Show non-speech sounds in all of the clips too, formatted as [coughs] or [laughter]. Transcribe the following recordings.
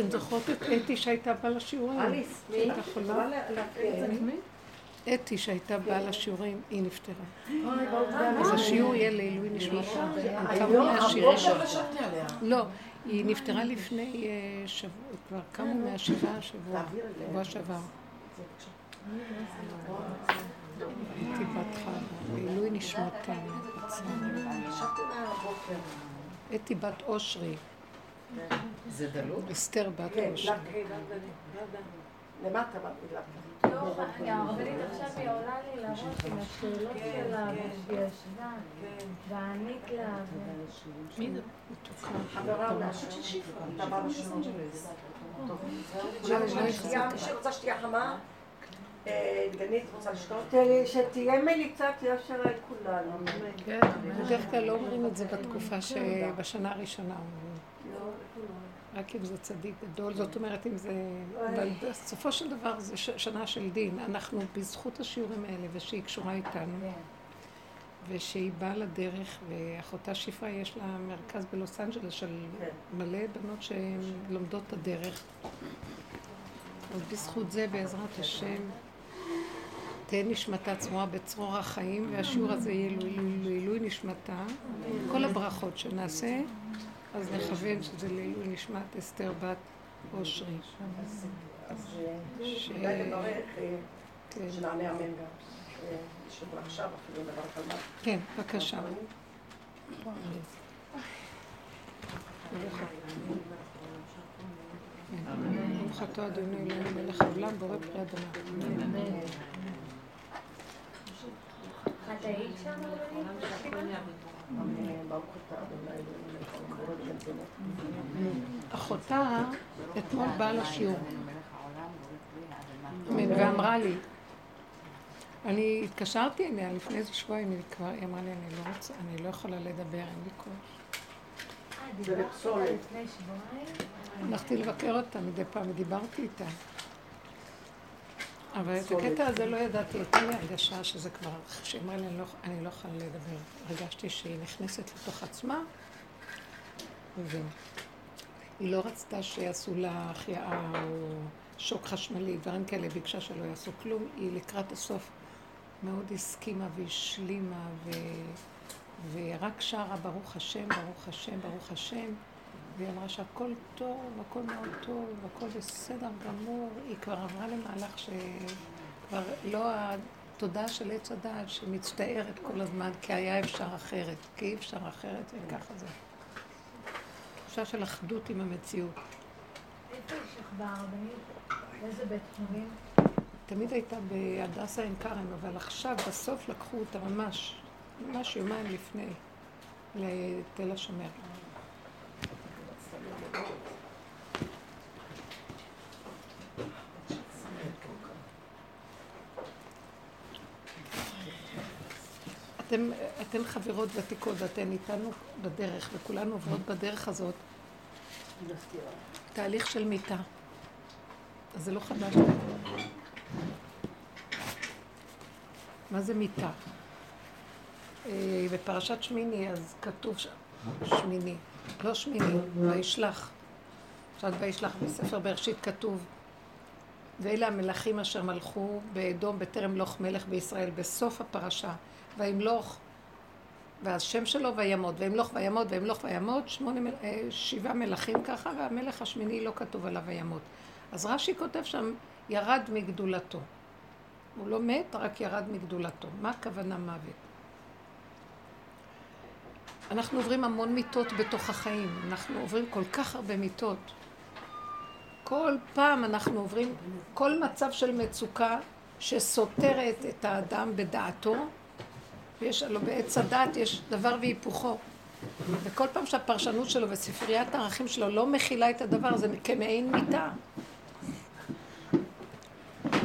אתן זוכרות את אתי שהייתה באה לשיעורים? אליס, מי? הייתה חולה? אתי שהייתה באה לשיעורים, היא נפטרה. אז השיעור יהיה לעילוי נשמתה. קמו מהשירים. לא, היא נפטרה לפני אה, שבוע, כבר קמו מהשבעה השבוע, שבוע שעבר. הייתי בת לעילוי נשמתה. אתי בת אושרי. זה דלות? אסתר בת כן, אושרי. למטה בדלת. לא, הרבנית עכשיו היא עולה לי לראש עם השאלות שלה, והיא ישבה, וענית לה. מי זה? חברה מהשיפה, אתה בא לשיעור. שתייה, מי שרוצה שתייה חמה, דגנית רוצה לשתות? שתהיה מליצת יושר על כולנו. כן, בדרך כלל לא אומרים את זה בתקופה שבשנה הראשונה אומרים. רק אם זה צדיק גדול, זאת אומרת אם זה... אבל בסופו של דבר זה שנה של דין. אנחנו בזכות השיעורים האלה, ושהיא קשורה איתנו, ושהיא באה לדרך, ואחותה שפרה יש לה מרכז בלוס אנג'לס של מלא בנות שהן לומדות את הדרך. אז בזכות זה, בעזרת השם, תהא נשמתה צרורה בצרור החיים, והשיעור הזה יהיה לעילוי נשמתה. כל הברכות שנעשה, אז נכוון שזה לעילוי נשמת אסתר בת אושרי. ש- כדאי לברך, אה, כן. שנענה אמן גם. אה, שבוע עכשיו אפילו לברך על מה. כן, בבקשה. ברוך אתה אדוני אלוהינו מלך העולם בורא פרי אדמה. את היית שם, אחותה אתמול באה לשיעור ואמרה לי, אני התקשרתי אליה לפני איזה שבועיים, היא כבר, אמרה לי, אני לא רוצה, אני לא יכולה לדבר, אין לי כוח. הלכתי לבקר אותה מדי פעם ודיברתי איתה. אבל את הקטע הזה לא ידעתי, הייתה לי הרגשה שזה כבר, שהיא אמרה לי, אני לא, אני לא יכולה לדבר. הרגשתי שהיא נכנסת לתוך עצמה, וזהו. היא לא רצתה שיעשו לה החייאה או שוק חשמלי, דברים כאלה, ביקשה שלא יעשו כלום. היא לקראת הסוף מאוד הסכימה והשלימה, ו... ורק שרה ברוך השם, ברוך השם, ברוך השם. והיא אמרה שהכל טוב, הכל מאוד טוב, הכל בסדר גמור. היא כבר עברה למהלך שכבר לא התודעה של עץ הדעת שמצטערת כל הזמן, כי היה אפשר אחרת, כי אי אפשר אחרת, וככה זה. תחושה של אחדות עם המציאות. איפה יש לך ברבנית? איזה בית חולים? תמיד הייתה בהדסה עין כרם, אבל עכשיו, בסוף לקחו אותה ממש, ממש יומיים לפני, לתל השומר. אתם, אתן חברות ותיקות ואתן איתנו בדרך, וכולנו עוברות בדרך הזאת תהליך של מיתה. אז זה לא חדש. מה זה מיתה? אה, בפרשת שמיני אז כתוב שם, שמיני, לא שמיני, וישלח. פרשת וישלח בספר בראשית כתוב, ואלה המלכים אשר מלכו באדום בטרם לוך מלך בישראל, בסוף הפרשה, וימלוך, והשם שלו וימות, וימלוך וימות, וימלוך וימות, שמונה, אה, שבעה מלכים ככה, והמלך השמיני לא כתוב עליו וימות. אז רש"י כותב שם, ירד מגדולתו. הוא לא מת, רק ירד מגדולתו. מה הכוונה מוות? אנחנו עוברים המון מיטות בתוך החיים. אנחנו עוברים כל כך הרבה מיטות. כל פעם אנחנו עוברים, כל מצב של מצוקה שסותרת את האדם בדעתו, ויש, הלוא בעץ הדעת יש דבר והיפוכו. וכל פעם שהפרשנות שלו וספריית הערכים שלו לא מכילה את הדבר הזה כמעין מיטה.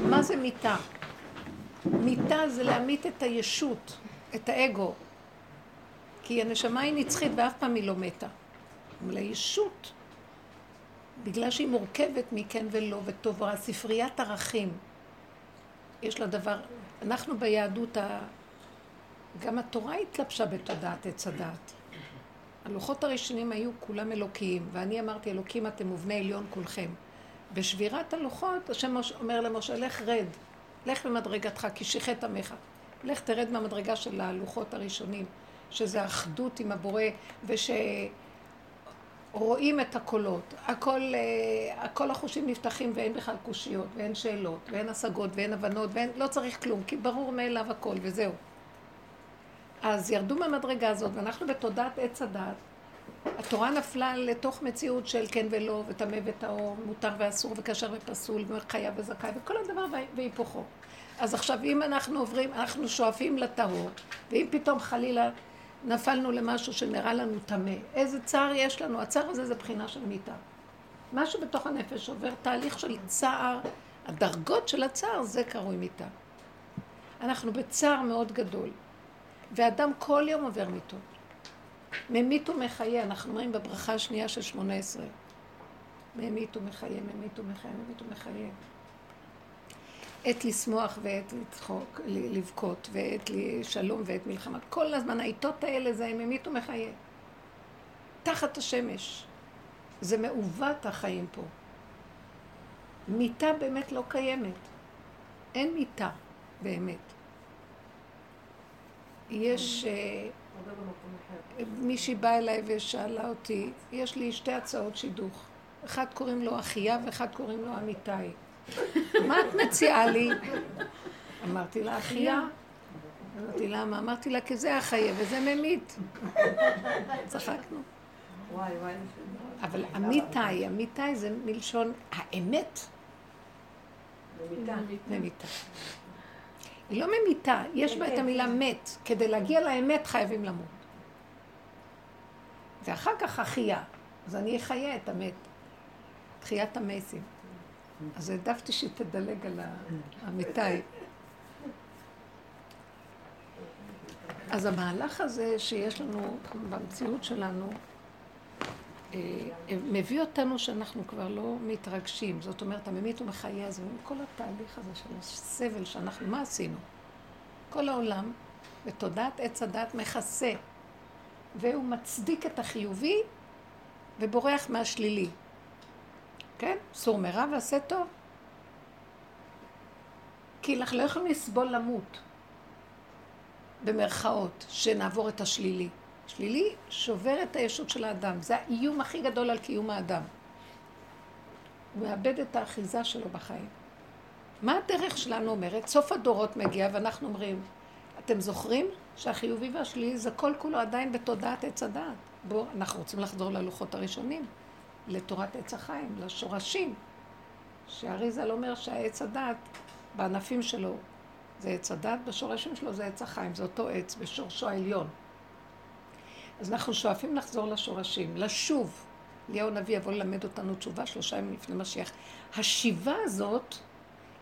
מה זה מיטה? מיטה זה להמית את הישות, את האגו. כי הנשמה היא נצחית ואף פעם היא לא מתה. אבל הישות, בגלל שהיא מורכבת מכן ולא וטוב רע, ספריית ערכים, יש לה דבר, אנחנו ביהדות, ה... גם התורה התלבשה בתודעת עץ הדעת. הלוחות הראשונים היו כולם אלוקיים, ואני אמרתי, אלוקים אתם ובני עליון כולכם. בשבירת הלוחות, השם אומר למשה, לך רד, לך במדרגתך, כי שיחת עמך. לך תרד מהמדרגה של הלוחות הראשונים, שזה אחדות עם הבורא, ושרואים את הקולות. הכל, אה, הכל החושים נפתחים ואין בכלל קושיות, ואין שאלות, ואין השגות, ואין הבנות, ואין, לא צריך כלום, כי ברור מאליו הכל, וזהו. אז ירדו מהמדרגה הזאת, ואנחנו בתודעת עץ הדת. התורה נפלה לתוך מציאות של כן ולא, וטמא וטהור, מותר ואסור, וכשר ופסול, וחייב וזכאי, וכל הדבר והיפוכו. אז עכשיו, אם אנחנו עוברים, אנחנו שואפים לטהור, ואם פתאום חלילה נפלנו למשהו שנראה לנו טמא, איזה צער יש לנו? הצער הזה זה בחינה של מיתה. משהו בתוך הנפש עובר תהליך של צער, הדרגות של הצער, זה קרוי מיתה. אנחנו בצער מאוד גדול. ואדם כל יום עובר מיתות. ממית ומחיה, אנחנו אומרים בברכה השנייה של שמונה עשרה. ממית ומחיה, ממית ומחיה, ממית ומחיה. עת לשמוח ועת לצחוק, לבכות, ועת שלום ועת מלחמה. כל הזמן העיתות האלה זה ממית ומחיה. תחת השמש. זה מעוות החיים פה. מיתה באמת לא קיימת. אין מיתה באמת. יש... אה, מישהי באה אליי ושאלה אותי, יש לי שתי הצעות שידוך. אחד קוראים לו אחיה ואחד קוראים לו אמיתי. מה את מציעה לי? אמרתי לה, אחיה. אמרתי, למה? אמרתי לה, כי זה החיה וזה ממית. צחקנו. אבל אמיתי, אמיתי זה מלשון האמת. ממיתה. היא לא ממיתה, יש בה את המילה מת. כדי להגיע לאמת חייבים למות. ואחר כך החייה. אז אני אחיה את המת. תחיית המסים. אז העדפתי שהיא תדלג על האמיתי. אז המהלך הזה שיש לנו במציאות שלנו, אה, מביא אותנו שאנחנו כבר לא מתרגשים. זאת אומרת, הממית ומחיה הזה, כל התהליך הזה של הסבל שאנחנו, מה עשינו? כל העולם, בתודעת עץ הדת, מכסה, והוא מצדיק את החיובי ובורח מהשלילי. כן? סור מרע ועשה טוב. כי אנחנו לא יכולים לסבול למות, במרכאות, שנעבור את השלילי. שלילי שובר את הישות של האדם, זה האיום הכי גדול על קיום האדם. הוא מאבד את האחיזה שלו בחיים. מה הדרך שלנו אומרת? סוף הדורות מגיע ואנחנו אומרים, אתם זוכרים שהחיובי והשלילי זה כל כולו עדיין בתודעת עץ הדעת. בואו, אנחנו רוצים לחזור ללוחות הראשונים, לתורת עץ החיים, לשורשים. שאריזל אומר שהעץ הדעת, בענפים שלו זה עץ הדעת, בשורשים שלו זה עץ החיים, זה אותו עץ, בשורשו העליון. אז אנחנו שואפים לחזור לשורשים, לשוב. אליהו הנביא יבוא ללמד אותנו תשובה שלושה ימים לפני משיח. השיבה הזאת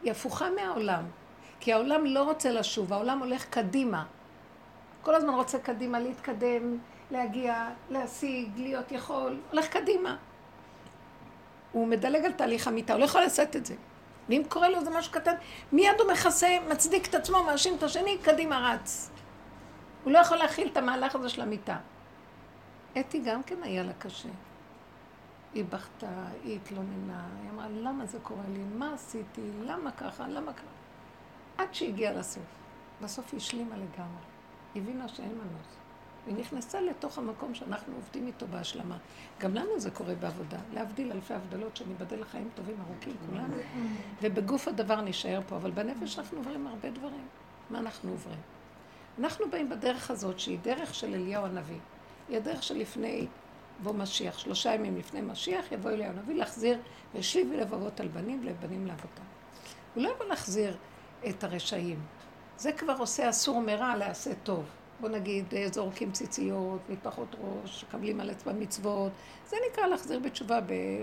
היא הפוכה מהעולם, כי העולם לא רוצה לשוב, העולם הולך קדימה. כל הזמן רוצה קדימה, להתקדם, להגיע, להשיג, להיות יכול, הולך קדימה. הוא מדלג על תהליך המיטה, הוא לא יכול לשאת את זה. ואם קורה לו איזה משהו קטן, מיד הוא מכסה, מצדיק את עצמו, מאשים את השני, קדימה רץ. הוא לא יכול להכיל את המהלך הזה של המיטה. אתי גם כן היה לה קשה. היא בכתה, היא התלוננה, היא אמרה, למה זה קורה לי? מה עשיתי? למה ככה? למה ככה? עד שהגיעה לסוף. בסוף היא השלימה לגמרי. הבינה שאין מנוס. היא נכנסה לתוך המקום שאנחנו עובדים איתו בהשלמה. גם לנו זה קורה בעבודה, להבדיל אלפי הבדלות, שניבדל לחיים טובים ארוכים כולנו, ובגוף הדבר נשאר פה, אבל בנפש אנחנו עוברים הרבה דברים. מה אנחנו עוברים? אנחנו באים בדרך הזאת, שהיא דרך של אליהו הנביא. היא הדרך שלפני בוא משיח, שלושה ימים לפני משיח, יבוא אליהו הנביא להחזיר, והשיבי לבבות על בנים ולבנים לאבותם. הוא לא יבוא להחזיר את הרשעים. זה כבר עושה אסור מרע לעשה טוב. בוא נגיד, אה, זורקים ציציות, מטפחות ראש, מקבלים על עצמם מצוות. זה נקרא להחזיר בתשובה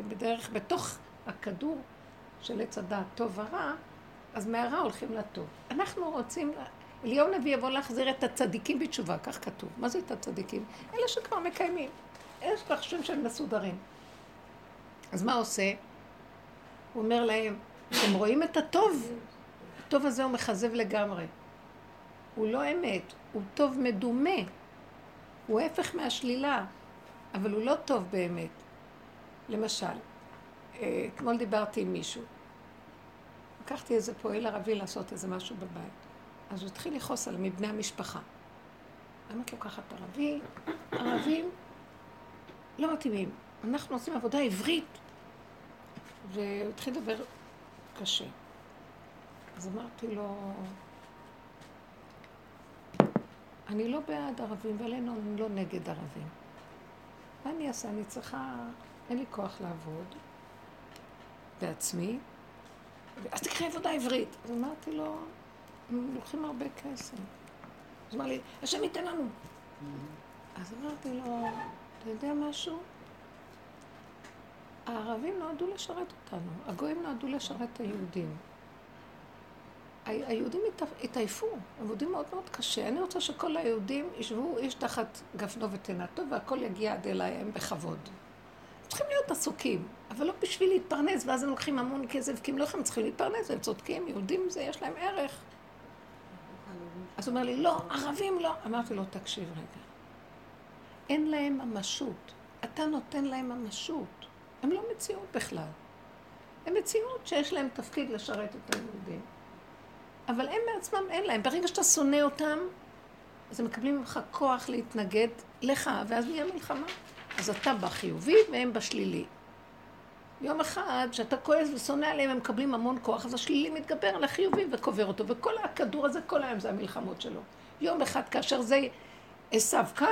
בדרך, בתוך הכדור של עץ הדעת, טוב ורע, אז מהרע הולכים לטוב. אנחנו רוצים, אליהו נביא יבוא להחזיר את הצדיקים בתשובה, כך כתוב. מה זה את הצדיקים? אלה שכבר מקיימים. אלה שכבר חושבים שהם מסודרים. אז מה עושה? הוא אומר להם, אתם רואים את הטוב? הטוב הזה הוא מכזב לגמרי. הוא לא אמת, הוא טוב מדומה. הוא ההפך מהשלילה. אבל הוא לא טוב באמת. למשל, אה, אתמול דיברתי עם מישהו. לקחתי איזה פועל ערבי לעשות איזה משהו בבית. אז הוא התחיל לכעוס על מבני המשפחה. למה את לוקחת ערבי? ערבים לא מתאימים. אנחנו עושים עבודה עברית. והוא התחיל לדבר קשה. אז אמרתי לו, אני לא בעד ערבים, ואלינו אני לא נגד ערבים. מה אני אעשה? אני צריכה, אין לי כוח לעבוד בעצמי, אז תקחי עבודה עברית. אז אמרתי לו, הם לוקחים הרבה כסף. אז אמר לי, השם ייתן לנו. אז אמרתי לו, אתה יודע משהו? הערבים נועדו לשרת אותנו, הגויים נועדו לשרת את היהודים. היהודים התעייפו, הם עובדים מאוד מאוד קשה. אני רוצה שכל היהודים ישבו איש תחת גפנו ותנתו והכל יגיע עד אליהם בכבוד. צריכים להיות עסוקים, אבל לא בשביל להתפרנס, ואז הם לוקחים המון כסף, כי הם לא יכולים צריכים להתפרנס, הם צודקים, יהודים זה, יש להם ערך. אז הוא אומר לי, לא, ערבים לא. אמרתי לו, תקשיב רגע. אין להם ממשות. אתה נותן להם ממשות. הם לא מציאות בכלל. הם מציאות שיש להם תפקיד לשרת את היהודים. אבל הם בעצמם אין להם. ברגע שאתה שונא אותם, אז הם מקבלים ממך כוח להתנגד לך, ואז נהיה מלחמה. אז אתה בחיובי והם בשלילי. יום אחד, כשאתה כועס ושונא עליהם, הם מקבלים המון כוח, אז השלילי מתגבר על החיובי וקובר אותו. וכל הכדור הזה, כל היום זה המלחמות שלו. יום אחד, כאשר זה עשו קם,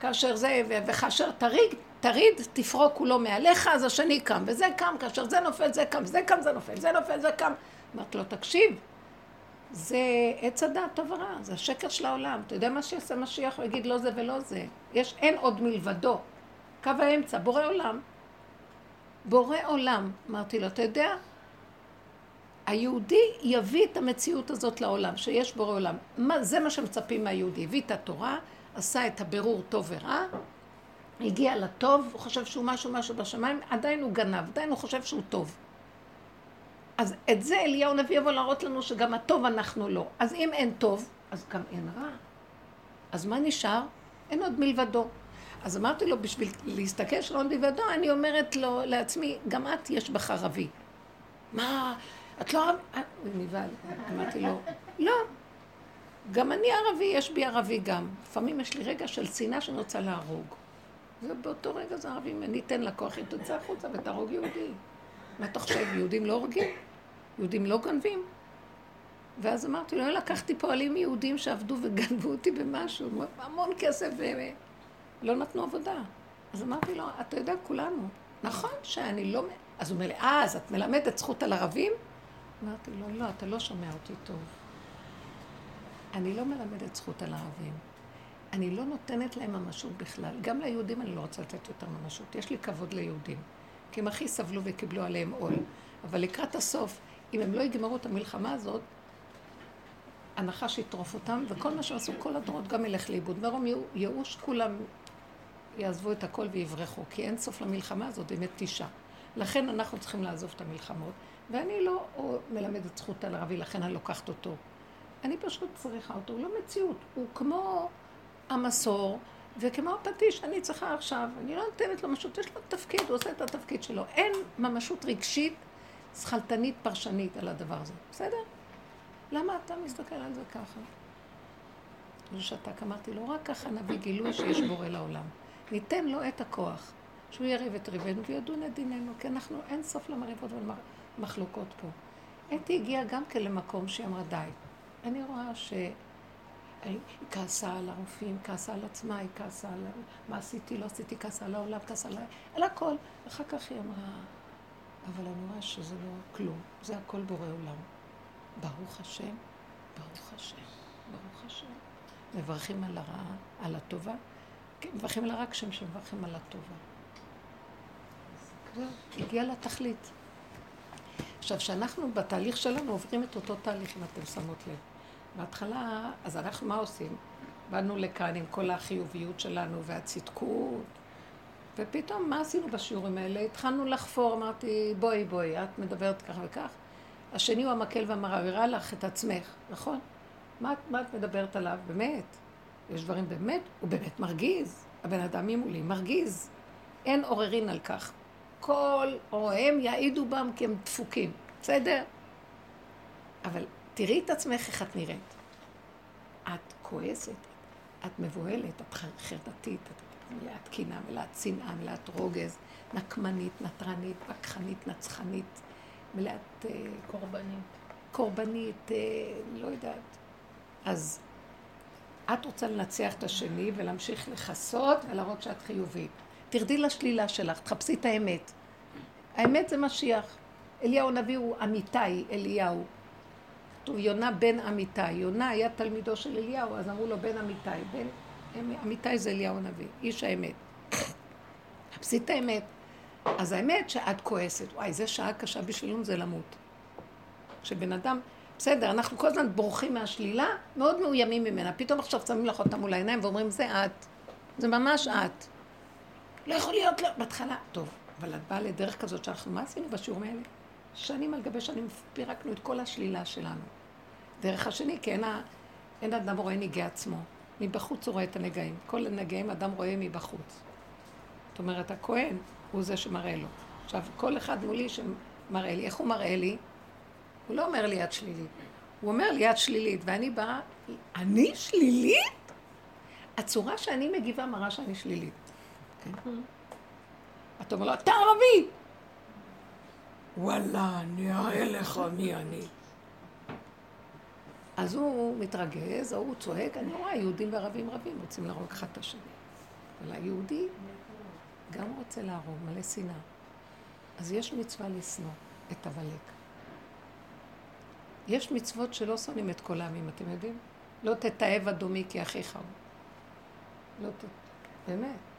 כאשר זה, וכאשר תריד, תריד, תפרוק כולו מעליך, אז השני קם. וזה קם, כאשר זה נופל, זה קם, זה קם, זה נופל, זה נופל, זה קם. אמרת לו, תקשיב, זה עץ הדעת טוב ורע, זה השקר של העולם. אתה יודע מה שיעשה משיח? הוא יגיד לא זה ולא זה. יש, אין עוד מלבדו. קו האמצע, בורא עולם. בורא עולם. אמרתי לו, אתה יודע, היהודי יביא את המציאות הזאת לעולם, שיש בורא עולם. מה, זה מה שמצפים מהיהודי. הביא את התורה, עשה את הבירור טוב ורע, הגיע לטוב, הוא חושב שהוא משהו משהו בשמיים, עדיין הוא גנב, עדיין הוא חושב שהוא טוב. אז את זה אליהו הנביא יבוא להראות לנו שגם הטוב אנחנו לא. אז אם אין טוב, אז גם אין רע. אז מה נשאר? אין עוד מלבדו. אז אמרתי לו, בשביל להסתכל שלא מלבדו, אני אומרת לו, לעצמי, גם את יש בך ערבי. מה, את לא ערבי? אה, נבהל. אמרתי לו, לא. גם אני ערבי, יש בי ערבי גם. לפעמים יש לי רגע של שנאה שאני רוצה להרוג. ובאותו רגע זה ערבי, אם אני אתן לה כוח, היא תוצא החוצה ותהרוג יהודי. מה אתה חושב, יהודים לא הורגים? יהודים לא גנבים? ואז אמרתי לו, לקחתי פועלים יהודים שעבדו וגנבו אותי במשהו, המון כסף, ולא נתנו עבודה. אז אמרתי לו, אתה יודע, כולנו. נכון שאני לא... אז הוא אומר לי, אה, אז את מלמדת זכות על ערבים? אמרתי לו, לא, אתה לא שומע אותי טוב. אני לא מלמדת זכות על ערבים. אני לא נותנת להם ממשות בכלל. גם ליהודים אני לא רוצה לתת יותר ממשות. יש לי כבוד ליהודים. כי הם הכי סבלו וקיבלו עליהם עול. אבל לקראת הסוף, אם הם לא יגמרו את המלחמה הזאת, הנחש יטרוף אותם, וכל מה שעשו כל הדורות גם ילך לאיבוד. מרום ייאוש, כולם יעזבו את הכל ויברחו, כי אין סוף למלחמה הזאת, באמת תשעה. לכן אנחנו צריכים לעזוב את המלחמות, ואני לא מלמדת זכות על ערבי, לכן אני לוקחת אותו. אני פשוט צריכה אותו, הוא לא מציאות, הוא כמו המסור, וכמו הפטיש, אני צריכה עכשיו, אני לא נותנת לו משהו, יש לו תפקיד, הוא עושה את התפקיד שלו. אין ממשות רגשית, שכלתנית, פרשנית על הדבר הזה, בסדר? למה אתה מסתכל על זה ככה? ושתק, אמרתי לו, רק ככה נביא גילוי שיש בורא לעולם. ניתן לו את הכוח, שהוא יריב את ריבנו וידון את דיננו, כי אנחנו, אין סוף למריבות ולמחלוקות פה. אתי הגיעה גם כן למקום שהיא אמרה, די. אני רואה ש... היא כעסה על הרופאים, כעסה על עצמה, היא כעסה על מה עשיתי, לא עשיתי, כעסה על העולם, כעסה על... על הכל. אחר כך היא אמרה, אבל אני רואה שזה לא כלום, זה הכל בורא עולם. ברוך השם, ברוך השם, ברוך השם. מברכים על הרעה, על הטובה. כן, מברכים על הרע כשם שמברכים על הטובה. זהו, הגיע לתכלית. עכשיו, כשאנחנו בתהליך שלנו עוברים את אותו תהליך, אם אתם שמות לב. בהתחלה, אז אנחנו מה עושים? באנו לכאן עם כל החיוביות שלנו והצדקות, ופתאום מה עשינו בשיעורים האלה? התחלנו לחפור, אמרתי, בואי בואי, את מדברת כך וכך. השני הוא המקל והמראה, לך את עצמך, נכון? מה, מה את מדברת עליו? באמת. יש דברים באמת, הוא באמת מרגיז. הבן אדם ממולי מרגיז. אין עוררין על כך. כל רואיהם יעידו בם כי הם דפוקים, בסדר? אבל תראי את עצמך איך את נראית. את כועסת, את מבוהלת, את חרדתית, את מלאת קנאה, מלאת שנאה, מלאת רוגז, נקמנית, נטרנית, וכחנית, נצחנית, מלאת... אה, קורבנית. קורבנית, אה, לא יודעת. אז את רוצה לנצח את השני ולהמשיך לכסות ולהראות שאת חיובית. תרדי לשלילה שלך, תחפשי את האמת. האמת זה משיח. אליהו הנביא הוא אמיתי, אליהו. כתוב יונה בן אמיתי. יונה היה תלמידו של אליהו, אז אמרו לו בן אמיתי. בן אמיתי זה אליהו הנביא, איש האמת. חפשי את האמת. אז האמת שאת כועסת. וואי, זו שעה קשה בשבילנו זה למות. כשבן אדם, בסדר, אנחנו כל הזמן בורחים מהשלילה, מאוד מאוימים ממנה. פתאום עכשיו שמים לך אותה מול העיניים ואומרים, זה את. זה ממש את. לא יכול להיות, לא. בהתחלה, טוב, אבל את באה לדרך כזאת שאנחנו, מה עשינו בשיעורים האלה? שנים על גבי שנים פירקנו את כל השלילה שלנו. דרך השני, כי אין, אין אדם רואה נגעי עצמו. מבחוץ הוא רואה את הנגעים. כל הנגעים אדם רואה מבחוץ. זאת אומרת, הכהן הוא זה שמראה לו. עכשיו, כל אחד מולי שמראה לי, איך הוא מראה לי? הוא לא אומר לי את שלילית. הוא אומר לי את שלילית, ואני באה, אני שלילית? הצורה שאני מגיבה מראה שאני שלילית. כן? אתה אומר לו, אתה ערבי! וואלה, אני אראה לך מי אני. אז הוא מתרגז, או הוא צועק, אני רואה יהודים וערבים רבים רוצים להרוג אחד את השני. אבל היהודי גם רוצה להרוג, מלא שנאה. אז יש מצווה לשנוא את עמלק. יש מצוות שלא שונאים את כל העמים, אתם יודעים? לא תתעב אדומי כי אחיך הוא. לא ת... באמת.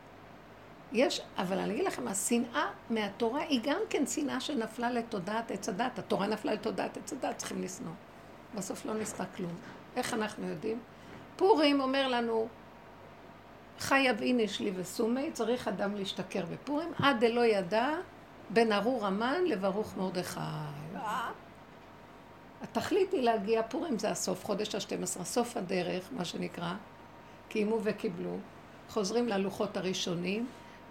יש, אבל אני אגיד לכם, השנאה מהתורה היא גם כן שנאה שנפלה לתודעת עץ הדת. התורה נפלה לתודעת עץ הדת, צריכים לשנוא. בסוף לא נסתה כלום. איך אנחנו יודעים? פורים אומר לנו, חי אביניש לי וסומי, צריך אדם להשתכר בפורים, עד דלא ידע בין ארור המן לברוך מרדכי. התכלית היא להגיע, פורים זה הסוף, חודש ה-12, סוף הדרך, מה שנקרא, קיימו וקיבלו, חוזרים ללוחות הראשונים,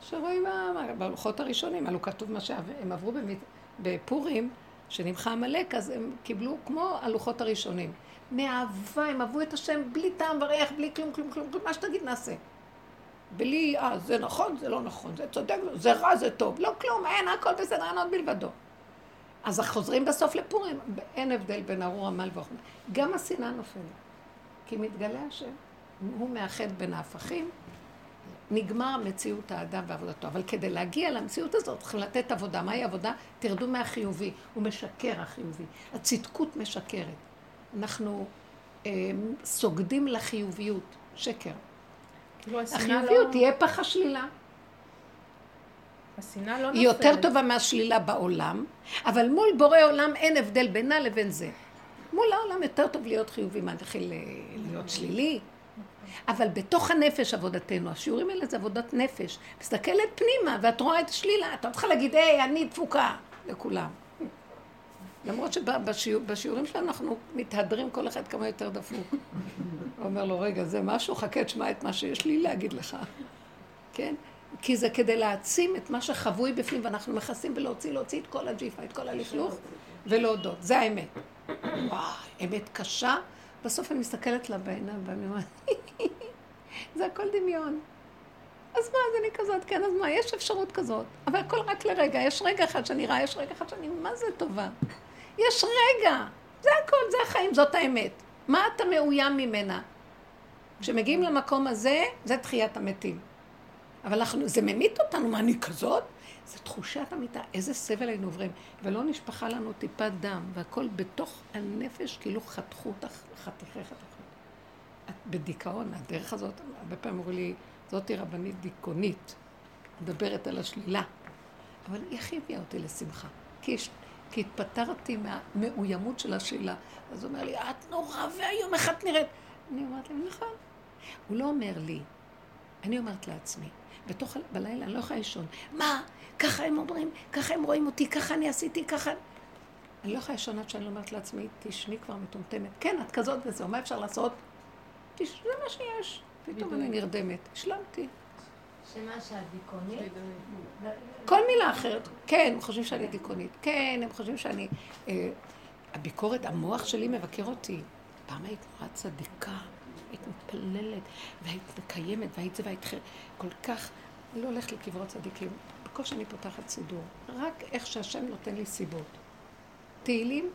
שרואים מה, בלוחות הראשונים, הלוא כתוב מה שהם עברו במת... בפורים, שנמחה עמלק, אז הם קיבלו כמו הלוחות הראשונים. מאהבה, הם אהבו את השם בלי טעם וריח, בלי כלום, כלום, כלום, כלום, מה שתגיד נעשה. בלי, אה, זה נכון, זה לא נכון, זה צודק, זה רע, זה טוב. לא כלום, אין, הכל בסדר, אין עוד בלבדו. אז חוזרים בסוף לפורים, אין הבדל בין ארור עמל ואוכמה. גם השנאה נופלת. כי מתגלה השם, הוא מאחד בין ההפכים, נגמר מציאות האדם ועבודתו. אבל כדי להגיע למציאות הזאת, צריכים לתת עבודה. מהי עבודה? תרדו מהחיובי. הוא משקר, החיובי. הצדקות משקרת. אנחנו אה, סוגדים לחיוביות. שקר. כאילו החיוביות לא... תהיה פח השלילה. השנאה לא נופלת. היא יותר טובה מהשלילה בעולם, אבל מול בורא עולם אין הבדל בינה לבין זה. מול העולם יותר טוב להיות חיובי נתחיל אה, להיות שלילי. אבל בתוך הנפש עבודתנו, השיעורים האלה זה עבודת נפש. מסתכלת פנימה ואת רואה את השלילה, את לא צריכה להגיד, היי, אני דפוקה, לכולם. למרות שבשיעורים שלנו אנחנו מתהדרים כל אחד כמה יותר דפוק. הוא אומר לו, רגע, זה משהו, חכה, תשמע את מה שיש לי להגיד לך. כן? כי זה כדי להעצים את מה שחבוי בפנים, ואנחנו מכסים ולהוציא, להוציא את כל הג'יפה, את כל הלכלוך, ולהודות. זה האמת. וואי, אמת קשה. בסוף אני מסתכלת לה בעיניים ואני אומרת, [laughs] זה הכל דמיון. אז מה, אז אני כזאת, כן, אז מה, יש אפשרות כזאת. אבל הכל רק לרגע, יש רגע אחד שאני רואה, יש רגע אחד שאני, מה זה טובה? יש רגע, זה הכל, זה החיים, זאת האמת. מה אתה מאוים ממנה? כשמגיעים למקום הזה, זה תחיית המתים. אבל אנחנו, זה ממית אותנו, מה אני כזאת? זו תחושת המיטה, איזה סבל היינו עוברים. ולא נשפכה לנו טיפת דם, והכל בתוך הנפש, כאילו חתכו אותך חתיכי חתיכות. את בדיכאון, הדרך הזאת, הרבה פעמים אמרו לי, זאתי רבנית דיכאונית, מדברת על השלילה. אבל היא הביאה אותי לשמחה? כי, כי התפטרתי מהמאוימות של השלילה. אז הוא אומר לי, את נורא ואיום, איך את נראית? אני אומרת לי, נכון. הוא לא אומר לי, אני אומרת לעצמי, בתוך, בלילה אני לא יכולה לישון. מה? ככה הם אומרים, ככה הם רואים אותי, ככה אני עשיתי, ככה... אני לא יכולה לישון עד שאני אומרת לעצמי, תשני כבר מטומטמת. כן, את כזאת וזהו, מה אפשר לעשות? תשני, זה מה שיש. פתאום אני נרדמת. השלמתי. שמה שאת דיכאונית? כל מילה אחרת. כן, הם חושבים שאני דיכאונית. כן, הם חושבים שאני... אה, הביקורת, המוח שלי מבקר אותי. פעם היית נורא צדיקה, היית מתפללת, והיית מקיימת, והיית זה והיית חלק. כל כך... אני לא הולכת לקברות צדיקים. בקושי אני פותחת סידור. רק איך שהשם נותן לי סיבות. תהילים,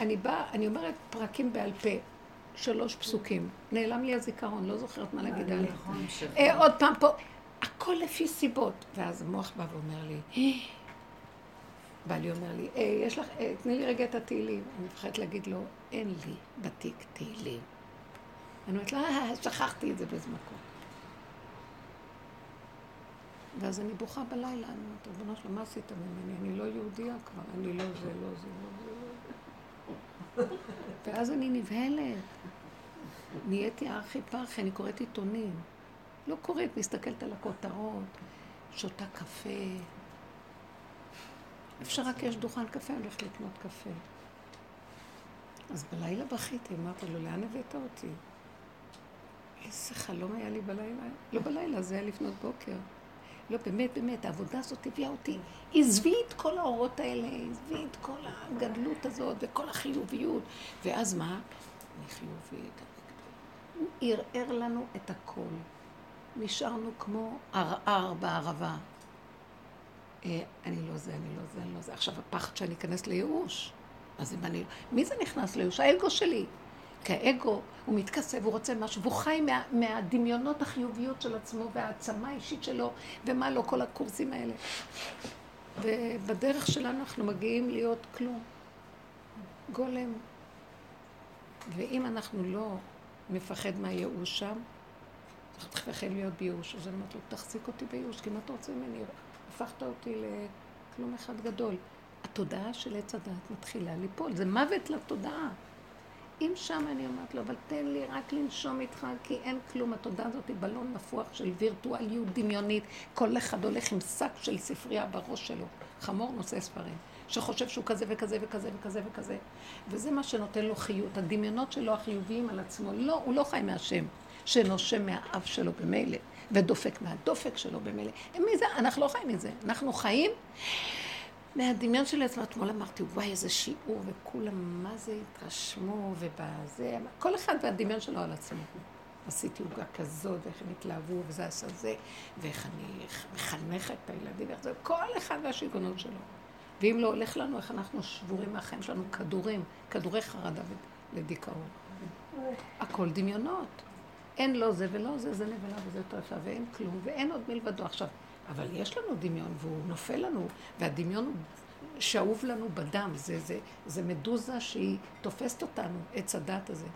אני באה, אני אומרת פרקים בעל פה. שלוש פסוקים. נעלם לי הזיכרון, לא זוכרת מה להגיד עליה. אה, עוד פעם פה, הכל לפי סיבות. ואז המוח בא ואומר לי, אה", בעלי אומר לי, אה, יש לך, תני לי רגע את התהילים. אני מפחדת להגיד לו, אין לי בתיק תהילים. אני אומרת לה, שכחתי את זה באיזה מקום. ואז אני בוכה בלילה, אני אומרת, ריבונו שלמה, מה עשית ממני? אני לא יהודייה כבר, אני לא זה, לא זה, לא זה, לא. [laughs] ואז אני נבהלת. נהייתי ארכי פרחי, אני קוראת עיתונים. לא קוראת, מסתכלת על הכותרות, שותה קפה. אפשר רק יש דוכן קפה, אני הולכת לקנות קפה. אז בלילה בכיתי, אמרתי לו, לאן הבאת אותי? איזה חלום היה לי בלילה. לא בלילה, זה היה לפנות בוקר. לא, באמת, באמת, העבודה הזאת הביאה אותי. עזבי את כל האורות האלה, עזבי את כל הגדלות הזאת וכל החיוביות. ואז מה? אני חיובית. הוא ערער לנו את הכל. נשארנו כמו ערער בערבה. אה, אני לא זה, אני לא זה, אני לא זה. עכשיו, הפחד שאני אכנס לייאוש. אז אם אני... מי זה נכנס לייאוש? האגו שלי. כי האגו, הוא מתכסה והוא רוצה משהו, והוא חי מה, מהדמיונות החיוביות של עצמו והעצמה האישית שלו, ומה לא, כל הקורסים האלה. ובדרך שלנו אנחנו מגיעים להיות כלום. גולם. ואם אנחנו לא נפחד מהייאוש שם, אנחנו תפחד להיות בייאוש. אז אני אומרת לו, תחזיק אותי בייאוש, כי מה אתה רוצה ממני? הפכת אותי לכלום אחד גדול. התודעה של עץ הדעת מתחילה ליפול, זה מוות לתודעה. אם שם אני אומרת לו, אבל תן לי רק לנשום איתך, כי אין כלום. התודעה הזאת היא בלון נפוח של וירטואליות דמיונית. כל אחד הולך עם שק של ספרייה בראש שלו. חמור נושא ספרים. שחושב שהוא כזה וכזה וכזה וכזה וכזה. וזה מה שנותן לו חיות. הדמיונות שלו החיוביים על עצמו. לא, הוא לא חי מהשם, שנושם מהאף שלו במילא, ודופק מהדופק שלו במילא. מי זה? אנחנו לא חיים מזה. אנחנו חיים מהדמיון שלי עצמו, אתמול אמרתי, וואי, איזה שיעור, וכולם, מה זה התרשמו, ובזה, כל אחד והדמיון שלו על עצמו. עשיתי עוגה כזאת, ואיך הם התלהבו, וזה עשה זה, ואיך אני מחנכת את הילדים, ואיך זה, כל אחד והשיגעונות שלו. ואם לא הולך לנו, איך אנחנו שבורים מהחיים שלנו, כדורים, כדורי חרדה לדיכאון. הכל דמיונות. אין לא זה ולא זה, זה נבלה וזה טרפה, ואין כלום, ואין עוד מלבדו. עכשיו, אבל יש לנו דמיון, והוא נופל לנו, והדמיון הוא שאוב לנו בדם. זה, זה, זה מדוזה שהיא תופסת אותנו, עץ הדת הזה.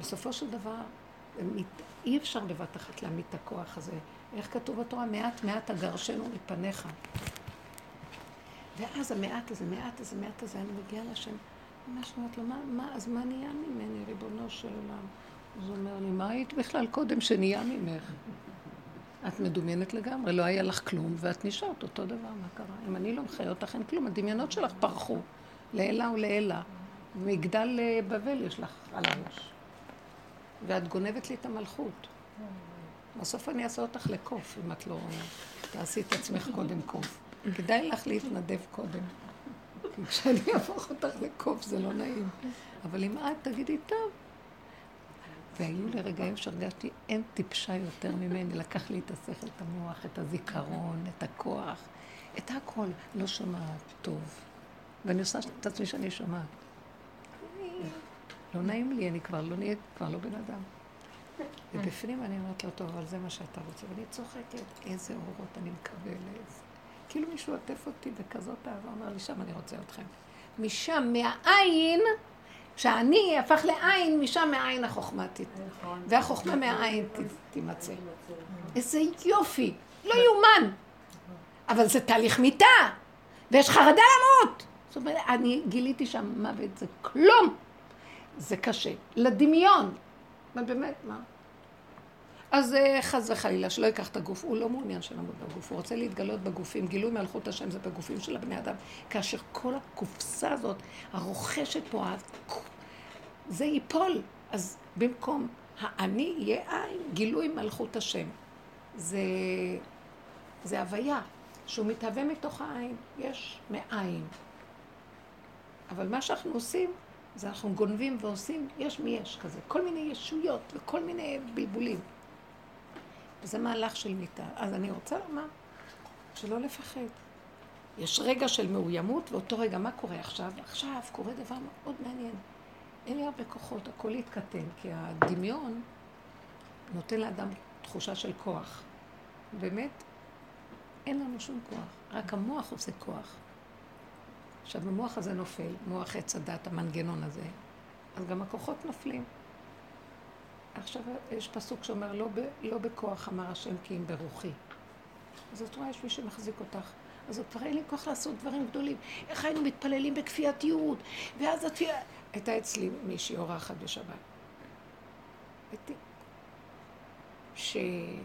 בסופו של דבר, אי אפשר בבת אחת להעמיד את הכוח הזה. איך כתוב בתורה? מעט מעט אגרשנו מפניך. ואז המעט הזה, מעט הזה, מעט הזה, אני מגיעה לשם. ממש אומרת לו, מה, מה, אז מה נהיה ממני, ריבונו של עולם? אז הוא אומר לי, מה היית בכלל קודם שנהיה ממך? את מדומיינת לגמרי, לא היה לך כלום, ואת נשארת אותו דבר, מה קרה? אם אני לא מחיה אותך, אין כלום, הדמיונות שלך פרחו, לעילה ולעילה. מגדל אה, בבל יש לך על הראש. ואת גונבת לי את המלכות. בסוף אני אעשה אותך לקוף, אם את לא... תעשי את עצמך קודם קוף. כדאי לך להתנדב קודם. כי כשאני אהפוך אותך לקוף זה לא נעים. אבל אם את תגידי, טוב, והיו לי רגעים שהרגשתי, אין טיפשה יותר ממני, לקח לי את השכל, את המוח, את הזיכרון, את הכוח, את הכל. לא שומעת טוב. ואני עושה את עצמי שאני שומעת. לא נעים לי, אני כבר לא נהיית, כבר לא בן אדם. ובפנים אני אומרת לו, טוב, אבל זה מה שאתה רוצה. ואני צוחקת, איזה אורות אני מקבלת. כאילו מישהו עוטף אותי בכזאת אהבה, אומר לי, שם אני רוצה אתכם. משם, מהעין, כשאני הפך לעין, משם מהעין החוכמה תתן. והחוכמה מהעין תימצא. איזה יופי, לא יאומן. אבל זה תהליך מיטה, ויש חרדה למות. זאת אומרת, אני גיליתי שם מוות זה כלום. זה קשה. לדמיון. אבל באמת, מה? אז אה, חס וחלילה, שלא ייקח את הגוף, הוא לא מעוניין שנעמוד בגוף, הוא רוצה להתגלות בגופים. גילוי מלכות השם זה בגופים של הבני אדם. כאשר כל הקופסה הזאת, הרוכשת פה, זה ייפול. אז במקום האני יהיה עין, גילוי מלכות השם. זה, זה הוויה, שהוא מתהווה מתוך העין, יש מאין. אבל מה שאנחנו עושים, זה אנחנו גונבים ועושים יש מי יש כזה, כל מיני ישויות וכל מיני בלבולים. וזה מהלך של מיטה. אז אני רוצה לומר, שלא לפחד. יש רגע של מאוימות, ואותו רגע, מה קורה עכשיו? עכשיו קורה דבר מאוד מעניין. אין לי הרבה כוחות, הכל יתקטן, כי הדמיון נותן לאדם תחושה של כוח. באמת, אין לנו שום כוח, רק המוח עושה כוח. עכשיו, המוח הזה נופל, מוח עץ הדת, המנגנון הזה, אז גם הכוחות נופלים. עכשיו, יש פסוק שאומר, לא, ב, לא בכוח אמר השם כי אם ברוחי. אז את רואה, יש מי שמחזיק אותך. אז את כבר אין לי כוח לעשות דברים גדולים. איך היינו מתפללים בכפייתיות, ואז התפילה... הייתה אצלי מישהי אורחת בשבת. שהיא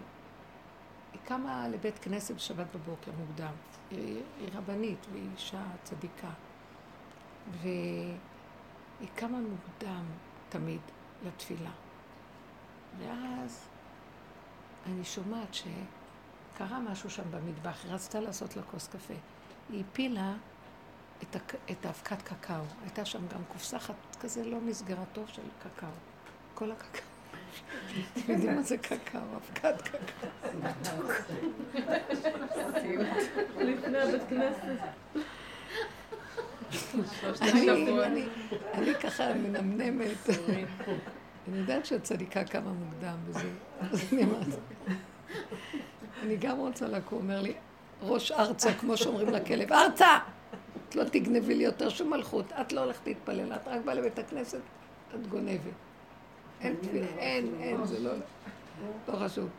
קמה לבית כנסת בשבת בבוקר מוקדם. היא, היא רבנית והיא אישה צדיקה. והיא קמה מוקדם תמיד לתפילה. ואז אני שומעת שקרה משהו שם במטבח, היא רצתה לעשות לה כוס קפה. היא הפילה את, הק... את האבקת קקאו. הייתה שם גם קופסה אחת כזה לא נסגרה טוב של קקאו. כל הקקאו. אתם יודעים מה זה קקאו? אבקת קקאו. לפני הבית כנסת. אני ככה מנמנמת. אני יודעת שהצדיקה קמה מוקדם וזה, אז אני אמרתי, אני גם רוצה לקום, אומר לי, ראש ארצה, כמו שאומרים לכלב, ארצה! את לא תגנבי לי יותר שום מלכות, את לא הולכת להתפלל, את רק באה לבית הכנסת, את גונבת. אין, אין, אין, זה לא, לא חשוב.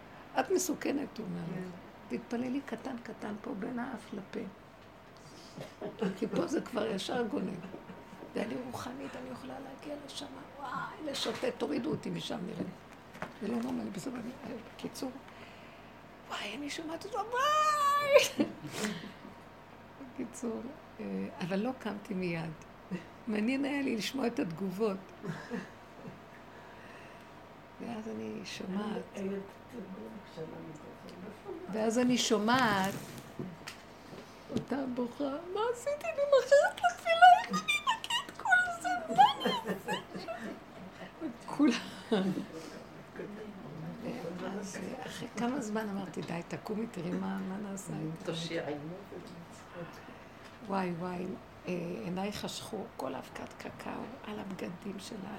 את מסוכנת, הוא אומר לך. תתפללי קטן קטן פה בין האף לפה. כי פה זה כבר ישר גונב. ואני רוחנית, אני יכולה להגיע לשם, וואי, לשוטט, תורידו אותי משם נראה. זה לא נורמלי, בסדר, בקיצור, וואי, אני שומעת אותו, וואי! בקיצור, אה, אבל לא קמתי מיד. מעניין היה לי לשמוע את התגובות. ואז אני שומעת, ואז אני שומעת אותה בוכה, מה עשיתי? אני מאחרת לתפילה, איך אני אנקה את כל זה? מה אני אעשה? כולם. אחרי כמה זמן אמרתי, די, תקומי, תראי מה נעשה. תושיעי. וואי וואי, אה, עיניי חשכו, כל אבקת קקאו על הבגדים שלה,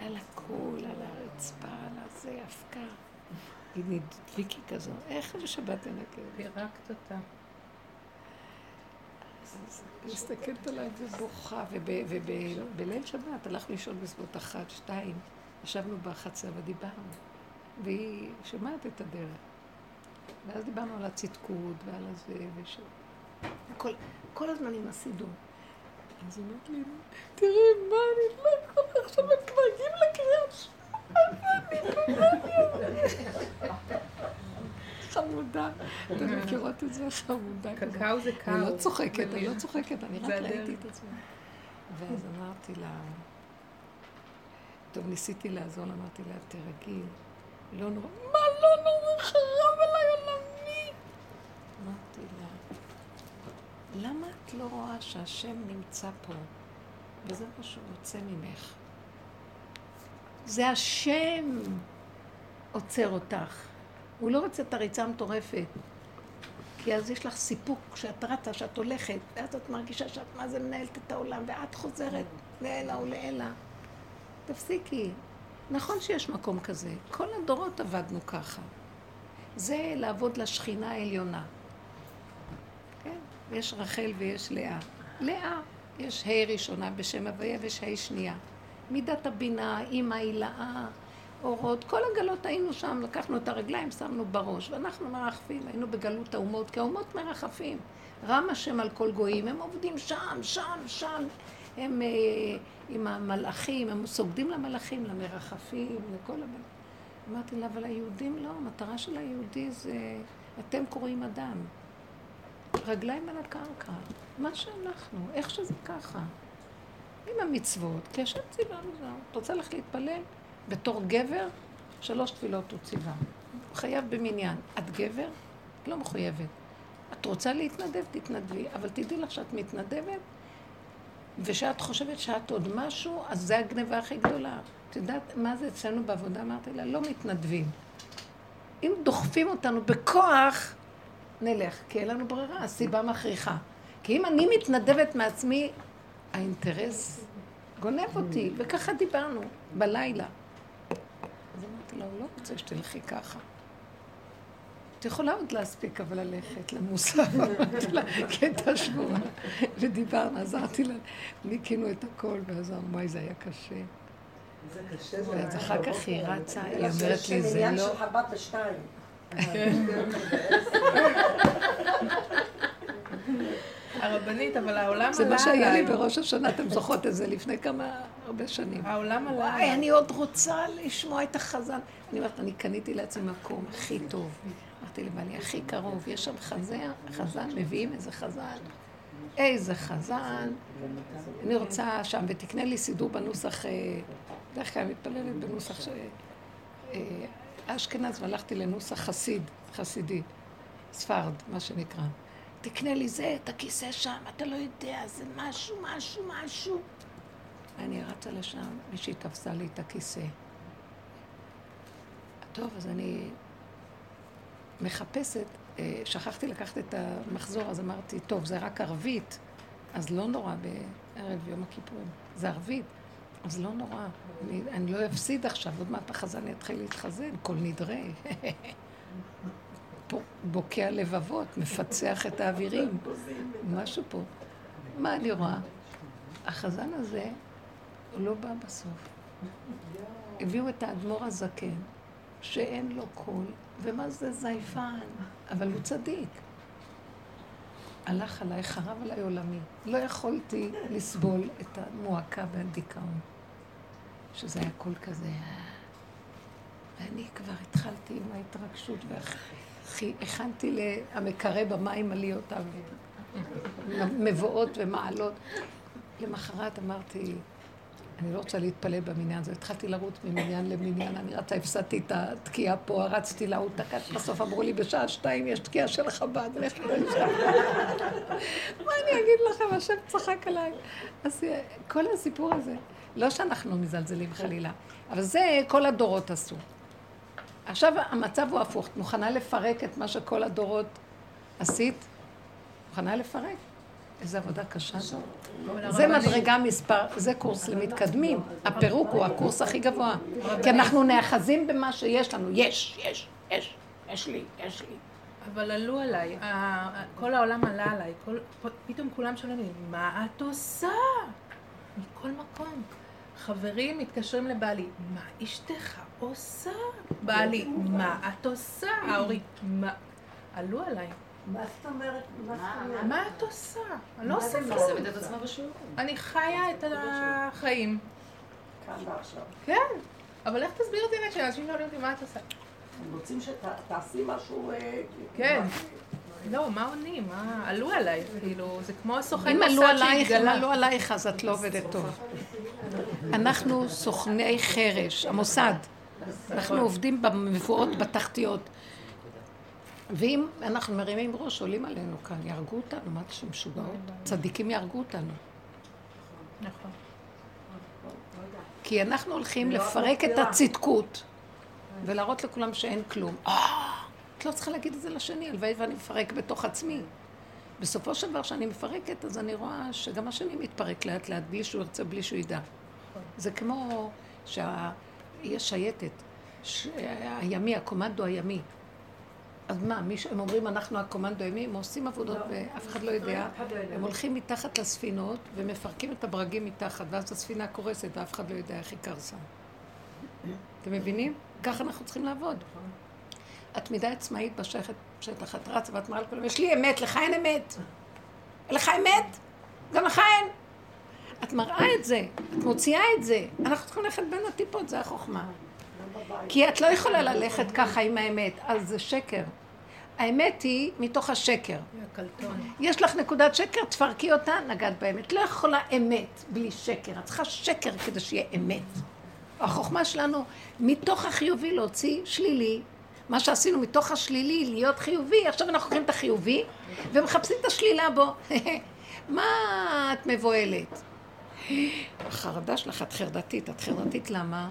על הכול, על הרצפה, על הזה, אבקה. היא נדביקי כזו, איך בשבת תנקה? פירקת אותה. מסתכלת עליי ובוכה, ובליל שבת הלכנו לישון בסביבות אחת, שתיים, ישבנו בחצר ודיברנו, והיא שומעת את הדרך. ואז דיברנו על הצדקות ועל הזה, וש... כל, כל הזמן עם הסידור. אז היא אומרת לי, תראי, מה אני לא יכולה עכשיו, הם כבר הגיעו לקריאת שמע, חמודה. אתן מכירות את זה? חמודה. קקאו זה קאו. אני לא צוחקת, אני לא צוחקת, אני רק ראיתי את עצמי. ואז אמרתי לה, טוב, ניסיתי לעזור לה, אמרתי לה, תרגי, לא נורא, מה לא נורא, חרב עליי עולמי. אמרתי לה, למה את לא רואה שהשם נמצא פה, וזה מה שהוא רוצה ממך? זה השם עוצר אותך. הוא לא רוצה את הריצה המטורפת. כי אז יש לך סיפוק כשאת רצה, שאת הולכת, ואז את מרגישה שאת מה זה מנהלת את העולם, ואת חוזרת לעילא ולעילא. תפסיקי. נכון שיש מקום כזה. כל הדורות עבדנו ככה. זה לעבוד לשכינה העליונה. כן? ויש רחל ויש לאה. לאה, יש ה' ראשונה בשם הוויה ויש ה' שנייה. מידת הבינה, אימא הילאה. אורות, כל הגלות היינו שם, לקחנו את הרגליים, שמנו בראש, ואנחנו מרחפים, היינו בגלות האומות, כי האומות מרחפים. רם השם על כל גויים, הם עובדים שם, שם, שם. הם אה, עם המלאכים, הם סוגדים למלאכים, למרחפים, לכל הבן. אמרתי לה, אבל היהודים לא, המטרה של היהודי זה, אתם קוראים אדם. רגליים על הקרקע, מה שאנחנו, איך שזה ככה. עם המצוות, כי השם ציווה לנו, את רוצה ללכת להתפלל? בתור גבר, שלוש תפילות הוא ציווה. חייב במניין. את גבר? לא מחויבת. את רוצה להתנדב? תתנדבי. אבל תדעי לך שאת מתנדבת, ושאת חושבת שאת עוד משהו, אז זה הגניבה הכי גדולה. את יודעת מה זה אצלנו בעבודה? אמרתי לה, לא מתנדבים. אם דוחפים אותנו בכוח, נלך, כי אין לנו ברירה, הסיבה מכריחה. כי אם אני מתנדבת מעצמי, האינטרס גונב אותי, וככה דיברנו, בלילה. לה, הוא לא רוצה שתלכי ככה. את יכולה עוד להספיק, אבל ללכת למוסר, אמרתי לה, קטע שבורה. ודיברנו, עזרתי לה, ניקינו את הכל, ועזרנו, וואי, זה היה קשה. זה קשה, זה ואז אחר כך היא רצה, היא אומרת יש לי, זה לא... [laughs] [laughs] של חב"ד בשתיים. הרבנית, אבל העולם עלה זה מה שהיה לי. בראש השנה, אתם זוכרות את זה לפני כמה, הרבה שנים. העולם עלה וואי. אני עוד רוצה לשמוע את החזן. אני אומרת, אני קניתי לעצמי מקום הכי טוב. אמרתי לבעלי, הכי קרוב, יש שם חזן, חזן, מביאים איזה חזן. איזה חזן. אני רוצה שם, ותקנה לי סידור בנוסח, אה, בדרך כלל מתפללת בנוסח ש... אה, אשכנז, והלכתי לנוסח חסיד, חסידי, ספרד, מה שנקרא. תקנה לי זה, את הכיסא שם, אתה לא יודע, זה משהו, משהו, משהו. אני רצה לשם, מישהי תפסה לי את הכיסא. טוב, אז אני מחפשת, אה, שכחתי לקחת את המחזור, אז אמרתי, טוב, זה רק ערבית, אז לא נורא בערב יום הכיפורים, זה ערבית, אז לא נורא, אני, אני לא אפסיד עכשיו, עוד מעט החזן יתחיל להתחזן, כל נדרי. [laughs] בוקע לבבות, מפצח את האווירים, משהו פה. מה אני רואה? החזן הזה, לא בא בסוף. הביאו את האדמו"ר הזקן, שאין לו קול, ומה זה זייפן, אבל הוא צדיק. הלך עליי, חרב עליי עולמי. לא יכולתי לסבול את המועקה והדיכאון. שזה היה קול כזה. ואני כבר התחלתי עם ההתרגשות, והכנתי למקרא במים עליותיו, מבואות ומעלות. למחרת אמרתי, אני לא רוצה להתפלל במניין הזה. התחלתי לרוץ ממניין למניין, אני רצה, הפסדתי את התקיעה פה, רצתי להוא תקעת, בסוף אמרו לי, בשעה שתיים יש תקיעה של חב"ד, לך לשם. מה אני אגיד לכם, השם צחק עליי. אז כל הסיפור הזה, לא שאנחנו מזלזלים חלילה, אבל זה כל הדורות עשו. עכשיו המצב הוא הפוך, את מוכנה לפרק את מה שכל הדורות עשית? מוכנה לפרק? איזו עבודה קשה זו. זה מדרגה מספר, זה קורס למתקדמים. הפירוק הוא הקורס הכי גבוה. כי אנחנו נאחזים במה שיש לנו. יש, יש, יש, יש לי, יש לי. אבל עלו עליי, כל העולם עלה עליי, פתאום כולם שואלים לי, מה את עושה? מכל מקום. חברים מתקשרים לבעלי, מה אשתך עושה? בעלי, מה את עושה? ההורים, מה? עלו עליי, מה זאת אומרת? מה זאת אומרת? מה את עושה? אני לא עושה כלום. אני חיה את החיים. כאן ועכשיו. כן, אבל איך תסביר את זה כשאנשים שואלים אותי מה את עושה? הם רוצים שתעשי משהו... אה, כן. לא, מה עונים? מה... עלו עליי, כאילו, זה כמו הסוכן מוסד עלייך, אם שהתגלה. עלו עלייך, אז את לא עובדת טוב. אנחנו סוכני חרש, המוסד. אנחנו עובדים במבואות, בתחתיות. ואם אנחנו מרימים ראש, עולים עלינו כאן, יהרגו אותנו, מה אתם משוגעות? צדיקים יהרגו אותנו. נכון. כי אנחנו הולכים לפרק את הצדקות ולהראות לכולם שאין כלום. אה, את לא צריכה להגיד את זה לשני, הלוואי ואני מפרק בתוך עצמי. בסופו של דבר, כשאני מפרקת, אז אני רואה שגם השני מתפרק לאט לאט, בלי שהוא ירצה, בלי שהוא ידע. זה כמו שיש שייטת, ש- הימי, הקומנדו הימי. אז מה, מי הם אומרים אנחנו הקומנדו הימי, הם עושים עבודות ואף אחד לא יודע. הם הולכים מתחת לספינות ומפרקים את הברגים מתחת, ואז הספינה קורסת ואף אחד לא יודע איך היא קרסה. אתם מבינים? ככה אנחנו צריכים לעבוד. את מדי עצמאית בשטח, בשטח, את רצה ואת מראה לכולם, יש לי אמת, לך אין אמת. לך אמת? גם לך אין. את מראה את זה, את מוציאה את זה. אנחנו צריכים ללכת בין הטיפות, זה החוכמה. כי את לא יכולה ללכת ככה עם האמת, אז זה שקר. האמת היא מתוך השקר. יש לך נקודת שקר, תפרקי אותה, נגעת באמת. לא יכולה אמת בלי שקר. את צריכה שקר כדי שיהיה אמת. החוכמה שלנו, מתוך החיובי להוציא שלילי, מה שעשינו מתוך השלילי, להיות חיובי, עכשיו אנחנו לוקחים את החיובי ומחפשים את השלילה בו. [laughs] מה את מבוהלת? החרדה שלך, את חרדתית. את חרדתית למה?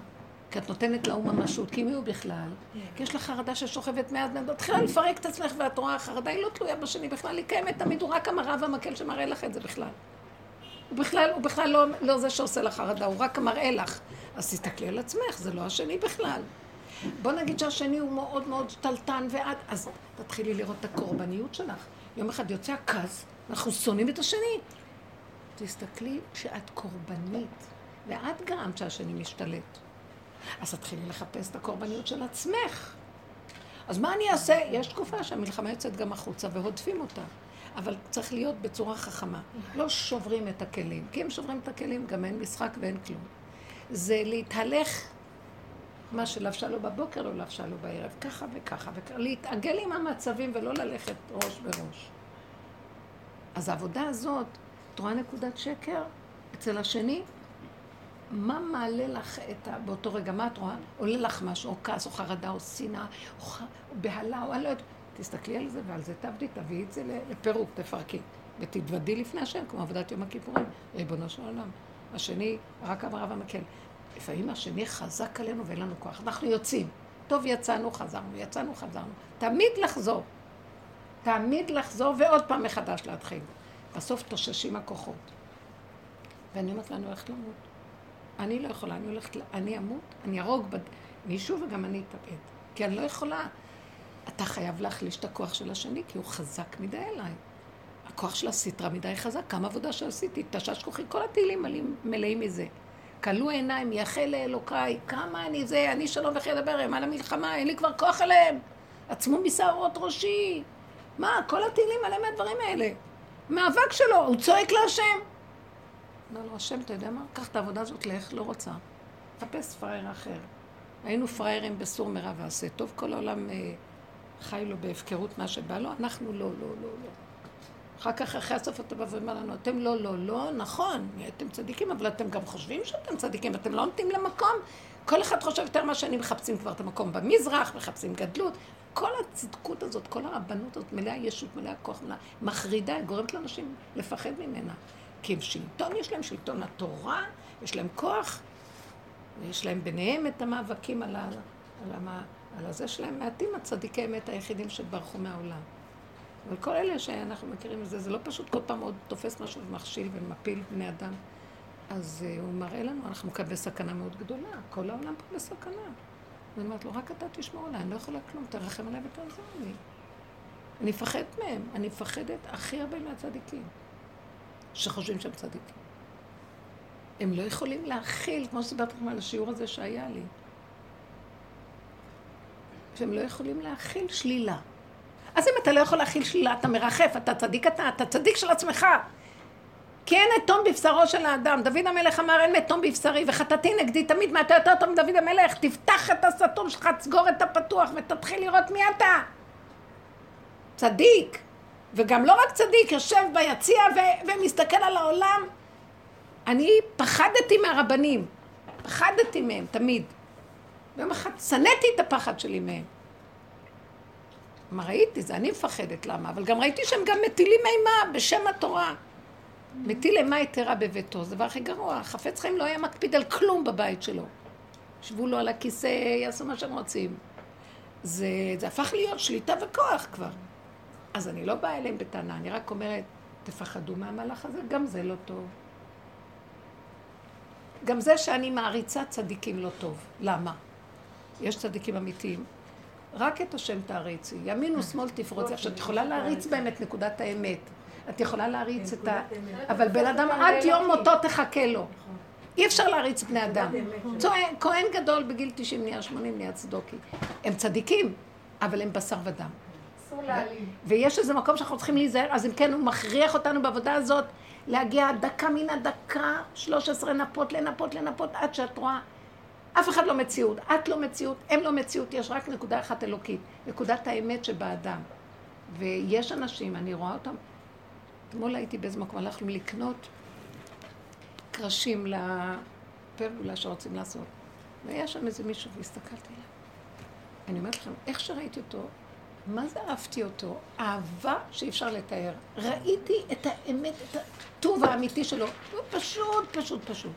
כי את נותנת לאום ממשות, כי מי הוא בכלל? כי יש לך חרדה ששוכבת מעט מעט, מתחילה לפרק את עצמך ואת רואה, החרדה היא לא תלויה בשני בכלל, היא קיימת תמיד, הוא רק המראה והמקל שמראה לך את זה בכלל. הוא בכלל, הוא בכלל לא, לא זה שעושה לך חרדה, הוא רק מראה לך. אז תסתכלי על עצמך, זה לא השני בכלל. בוא נגיד שהשני הוא מאוד מאוד שתלטן ואת, אז תתחילי לראות את הקורבניות שלך. יום אחד יוצא הכעס, אנחנו שונאים את השני. תסתכלי שאת קורבנית, ואת גרמת שהשני משתלט. אז תתחילי לחפש את הקורבניות של עצמך. אז מה אני אעשה? יש תקופה שהמלחמה יוצאת גם החוצה והודפים אותה. אבל צריך להיות בצורה חכמה. לא שוברים את הכלים. כי אם שוברים את הכלים, גם אין משחק ואין כלום. זה להתהלך, מה שלבשה לו בבוקר, לא לבשה לו בערב, ככה וככה וככה. להתעגל עם המצבים ולא ללכת ראש בראש. אז העבודה הזאת, את רואה נקודת שקר אצל השני? מה מעלה לך את ה... באותו רגע, מה את רואה? עולה לך משהו, או כעס, או חרדה, או שנאה, או, ח... או בהלה, או אני לא יודעת. תסתכלי על זה ועל זה תעבדי, תביאי את זה לפירוק, תפרקי. ותתוודי לפני השם, כמו עבודת יום הכיפורים, ריבונו של עולם. השני, רק המראה והמקל. לפעמים השני חזק עלינו ואין לנו כוח. אנחנו יוצאים. טוב, יצאנו, חזרנו, יצאנו, חזרנו. תמיד לחזור. תמיד לחזור ועוד פעם מחדש להתחיל. בסוף תוששים הכוחות. ואני אומרת לנו, איך למות? אני לא יכולה, אני הולכת, אני אמות, אני ארוג בד... מישהו וגם אני אתאבד. כי אני לא יכולה. אתה חייב להחליש את הכוח של השני, כי הוא חזק מדי אליי. הכוח של הסטרה מדי חזק, כמה עבודה שעשיתי, תשש כוחי, כל התהילים מלאים מזה. כלו עיניים, יחל לאלוקיי, כמה אני זה, אני שלום וכי אדבר, הם על המלחמה, אין לי כבר כוח אליהם. עצמו משערות ראשי. מה, כל התהילים מלא מהדברים האלה. מאבק שלו, הוא צועק להשם. אומר לו, השם, אתה יודע מה? קח את העבודה הזאת, לך, לא רוצה. חפש פראייר אחר. היינו פראיירים בסור מרע ועשה טוב, כל העולם אה, חי לו בהפקרות מה שבא לו, אנחנו לא, לא, לא, לא. אחר כך, אחרי הסוף אתה בא ואומר לנו, אתם לא, לא, לא, נכון, אתם צדיקים, אבל אתם גם חושבים שאתם צדיקים, אתם לא נותנים למקום. כל אחד חושב יותר מה שאני מחפשים כבר את המקום במזרח, מחפשים גדלות. כל הצדקות הזאת, כל הרבנות הזאת, מלאה ישות, מלאה כוח, מלאה מחרידה, גורמת לאנשים לפחד ממנה. כי שלטון, יש להם שלטון התורה, יש להם כוח, ויש להם ביניהם את המאבקים על, ה, על, המה, על הזה שלהם. מעטים הצדיקי אמת היחידים שברחו מהעולם. אבל כל אלה שאנחנו מכירים את זה, זה לא פשוט כל פעם עוד תופס משהו ומכשיל ומפיל בני אדם. אז uh, הוא מראה לנו, אנחנו כאן בסכנה מאוד גדולה, כל העולם פה בסכנה. אני אומרת לו, רק אתה תשמור עליי, אני לא יכולה כלום, תרחם עליי ותעזור לי. אני מפחדת מהם, אני מפחדת הכי הרבה מהצדיקים. שחושבים שהם צדיקים. הם לא יכולים להכיל, כמו שסיפרתי לכם על השיעור הזה שהיה לי, שהם לא יכולים להכיל שלילה. אז אם אתה לא יכול להכיל שלילה, אתה מרחף, אתה צדיק אתה, אתה צדיק של עצמך. כי אין אתום בבשרו של האדם. דוד המלך אמר, אין אתום בבשרי, וחטאתי נגדי תמיד, מה אתה יותר טוב מדוד המלך? תפתח את הסתום שלך, תסגור את הפתוח, ותתחיל לראות מי אתה. צדיק. וגם לא רק צדיק, יושב ביציע ו- ומסתכל על העולם. אני פחדתי מהרבנים, פחדתי מהם תמיד. יום אחד שנאתי את הפחד שלי מהם. מה ראיתי? זה אני מפחדת, למה? אבל גם ראיתי שהם גם מטילים אימה בשם התורה. מטיל אימה יתרה בביתו, זה הדבר הכי גרוע. חפץ חיים לא היה מקפיד על כלום בבית שלו. ישבו לו על הכיסא, יעשו מה שהם רוצים. זה, זה הפך להיות שליטה וכוח כבר. אז אני לא באה אליהם בטענה, אני רק אומרת, תפחדו מהמהלך הזה, גם זה לא טוב. גם זה שאני מעריצה צדיקים לא טוב. למה? יש צדיקים אמיתיים. רק את השם תעריצי, ימין ושמאל תפרוצי. עכשיו, את יכולה להריץ בהם את נקודת האמת. את יכולה להריץ את ה... אבל בן אדם עד יום מותו תחכה לו. אי אפשר להריץ בני אדם. כהן גדול בגיל 90 נהיה 80 נהיה צדוקי. הם צדיקים, אבל הם בשר ודם. ויש איזה מקום שאנחנו צריכים להיזהר, אז אם כן, הוא מכריח אותנו בעבודה הזאת להגיע דקה מן הדקה, 13 נפות, לנפות, לנפות, עד שאת רואה, אף אחד לא מציאות, את לא מציאות, הם לא מציאות, יש רק נקודה אחת אלוקית, נקודת האמת שבאדם. ויש אנשים, אני רואה אותם, אתמול הייתי באיזה מקום, הלכנו לקנות קרשים לפרגולה שרוצים לעשות. והיה שם איזה מישהו, והסתכלתי עליו. אני אומרת לכם, איך שראיתי אותו, מה זה אהבתי אותו? אהבה שאי אפשר לתאר. ראיתי את האמת, את הטוב האמיתי שלו. הוא פשוט, פשוט, פשוט.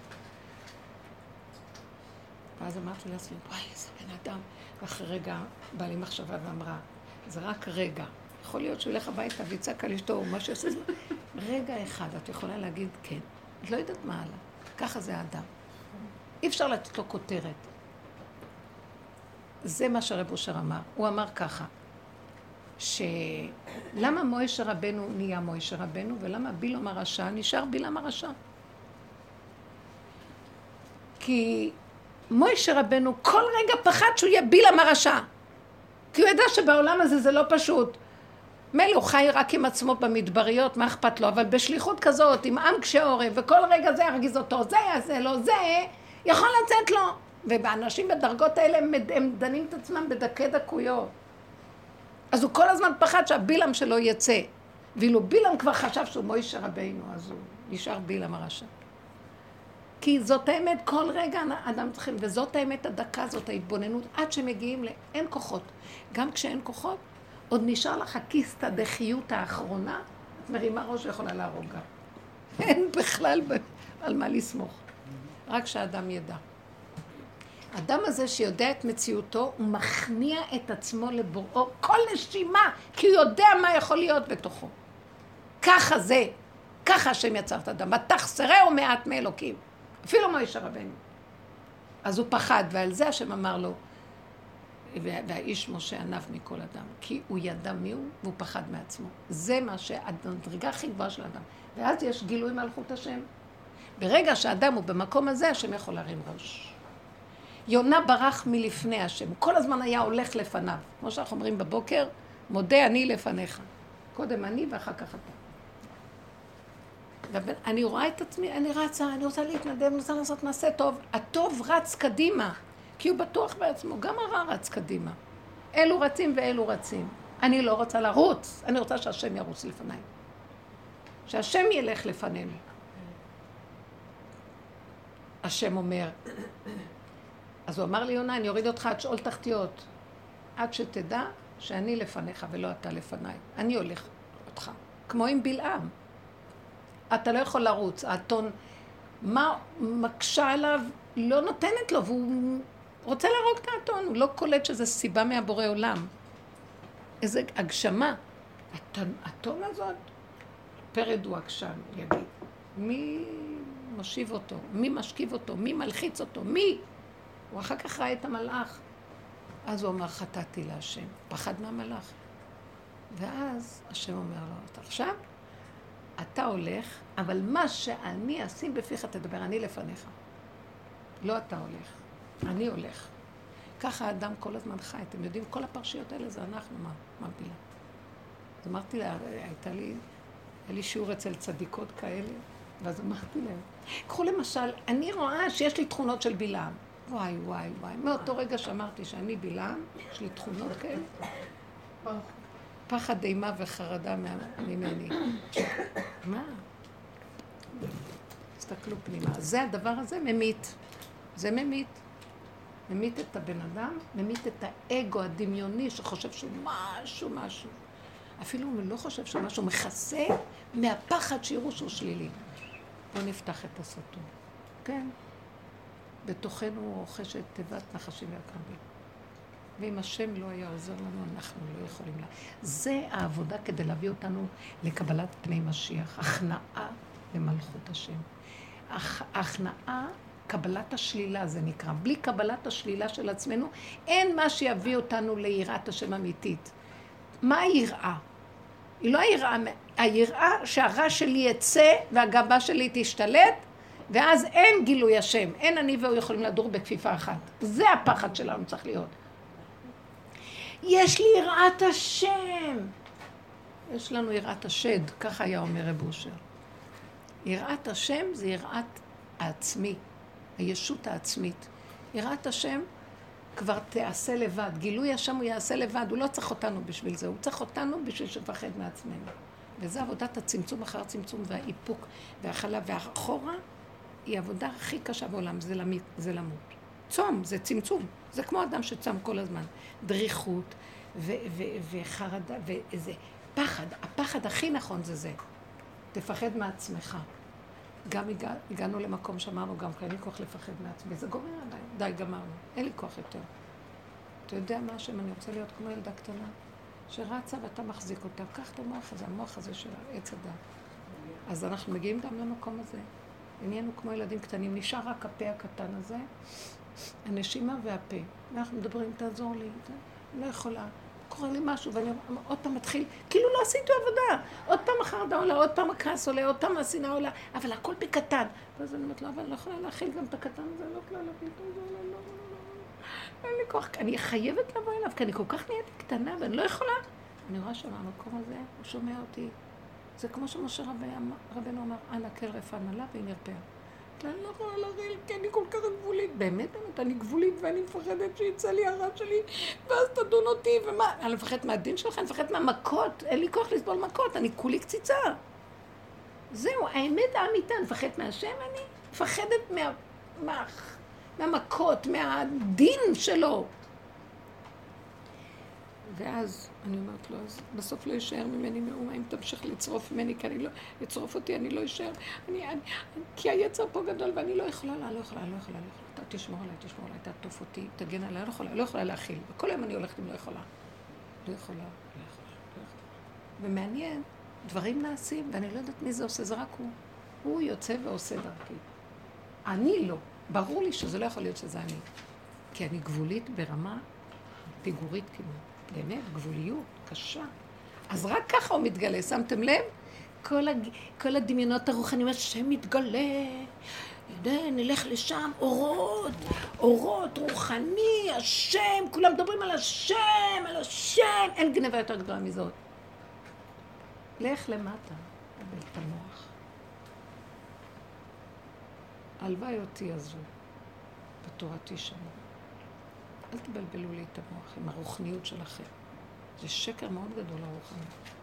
ואז אמרתי לעצמי, וואי, איזה בן אדם. ואחרי רגע באה לי מחשבה ואמרה, זה רק רגע. יכול להיות שהוא ילך הביתה ויצעק על אשתו או מה שעושה. רגע אחד, את יכולה להגיד כן. את לא יודעת מה הלאה. ככה זה האדם. אי אפשר לתת לו כותרת. זה מה שהרב אושר אמר. הוא אמר ככה, שלמה מוישה רבנו נהיה מוישה רבנו, ולמה בילום הרשע נשאר בילם הרשע. כי מוישה רבנו כל רגע פחד שהוא יהיה בילם הרשע. כי הוא ידע שבעולם הזה זה לא פשוט. מילא הוא חי רק עם עצמו במדבריות, מה אכפת לו? אבל בשליחות כזאת, עם עם קשה עורף, וכל רגע זה ירגיז אותו, זה יעשה לו, זה, יכול לצאת לו. ובאנשים בדרגות האלה הם, הם דנים את עצמם בדקי דקויות. אז הוא כל הזמן פחד שהבילם שלו יצא. ואילו בילם כבר חשב שהוא מוישה רבינו, אז הוא נשאר בילם הרשע. כי זאת האמת, כל רגע אדם צריכים, וזאת האמת הדקה, זאת ההתבוננות, עד שמגיעים לאין כוחות. גם כשאין כוחות, עוד נשאר לך הכיסתא דחיות האחרונה, את מרימה ראש ויכולה להרוג גם. אין בכלל על מה לסמוך. רק שהאדם ידע. האדם הזה שיודע את מציאותו, הוא מכניע את עצמו לבוראו כל נשימה, כי הוא יודע מה יכול להיות בתוכו. ככה זה, ככה השם יצר את האדם. ותחסרהו מעט מאלוקים. אפילו מוישה רבנו. אז הוא פחד, ועל זה השם אמר לו, והאיש משה ענב מכל אדם, כי הוא ידע מי הוא והוא פחד מעצמו. זה מה שהמדרגה הכי גבוהה של אדם. ואז יש גילוי מלכות השם. ברגע שהאדם הוא במקום הזה, השם יכול להרים ראש. יונה ברח מלפני השם, כל הזמן היה הולך לפניו. כמו שאנחנו אומרים בבוקר, מודה אני לפניך. קודם אני ואחר כך אתה. אני רואה את עצמי, אני רצה, אני רוצה להתנדב, אני רוצה לעשות מעשה טוב. הטוב רץ קדימה. כי הוא בטוח בעצמו, גם הרע רץ קדימה. אלו רצים ואלו רצים. אני לא רוצה לרוץ, אני רוצה שהשם ירוץ לפניי. שהשם ילך לפנינו. השם אומר, אז הוא אמר לי, יונה, אני אוריד אותך עד שאול תחתיות, עד שתדע שאני לפניך ולא אתה לפניי. אני הולך איתך. כמו עם בלעם. אתה לא יכול לרוץ, האתון, מה מקשה עליו, לא נותנת לו, והוא רוצה להרוג את האתון, הוא לא קולט שזה סיבה מהבורא עולם. איזה הגשמה. האתון הזאת, פרד הוא עקשן, יגיד. מי מושיב אותו? מי משכיב אותו? מי מלחיץ אותו? מי? הוא אחר כך ראה את המלאך. אז הוא אמר, חטאתי להשם. פחד מהמלאך. ואז השם אומר לו, עכשיו, אתה הולך, אבל מה שאני אשים בפיך תדבר, אני לפניך. לא אתה הולך. אני הולך. ככה האדם כל הזמן חי. אתם יודעים, כל הפרשיות האלה זה אנחנו, מה, בלי. אז אמרתי לה, הייתה לי, היה לי שיעור אצל צדיקות כאלה, ואז אמרתי להם, קחו למשל, אני רואה שיש לי תכונות של בלעם. וואי, וואי, וואי. מאותו רגע שאמרתי שאני בלעם, יש לי תכונות כאלה. פחד אימה וחרדה ממני. מה? תסתכלו פנימה. זה הדבר הזה ממית. זה ממית. ממית את הבן אדם, ממית את האגו הדמיוני שחושב שהוא משהו, משהו. אפילו הוא לא חושב שהוא משהו, מכסה מהפחד שיראו שהוא שלילי. בואו נפתח את הסרטון. כן. בתוכנו רוכשת תיבת נחשים ועקרבים. ואם השם לא היה עוזר לנו, אנחנו לא יכולים לה. זה העבודה כדי להביא אותנו לקבלת פני משיח. הכנעה למלכות השם. הכנעה קבלת השלילה זה נקרא. בלי קבלת השלילה של עצמנו, אין מה שיביא אותנו ליראת השם אמיתית. מה היראה? היא לא היראה, היראה שהרע שלי יצא והגאווה שלי תשתלט, ואז אין גילוי השם, אין אני והוא יכולים לדור בכפיפה אחת. זה הפחד שלנו צריך להיות. יש לי יראת השם. יש לנו יראת השד, ככה היה אומר רב אושר. יראת השם זה יראת העצמי. הישות העצמית. יראת השם כבר תיעשה לבד. גילוי השם הוא יעשה לבד, הוא לא צריך אותנו בשביל זה, הוא צריך אותנו בשביל שנפחד מעצמנו. וזה עבודת הצמצום אחר הצמצום והאיפוק והחלה והאחורה, היא העבודה הכי קשה בעולם, זה, למית, זה למות. צום, זה צמצום. זה כמו אדם שצם כל הזמן. דריכות ו- ו- וחרדה ואיזה פחד. הפחד הכי נכון זה זה. תפחד מעצמך. גם הגע, הגענו למקום שאמרנו גם כי אין לי כוח לפחד מעצמי. זה גומר עליי. די, גמרנו. אין לי כוח יותר. אתה יודע מה השם? אני רוצה להיות כמו ילדה קטנה, שרצה ואתה מחזיק אותה. קח את המוח הזה, המוח הזה של עץ הדת. אז אנחנו מגיעים גם למקום הזה. נהיינו כמו ילדים קטנים, נשאר רק הפה הקטן הזה, הנשימה והפה. ואנחנו מדברים, תעזור לי, אני לא יכולה. קורה לי משהו, ואני עוד פעם מתחיל, כאילו לא עשיתי עבודה. עוד פעם החרדה עולה, עוד פעם הכעס עולה, עוד פעם השנאה עולה, אבל הכל בקטן. ואז אני אומרת לו, אבל אני לא יכולה להכיל גם את הקטן הזה, לא יכולה להביא את זה, לא, לא, לא, אין לי כוח, אני חייבת לבוא אליו, כי אני כל כך נהייתי קטנה ואני לא יכולה. אני רואה שמהמקום הזה, הוא שומע אותי. זה כמו שמשה רבנו אמר, אנא כל רפא והיא נרפאה. אני לא יכולה להרעיל, כי אני כל כך גבולית. באמת, באמת, אני גבולית ואני מפחדת שיצא לי הרע שלי, ואז תדון אותי, ומה? אני מפחדת מהדין שלך, אני מפחדת מהמכות, אין לי כוח לסבול מכות, אני כולי קציצה. זהו, האמת האמיתה, אני מפחדת מהשם, אני מפחדת מה, מה, מהמכות, מהדין שלו. ואז אני אומרת לו, אז בסוף לא יישאר ממני מאומה אם תמשיך לצרוף ממני, כי אני לא, לצרוף אותי, אני לא אשאר, אני, אני, כי היצר פה גדול ואני לא יכולה, לא, לא יכולה, לא יכולה, לא יכולה, אתה תשמור עליי, תשמור עליי, תעטוף אותי, תגן עליי, לא יכולה, לא יכולה להכיל, וכל היום אני הולכת עם לא לא יכולה, לא יכולה, לא יכולה. ומעניין, דברים נעשים, ואני לא יודעת מי זה עושה, זה רק הוא. הוא יוצא ועושה דרכי. אני לא. ברור לי שזה לא יכול להיות שזה אני. כי אני גבולית ברמה פיגורית כמעט. באמת, גבוליות קשה. אז רק ככה הוא מתגלה, שמתם לב? כל, הג... כל הדמיונות הרוחניים, השם מתגלה, נלך לשם, אורות, אורות, רוחני, השם, כולם מדברים על השם, על השם, אין גנבה יותר גדולה מזאת. לך למטה, קבל את המוח. הלוואי אותי הזו, בתורתי שמור. אל תבלבלו לי את המוח עם הרוחניות שלכם. זה שקר מאוד גדול הרוחניות.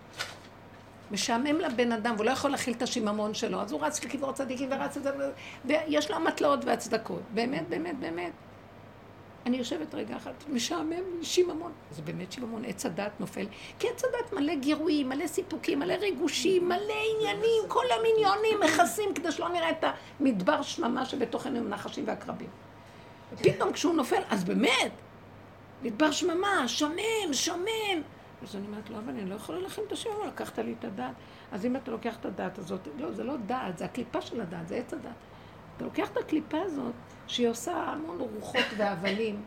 משעמם לבן אדם, והוא לא יכול להכיל את השיממון שלו, אז הוא רץ לקבור צדיקים ורץ את זה, ויש לו אמתלות והצדקות. באמת, באמת, באמת. אני יושבת רגע אחת, משעמם, שיממון. זה באמת שיממון, עץ הדת נופל. כי עץ הדת מלא גירויים, מלא סיפוקים, מלא ריגושים, מלא עניינים, כל המיניונים מכסים כדי שלא נראה את המדבר שממה שבתוכנו עם נחשים ועקרבים. פתאום כשהוא נופל, אז באמת, מדבר שממה, שומם, שומם. אז אני אומרת לו, אבל אני לא יכולה להכין את השם, לקחת לי את הדעת. אז אם אתה לוקח את הדעת הזאת, לא, זה לא דעת, זה הקליפה של הדעת, זה עץ הדעת. אתה לוקח את הקליפה הזאת, שהיא עושה המון רוחות והבלים,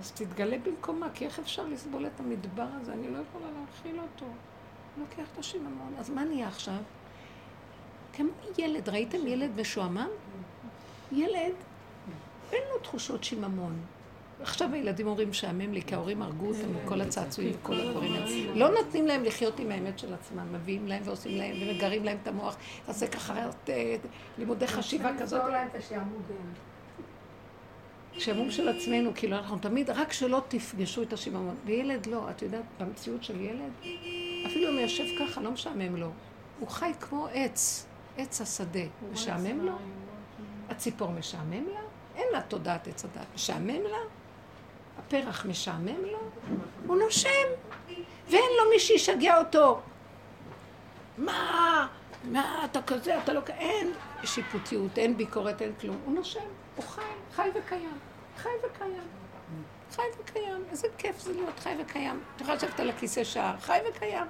אז תתגלה במקומה, כי איך אפשר לסבול את המדבר הזה? אני לא יכולה להכיל אותו. לוקח את השיממון. אז מה נהיה עכשיו? כמו ילד, ראיתם ילד משועמם? ילד אין לו תחושות שיממון. עכשיו הילדים אומרים משעמם לי, כי ההורים הרגו אותם מכל הצעצועים וכל הדברים האלה. לא נותנים להם לחיות עם האמת של עצמם, מביאים להם ועושים להם ומגרים להם את המוח. תעשה ככה אה, לימודי חשיבה כזאת. שעמום של עצמנו, כאילו אנחנו תמיד, רק שלא תפגשו את השיממון. וילד לא, את יודעת, במציאות של ילד, אפילו אם הוא יושב ככה, לא משעמם לו. הוא חי כמו עץ, עץ השדה. משעמם לו? הציפור משעמם לה? אין לה תודעת עץ הדת. משעמם לה? הפרח משעמם לו? הוא נושם, ואין לו מי שישגע אותו. מה? מה אתה כזה, אתה לא... אין שיפוטיות, אין ביקורת, אין כלום. הוא נושם, הוא חי, חי וקיים. חי וקיים. חי וקיים. איזה כיף זה להיות חי וקיים. אתה יכול לשבת על הכיסא שעה, חי וקיים.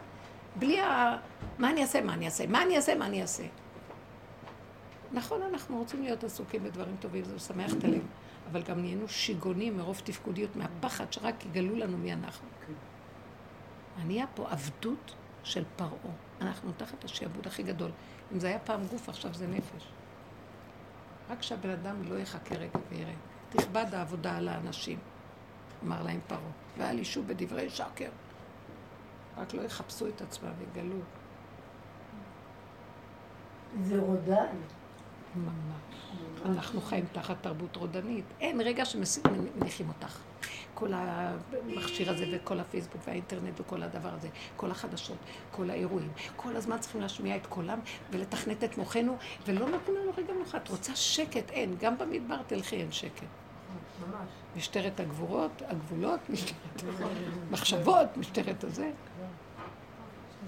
בלי ה... מה אני אעשה, מה אני אעשה, מה אני אעשה, מה אני אעשה. נכון, אנחנו רוצים להיות עסוקים בדברים טובים, זה משמח את הלב, אבל גם נהיינו שיגונים מרוב תפקודיות, מהפחד שרק יגלו לנו מי אנחנו. נהיה פה עבדות של פרעה. אנחנו תחת השעבוד הכי גדול. אם זה היה פעם גוף, עכשיו זה נפש. רק שהבן אדם לא יחכה רגע ויראה. תכבד העבודה על האנשים, אמר להם פרעה. ואל ישו בדברי שקר. רק לא יחפשו את עצמם ויגלו. זה רודן. ממש. אנחנו חיים תחת תרבות רודנית. אין רגע שמניחים אותך. כל המכשיר הזה וכל הפייסבוק והאינטרנט וכל הדבר הזה, כל החדשות, כל האירועים. כל הזמן צריכים להשמיע את קולם ולתכנת את מוחנו, ולא נותנים לנו רגע מנוחה. את רוצה שקט? אין. גם במדבר תלכי אין שקט. משטרת הגבורות, הגבולות, משטרת מחשבות, משטרת הזה.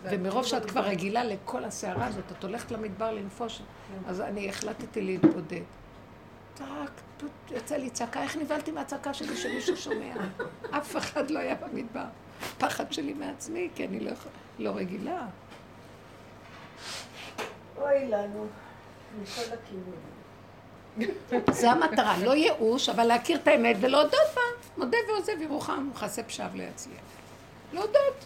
ומרוב שאת כבר רגילה לכל הסערה הזאת, את הולכת למדבר לנפוש, אז אני החלטתי להתבודד. צעק, יצא לי צעקה, איך נבהלתי מהצעקה שלי שמישהו שומע? אף אחד לא היה במדבר. פחד שלי מעצמי, כי אני לא, לא רגילה. אוי לנו, מכל הכיוונים. זה המטרה, לא ייאוש, אבל להכיר את האמת ולהודות בה. מודה ועוזב ירוחם, מכסה פשעיו לא יצליח. להודות.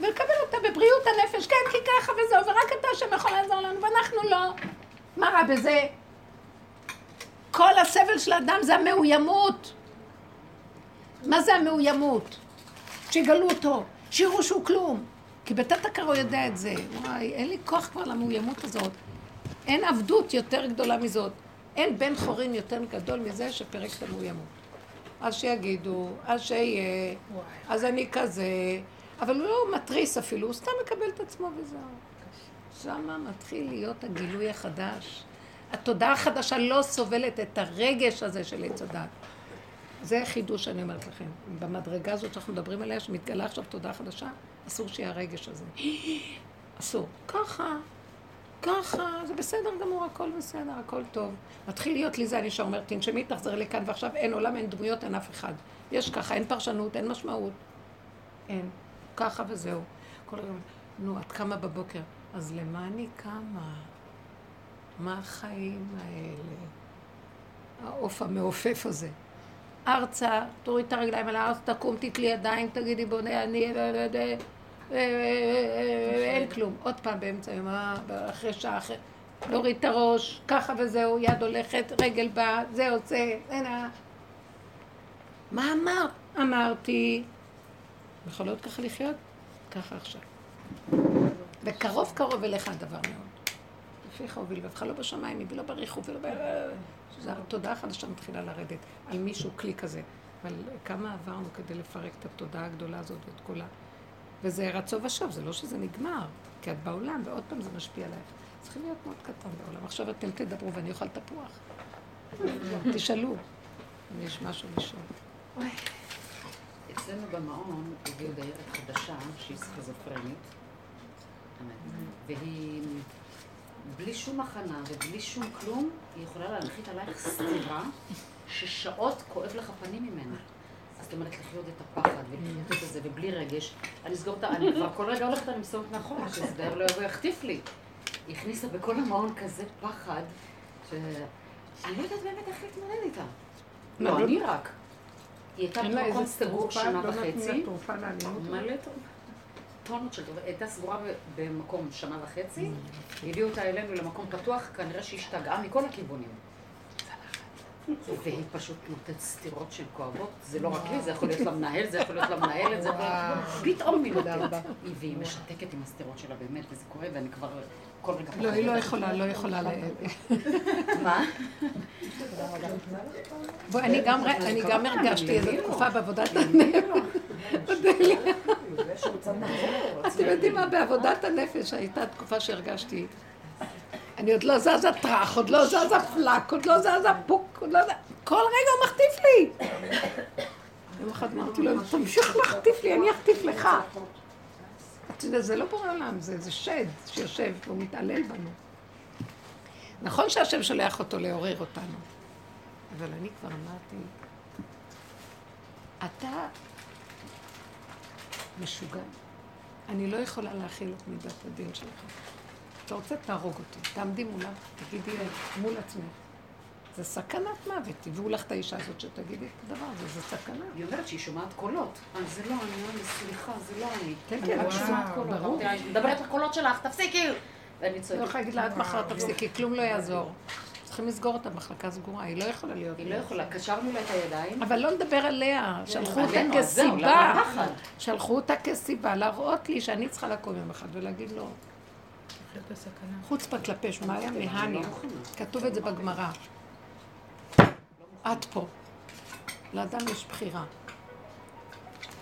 ולקבל אותה בבריאות הנפש, כן, כי ככה וזהו, ורק אתה שם יכול לעזור לנו, ואנחנו לא. מה רע בזה? כל הסבל של האדם זה המאוימות. מה זה המאוימות? שיגלו אותו, שיראו שהוא כלום. כי בתת הכר הוא יודע את זה. וואי, אין לי כוח כבר למאוימות הזאת. אין עבדות יותר גדולה מזאת. אין בן חורין יותר גדול מזה שפרק את המאוימות. אז שיגידו, אז שיהיה, אז אני כזה, אבל הוא לא מתריס אפילו, הוא סתם מקבל את עצמו וזהו. שמה מתחיל להיות הגילוי החדש. התודעה החדשה לא סובלת את הרגש הזה של עץ הדת. זה חידוש שאני אומרת לכם. במדרגה הזאת שאנחנו מדברים עליה, שמתגלה עכשיו תודעה חדשה, אסור שיהיה הרגש הזה. [gasps] אסור. ככה, ככה, זה בסדר גמור, הכל בסדר, הכל טוב. מתחיל להיות לי זה, אני שאומר, תנשמי, תחזרי לכאן, ועכשיו אין עולם, אין דמויות, אין אף אחד. יש ככה, אין פרשנות, אין משמעות. אין. ככה וזהו. כל היום, נו, את קמה בבוקר, אז למה אני קמה? מה החיים האלה? העוף המעופף הזה. ארצה, תוריד את הרגליים על הארץ, תקום, תתלי ידיים, תגידי בונה, אני... אין כלום. עוד פעם באמצע היום, אחרי שעה, אחרי... להוריד את הראש, ככה וזהו, יד הולכת, רגל באה, זה יוצא, הנה. מה אמרת? אמרתי. יכולות ככה לחיות? ככה עכשיו. וקרוב קרוב אליך הדבר מאוד. לפיך הוביל לבבך לא בשמיים, ולא בריחו ולא ב... שזה התודעה החדשה מתחילה לרדת על מישהו כלי כזה. אבל כמה עברנו כדי לפרק את התודעה הגדולה הזאת ואת כולה. וזה רצו ושוב, זה לא שזה נגמר, כי את בעולם, ועוד פעם זה משפיע עלייך. צריכים להיות מאוד קטן בעולם. עכשיו אתם תדברו ואני אוכל תפוח. תשאלו, אם יש משהו לשאול. אצלנו במעון הביאו דיירת חדשה שהיא סכיזופרנית, והיא בלי שום הכנה ובלי שום כלום, היא יכולה להנחית עלייך סתירה ששעות כואב לך פנים ממנה. אז את אומרת לחיות את הפחד ולחיות את זה ובלי רגש. אני אסגור את ה... אני כבר כל רגע הולכת, אני מסתובבת מאחורה, שזה דייר לא יבוא יחטיף לי. היא הכניסה בכל המעון כזה פחד, שאני לא יודעת באמת איך להתמודד איתה. לא, אני רק. היא הייתה במקום סגור שנה וחצי. מלא טונות של תרופה. הייתה סגורה במקום שנה וחצי, הביאו אותה אלינו למקום פתוח, כנראה שהיא השתגעה מכל הכיוונים. והיא פשוט נותנת סטירות שהן כואבות, זה לא רק לי, זה יכול להיות למנהל, זה יכול להיות למנהלת, זה יכול להיות... פתאום היא נותנת. והיא משתקת עם הסטירות שלה באמת, וזה קורה, ואני כבר כל רגע... לא, היא לא יכולה, לא יכולה ל... מה? בואי, אני גם הרגשתי איזו תקופה בעבודת הנפש. אתם יודעים מה? בעבודת הנפש הייתה תקופה שהרגשתי. אני עוד לא זזה טראח, עוד לא זזה פלאק, עוד לא זזה פוק, עוד לא זזה... כל רגע הוא מחטיף לי! יום אחד אמרתי לו, תמשיך להחטיף לי, אני אחטיף לך. אתה יודע, זה לא בורא עולם, זה שד שיושב והוא מתעלל בנו. נכון שהשם שולח אותו לעורר אותנו, אבל אני כבר אמרתי, אתה משוגע. אני לא יכולה להכיל את מידת הדין שלך. אתה רוצה, תהרוג אותי. תעמדי מולה, תגידי מול עצמך. זה סכנת מוות. תביאו לך את האישה הזאת שתגידי את הדבר הזה, זה סכנה. היא אומרת שהיא שומעת קולות. זה לא, אני אומרת, סליחה, זה לא אני. כן, כן, את שומעת קולות. ברור. מדברת לקולות שלך, תפסיקי! ואני לא צועקת. יכולה להגיד לה, עד מחר תפסיקי, כלום לא יעזור. צריכים לסגור אותה מחלקה סגורה, היא לא יכולה להיות. היא לא יכולה, קשרנו לה את הידיים. אבל לא נדבר עליה, שלחו אותה אז זהו, כסיבה, הפחד? שלחו אותה כסיבה להראות לי שאני צריכה לקום יום אחד ולהגיד בסכנה. חוצפה כלפי שמעיה מהניה, כתוב את זה בגמרא. את פה. לאדם יש בחירה.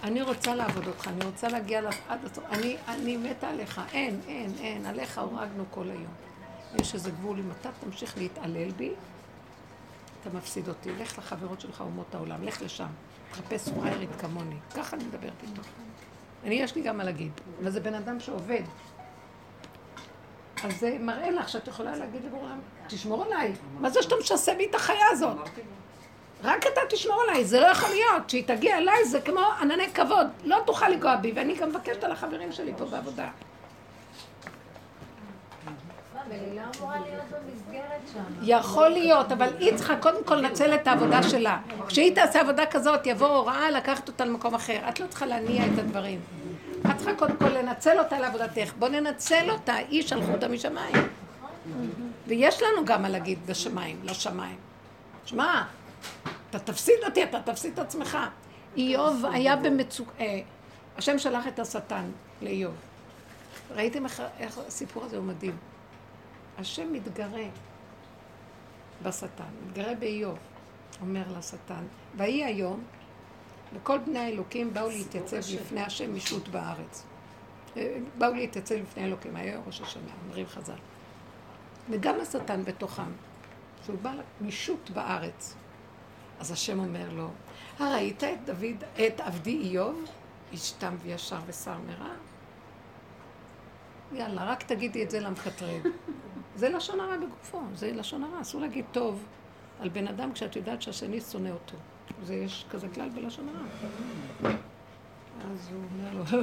אני רוצה לעבוד אותך, אני רוצה להגיע עד הסוף. אני מתה עליך, אין, אין, אין, עליך הורגנו כל היום. יש איזה גבול, אם אתה תמשיך להתעלל בי, אתה מפסיד אותי, לך לחברות שלך אומות העולם, לך לשם. תחפש פריירית כמוני. ככה אני מדברת איתו. אני, יש לי גם מה להגיד, אבל זה בן אדם שעובד. אז זה מראה לך שאת יכולה להגיד לבורם, תשמור עליי. מה זה שאתה משסה בי את החיה הזאת? רק אתה תשמור עליי, זה לא יכול להיות. כשהיא תגיע אליי זה כמו ענני כבוד. לא תוכל לגוע בי, ואני גם מבקשת על החברים שלי פה בעבודה. ולילה אמורה להיות במסגרת שם. יכול להיות, אבל היא צריכה קודם כל לנצל את העבודה שלה. כשהיא תעשה עבודה כזאת, יבוא הוראה לקחת אותה למקום אחר. את לא צריכה להניע את הדברים. את צריכה קודם כל לנצל אותה לעבודתך. בוא ננצל אותה, היא שלחו אותה משמיים. ויש לנו גם מה להגיד בשמיים, לשמיים. שמע, אתה תפסיד אותי, אתה תפסיד את עצמך. איוב היה במצוקה, השם שלח את השטן לאיוב. ראיתם איך הסיפור הזה הוא מדהים. השם מתגרה בשטן, מתגרה באיוב, אומר לשטן, ויהי היום, וכל בני האלוקים באו להתייצב לפני השם משות בארץ. אה, באו להתייצב לפני אלוקים, היה ראש השנה, אומרים חז"ל. וגם השטן בתוכם, שהוא בא משות בארץ. אז השם אומר לו, הראית את דוד, את עבדי איוב, איש תם וישר ושר מרע? יאללה, רק תגידי את זה למקטרג. זה לשון הרע בגופו, זה לשון הרע. אסור להגיד טוב על בן אדם כשאת יודעת שהשני שונא אותו. זה יש כזה כלל בלשון הרע. אז הוא אומר לו,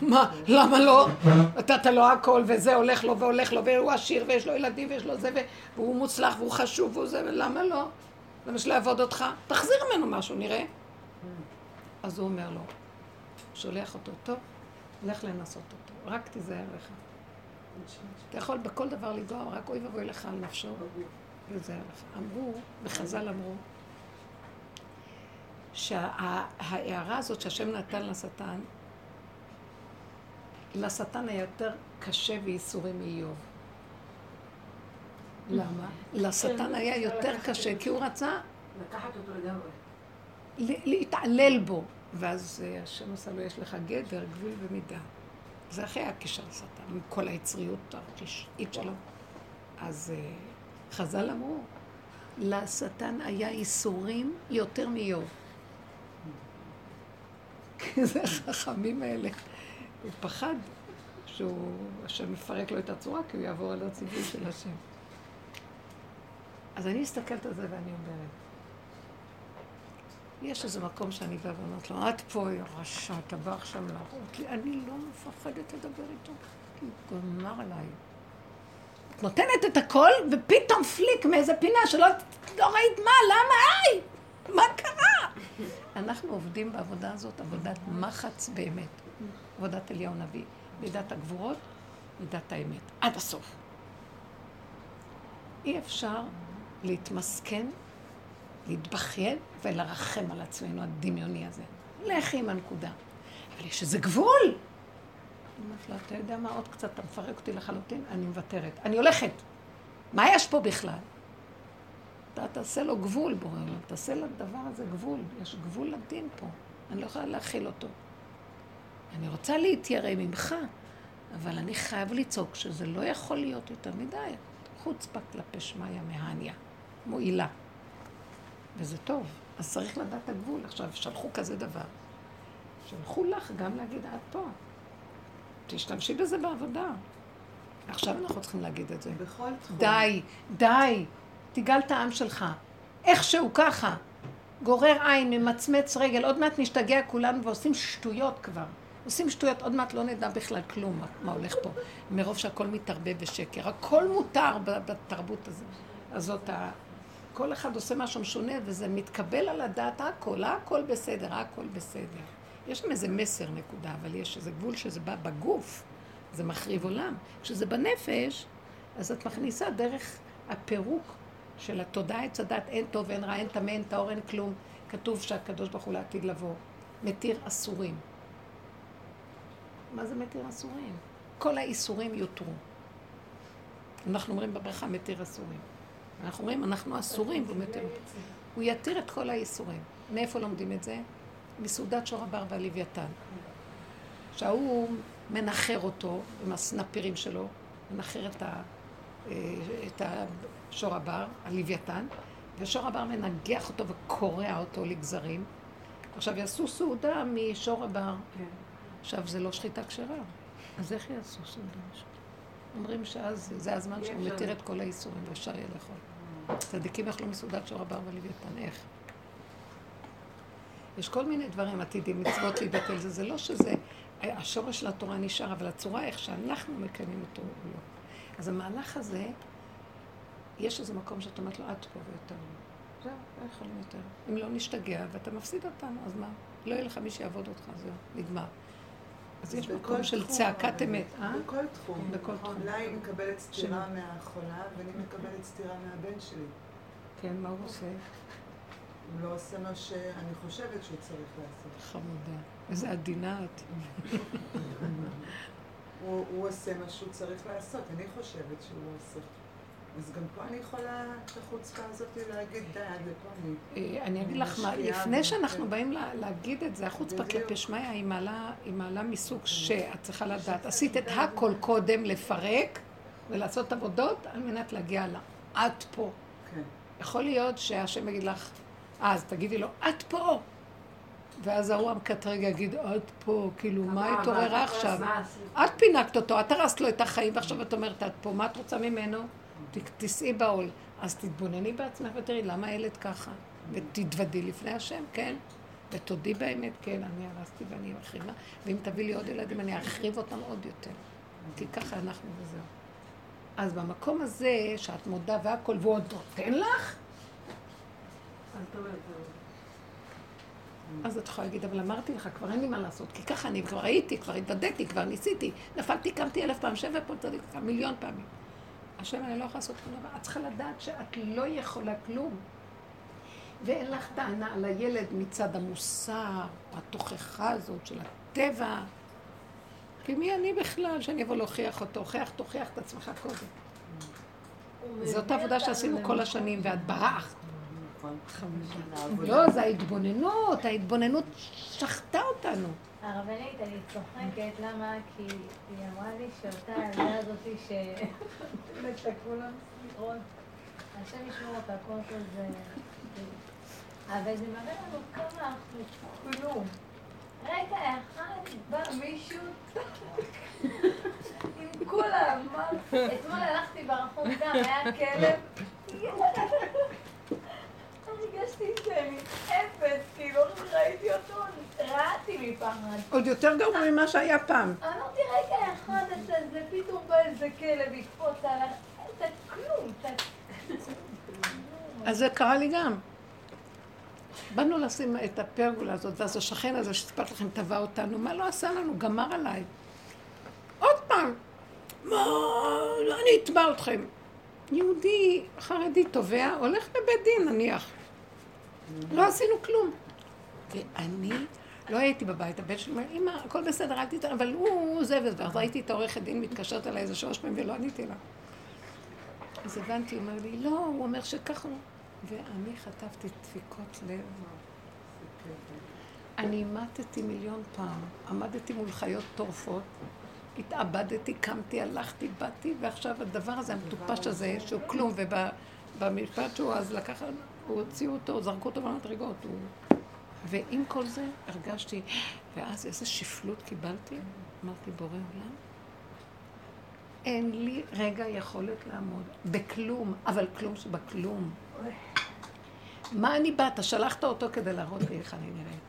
מה, למה לא? נתת לו הכל וזה הולך לו והולך לו והוא עשיר ויש לו ילדים ויש לו זה והוא מוצלח והוא חשוב והוא זה, למה לא? למה שלא יעבוד אותך? תחזיר ממנו משהו, נראה. אז הוא אומר לו, שולח אותו, טוב, לך לנסות אותו, רק תיזהר לך. אתה יכול בכל דבר לגוע, רק אוי ואבוי לך על נפשו, וזה לך. אמרו, בחז"ל אמרו, שההערה הזאת שהשם נתן לשטן, לשטן היה יותר קשה וייסורים מאיוב. למה? לשטן היה יותר קשה, כי הוא רצה... לקחת אותו לגמרי. להתעלל בו. ואז השם עשה לו, יש לך גדר, גבול ומידה. זה אחרי הקשר לשטן, עם כל היצריות הרשעית שלו. אז אה, חז"ל אמרו, לשטן היה ייסורים יותר מאיוב. כי זה החכמים האלה. הוא פחד שהוא, השם מפרק לו את הצורה, כי הוא יעבור על הציווי של השם. אז אני מסתכלת על זה ואני אומרת, יש איזה מקום שאני באה ואומרת לו, את פה, יא רשע, אתה בא עכשיו להראות לי, אני לא מפחדת לדבר איתו, כי הוא גמר עליי. את נותנת את הכל, ופתאום פליק מאיזה פינה שלא לא ראית מה, למה, היי, מה קרה? אנחנו עובדים בעבודה הזאת, עבודת מחץ באמת, עבודת אליהו נביא, מידת הגבורות, מידת האמת, עד הסוף. אי אפשר להתמסכן להתבכיין ולרחם על עצמנו הדמיוני הזה. לכי עם הנקודה. אבל יש איזה גבול. אני אומרת לו, אתה יודע מה, עוד קצת, אתה מפרק אותי לחלוטין, אני מוותרת. אני הולכת. מה יש פה בכלל? אתה תעשה לו גבול, בורא עולם, תעשה לדבר הזה גבול. יש גבול לדין פה. אני לא יכולה להכיל אותו. אני רוצה להתיירא ממך, אבל אני חייב לצעוק שזה לא יכול להיות יותר מדי. חוצפה כלפי שמיא מהניה, מועילה. וזה טוב. אז צריך לדעת את הגבול. עכשיו, שלחו כזה דבר. שלחו לך גם להגיד, את פה. תשתמשי בזה בעבודה. עכשיו אנחנו צריכים להגיד את זה. בכל תחום. די, די, תגאל את העם שלך. איכשהו ככה. גורר עין, ממצמץ רגל, עוד מעט נשתגע כולנו ועושים שטויות כבר. עושים שטויות, עוד מעט לא נדע בכלל כלום מה, מה הולך פה. מרוב שהכל מתערבב בשקר. הכל מותר בתרבות הזאת. הזאת כל אחד עושה משהו משונה, וזה מתקבל על הדעת הכל, הכל בסדר, הכל בסדר. יש שם איזה מסר, נקודה, אבל יש איזה גבול שזה בא בגוף, זה מחריב עולם. כשזה בנפש, אז את מכניסה דרך הפירוק של התודעה עץ הדת, אין טוב, אין רע, אין טמא, אין טהור, אין כלום. כתוב שהקדוש ברוך הוא לעתיד לבוא. מתיר אסורים. מה זה מתיר אסורים? כל האיסורים יותרו. אנחנו אומרים בברכה מתיר אסורים. אנחנו אומרים, אנחנו אסורים, והוא מתיר הוא יתיר את כל האיסורים. מאיפה לומדים את זה? מסעודת שור הבר והלוויתן. שההוא מנחר אותו עם הסנפירים שלו, מנחר את, ה, את השור הבר, הלוויתן, ושור הבר מנגח אותו וקורע אותו לגזרים. עכשיו יעשו סעודה משור הבר. כן. עכשיו זה לא שחיטה כשרה, אז איך יעשו סעודה? אומרים שאז זה הזמן שהוא מתיר את כל האיסורים ואפשר יהיה לאכול. צדיקים יאכלו מסעודת שור הבר ולוויתן, איך? יש כל מיני דברים עתידים, מצוות להתבטל, זה, זה לא שזה, השורש של התורה נשאר, אבל הצורה איך שאנחנו מקיימים אותו הוא לא. אז המהלך הזה, יש איזה מקום שאת אומרת לו, עד פה ויותר לא. זהו, לא יכולים יותר. אם לא נשתגע ואתה מפסיד אותנו, אז מה? לא יהיה לך מי שיעבוד אותך, זהו, נגמר. אז יש מקום של צעקת אמת, אה? בכל תחום. בכל תחום. אולי היא מקבלת סטירה מהחולה, ואני מקבלת סטירה מהבן שלי. כן, מה הוא עושה? הוא לא עושה מה שאני חושבת שהוא צריך לעשות. חמודה. איזה עדינה את. [laughs] הוא עושה מה שהוא צריך לעשות, אני חושבת שהוא לא עושה. אז גם פה אני יכולה את החוצפה הזאת להגיד, די, עד לפה אני... אה, אני אגיד לך מה, לפני שאנחנו כן. באים לה- להגיד את זה, החוצפה. כלפי שמיא, היא מעלה- מסוג שאת צריכה לדעת. עשית את הכל קודם לפרק ולעשות עבודות על מנת להגיע לה. את פה. כן. יכול להיות שהשם יגיד לך, אה, אז תגידי לו, את פה. ואז ההוא המקטרג יגיד, את פה, כאילו, מה התעוררה עכשיו? את פינקת אותו, את הרסת לו את החיים, ועכשיו את אומרת, את פה, מה את רוצה ממנו? תישאי בעול. אז תתבונני בעצמך ותראי, למה הילד ככה? ותתוודי לפני השם, כן? ותודי באמת, כן, אני הרסתי ואני מחריבה, ואם תביא לי עוד ילדים, אני ארחיב אותם עוד יותר. כי ככה אנחנו וזהו. אז במקום הזה, שאת מודה והכל, והוא עוד נותן לך, אז את יכולה להגיד, אבל אמרתי לך, כבר אין לי מה לעשות, כי ככה אני כבר הייתי, כבר התוודעתי, כבר ניסיתי, נפלתי, קמתי אלף פעם, שב פה צדיק, מיליון פעמים. השם, אני לא יכולה לעשות שום דבר. את צריכה לדעת שאת לא יכולה כלום. ואין לך טענה על הילד מצד המוסר, התוכחה הזאת של הטבע. כי מי אני בכלל שאני אבוא להוכיח אותו? הוכיח, תוכיח את עצמך קודם. זאת העבודה שעשינו כל השנים, ואת ברחת. לא, זה ההתבוננות, ההתבוננות שחטה אותנו. הרבנית, אני צוחקת, למה? כי היא אמרה לי שאותה הילדה הזאתי ש... את כולם סליחות. השם ישמור אותה, קודם כל זה... אבל זה מראה לנו כמה אנחנו כלום. רגע אחד בא מישהו עם כולם, מה? אתמול הלכתי ברחוב גם, היה כלב. הרגשתי שאני אפס, כאילו ראיתי אותו, רעתי מפחד. עוד יותר גרוע ממה שהיה פעם. אמרתי, רגע אחד, אתה זה פתאום בא איזה כלב, יקפוץ עליך, אתה כלום, אתה... אז זה קרה לי גם. באנו לשים את הפרגולה הזאת, ואז השכן הזה שסיפרתי לכם תבע אותנו, מה לא עשה לנו? גמר עליי. עוד פעם. מה, אני אתבע אתכם. יהודי חרדי תובע, הולך לבית דין נניח. לא עשינו כלום. ואני לא הייתי בבית, הבן שלי אומר, אמא, הכל בסדר, אל תתערב, אבל הוא זה וזה. אז ראיתי את העורכת דין מתקשרת אליי איזה שלוש פעמים ולא עניתי לה. אז הבנתי, הוא אומר לי, לא, הוא אומר שככה. ואני חטפתי דפיקות לב. אני מתתי מיליון פעם, עמדתי מול חיות טורפות, התאבדתי, קמתי, הלכתי, באתי, ועכשיו הדבר הזה, המטופש הזה, שהוא כלום, ובמשפט שהוא אז לקח, הוציאו אותו, זרקו אותו במדרגות. הוא... ועם כל זה הרגשתי, ואז איזה שפלות קיבלתי, אמרתי, בורא עולם, אין לי רגע יכולת לעמוד בכלום, אבל כלום שבכלום. מה אני באה? אתה שלחת אותו כדי להראות לי איך אני נראית.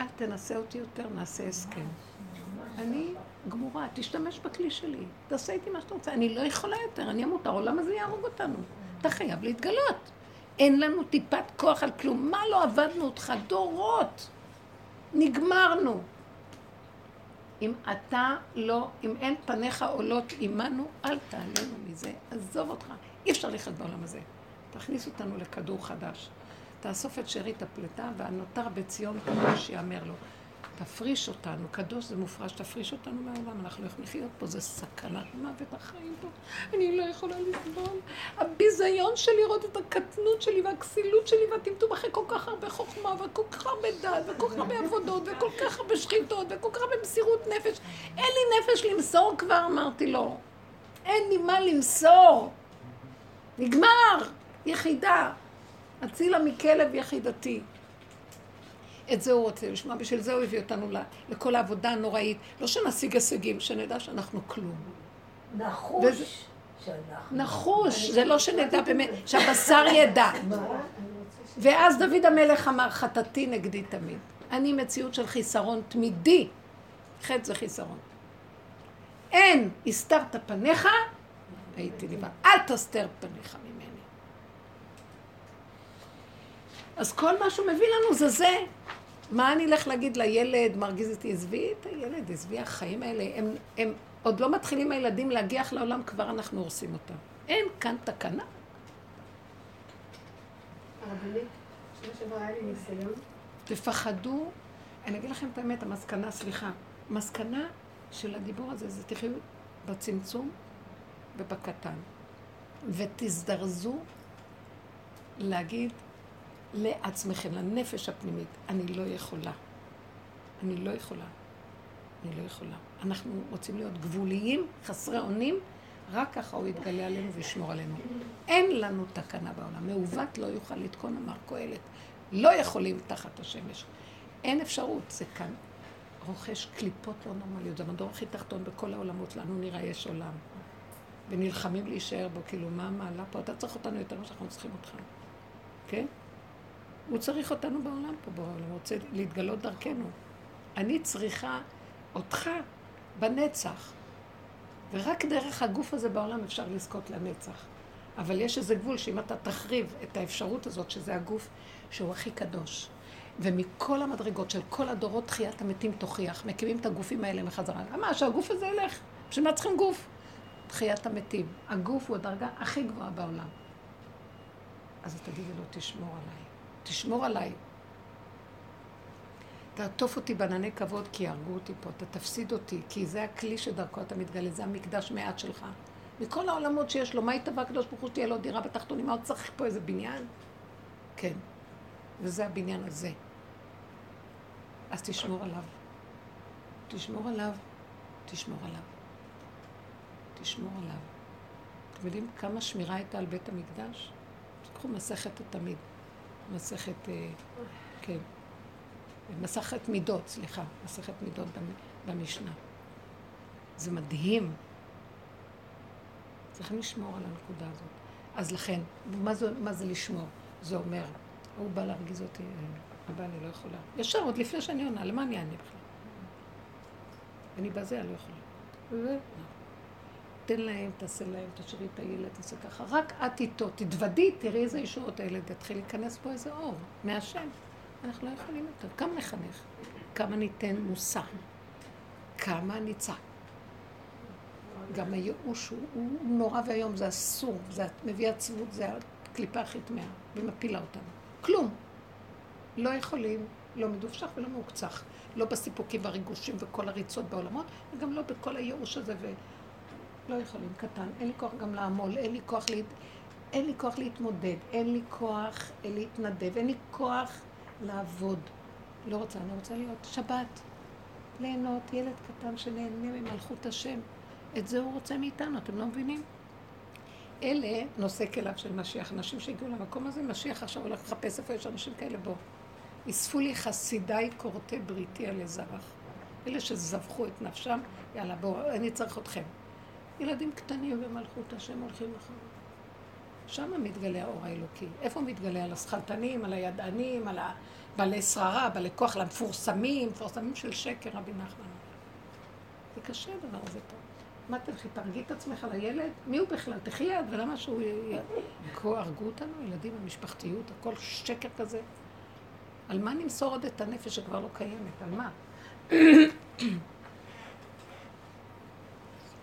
אל תנסה אותי יותר, נעשה הסכם. אני גמורה, תשתמש בכלי שלי, תעשה איתי מה שאתה רוצה. אני לא יכולה יותר, אני אמות, העולם הזה יהרוג אותנו. אתה חייב להתגלות. אין לנו טיפת כוח על כלום. מה לא עבדנו אותך? דורות. נגמרנו. אם אתה לא, אם אין פניך עולות עמנו, אל תעלנו מזה. עזוב אותך. אי אפשר לחיות בעולם הזה. תכניס אותנו לכדור חדש. תאסוף את שארית הפלטה, והנותר בציון קדוש יאמר לו. תפריש אותנו, קדוש זה מופרש, תפריש אותנו מהעולם, אנחנו לא יכולים לחיות פה, זה סכנת מוות החיים פה. אני לא יכולה לסבול. הביזיון של לראות את הקטנות שלי והכסילות שלי והטמטום אחרי כל כך הרבה חוכמה וכל כך הרבה דת וכל כך הרבה עבודות וכל כך הרבה שחיתות וכל כך הרבה מסירות נפש. אין לי נפש למסור כבר, אמרתי לו. אין לי מה למסור. נגמר. יחידה. הצילה מכלב יחידתי. את זה הוא רוצה לשמוע, בשביל זה הוא הביא אותנו לכל העבודה הנוראית. לא שנשיג הישגים, שנדע שאנחנו כלום. נחוש. וזה- שאנחנו. נחוש, זה לא שנדע באמת, שהבשר ידע. ואז דוד המלך אמר, חטאתי נגדי תמיד. אני מציאות של חיסרון תמידי. חטא זה חיסרון. אין, הסתרת פניך, הייתי לבד. אל תסתר פניך ממני. אז כל מה שהוא מביא לנו זה זה. מה אני אלך להגיד לילד, מרגיז אותי, עזבי את הילד, עזבי החיים האלה. הם, הם עוד לא מתחילים הילדים להגיח לעולם, כבר אנחנו הורסים אותם. אין כאן תקנה. הרבנית, שנה שעברה היה לי ניסיון. תפחדו, אני אגיד לכם את האמת, המסקנה, סליחה, מסקנה של הדיבור הזה זה תחיו בצמצום ובקטן, ותזדרזו להגיד לעצמכם, לנפש הפנימית, אני לא יכולה. אני לא יכולה. אני לא יכולה. אנחנו רוצים להיות גבוליים, חסרי אונים, רק ככה הוא יתגלה עלינו וישמור עלינו. אין לנו תקנה בעולם. מעוות לא יוכל לתקון, אמר קהלת. לא יכולים תחת השמש. אין אפשרות, זה כאן. רוכש קליפות לא נורמליות, זה המדור הכי תחתון בכל העולמות, לנו נראה יש עולם. ונלחמים להישאר בו, כאילו, מה המעלה פה? אתה צריך אותנו יותר ממה שאנחנו צריכים אותך. כן? הוא צריך אותנו בעולם פה, בעולם, הוא רוצה להתגלות דרכנו. אני צריכה אותך בנצח. ורק דרך הגוף הזה בעולם אפשר לזכות לנצח. אבל יש איזה גבול שאם אתה תחריב את האפשרות הזאת, שזה הגוף שהוא הכי קדוש, ומכל המדרגות של כל הדורות תחיית המתים תוכיח, מקימים את הגופים האלה מחזרה. למה? שהגוף הזה ילך. בשביל מה צריכים גוף? תחיית המתים. הגוף הוא הדרגה הכי גבוהה בעולם. אז תגידי לו, תשמור עליי. תשמור עליי. תעטוף אותי בענני כבוד כי יהרגו אותי פה, אתה תפסיד אותי, כי זה הכלי שדרכו אתה מתגלה, זה המקדש מעט שלך. מכל העולמות שיש לו, מה יתבע הקדוש ברוך הוא שתהיה לו דירה בתחתונים? מה עוד צריך פה איזה בניין? כן. וזה הבניין הזה. אז תשמור עליו. תשמור עליו. תשמור עליו. תשמור עליו. אתם יודעים כמה שמירה הייתה על בית המקדש? תקחו מסכת התמיד. מסכת, אה, כן. מסכת מידות, סליחה. מסכת מידות במשנה. זה מדהים. צריכים לשמור על הנקודה הזאת. אז לכן, מה זה, מה זה לשמור? זה אומר, הוא בא להרגיז אותי, אבא, אני לא יכולה. ישר, עוד לפני שאני עונה, למה אני אענה בכלל? אני בזה, אני לא יכולה. תן להם, תעשה להם, תשאירי את הילד, תעשה ככה. רק את איתו, תתוודי, תראי איזה ישועות הילד יתחיל להיכנס פה איזה אור, מהשם. אנחנו לא יכולים יותר. כמה נחנך? כמה ניתן מוסר? כמה נצעק? גם הייאוש הוא, הוא נורא ואיום, זה אסור, זה מביא עצבות, זה הקליפה הכי טמאה, ומפילה אותנו. כלום. לא יכולים, לא מדופשך ולא מעוקצך. לא בסיפוקים והריגושים וכל הריצות בעולמות, וגם לא בכל הייאוש הזה, ולא יכולים, קטן. אין לי כוח גם לעמול, אין לי כוח, להת... אין לי כוח להתמודד, אין לי כוח להתנדב, אין לי כוח לעבוד. לא רוצה, אני רוצה להיות שבת, ליהנות, ילד קטן שנהנה ממלכות השם. את זה הוא רוצה מאיתנו, אתם לא מבינים? אלה נושא כליו של משיח. אנשים שהגיעו למקום הזה, משיח עכשיו הולך לחפש איפה יש אנשים כאלה, בוא. אספו לי חסידיי כורתי בריתי על הזרח. אלה שזבחו את נפשם, יאללה, בואו, אני צריך אתכם. ילדים קטנים במלכות השם הולכים אחריו. שם מתגלה האור האלוקי. איפה מתגלה? על השכלתנים, על הידענים, על בעלי שררה, בעלי כוח, למפורסמים, מפורסמים של שקר, רבי נחמן. זה קשה הדבר הזה פה. מה תלכי, תרגי את עצמך לילד? מי הוא בכלל? תחי יד, ולמה שהוא... כה הרגו אותנו, ילדים במשפחתיות, הכל שקר כזה. על מה נמסור עוד את הנפש שכבר לא קיימת? על מה?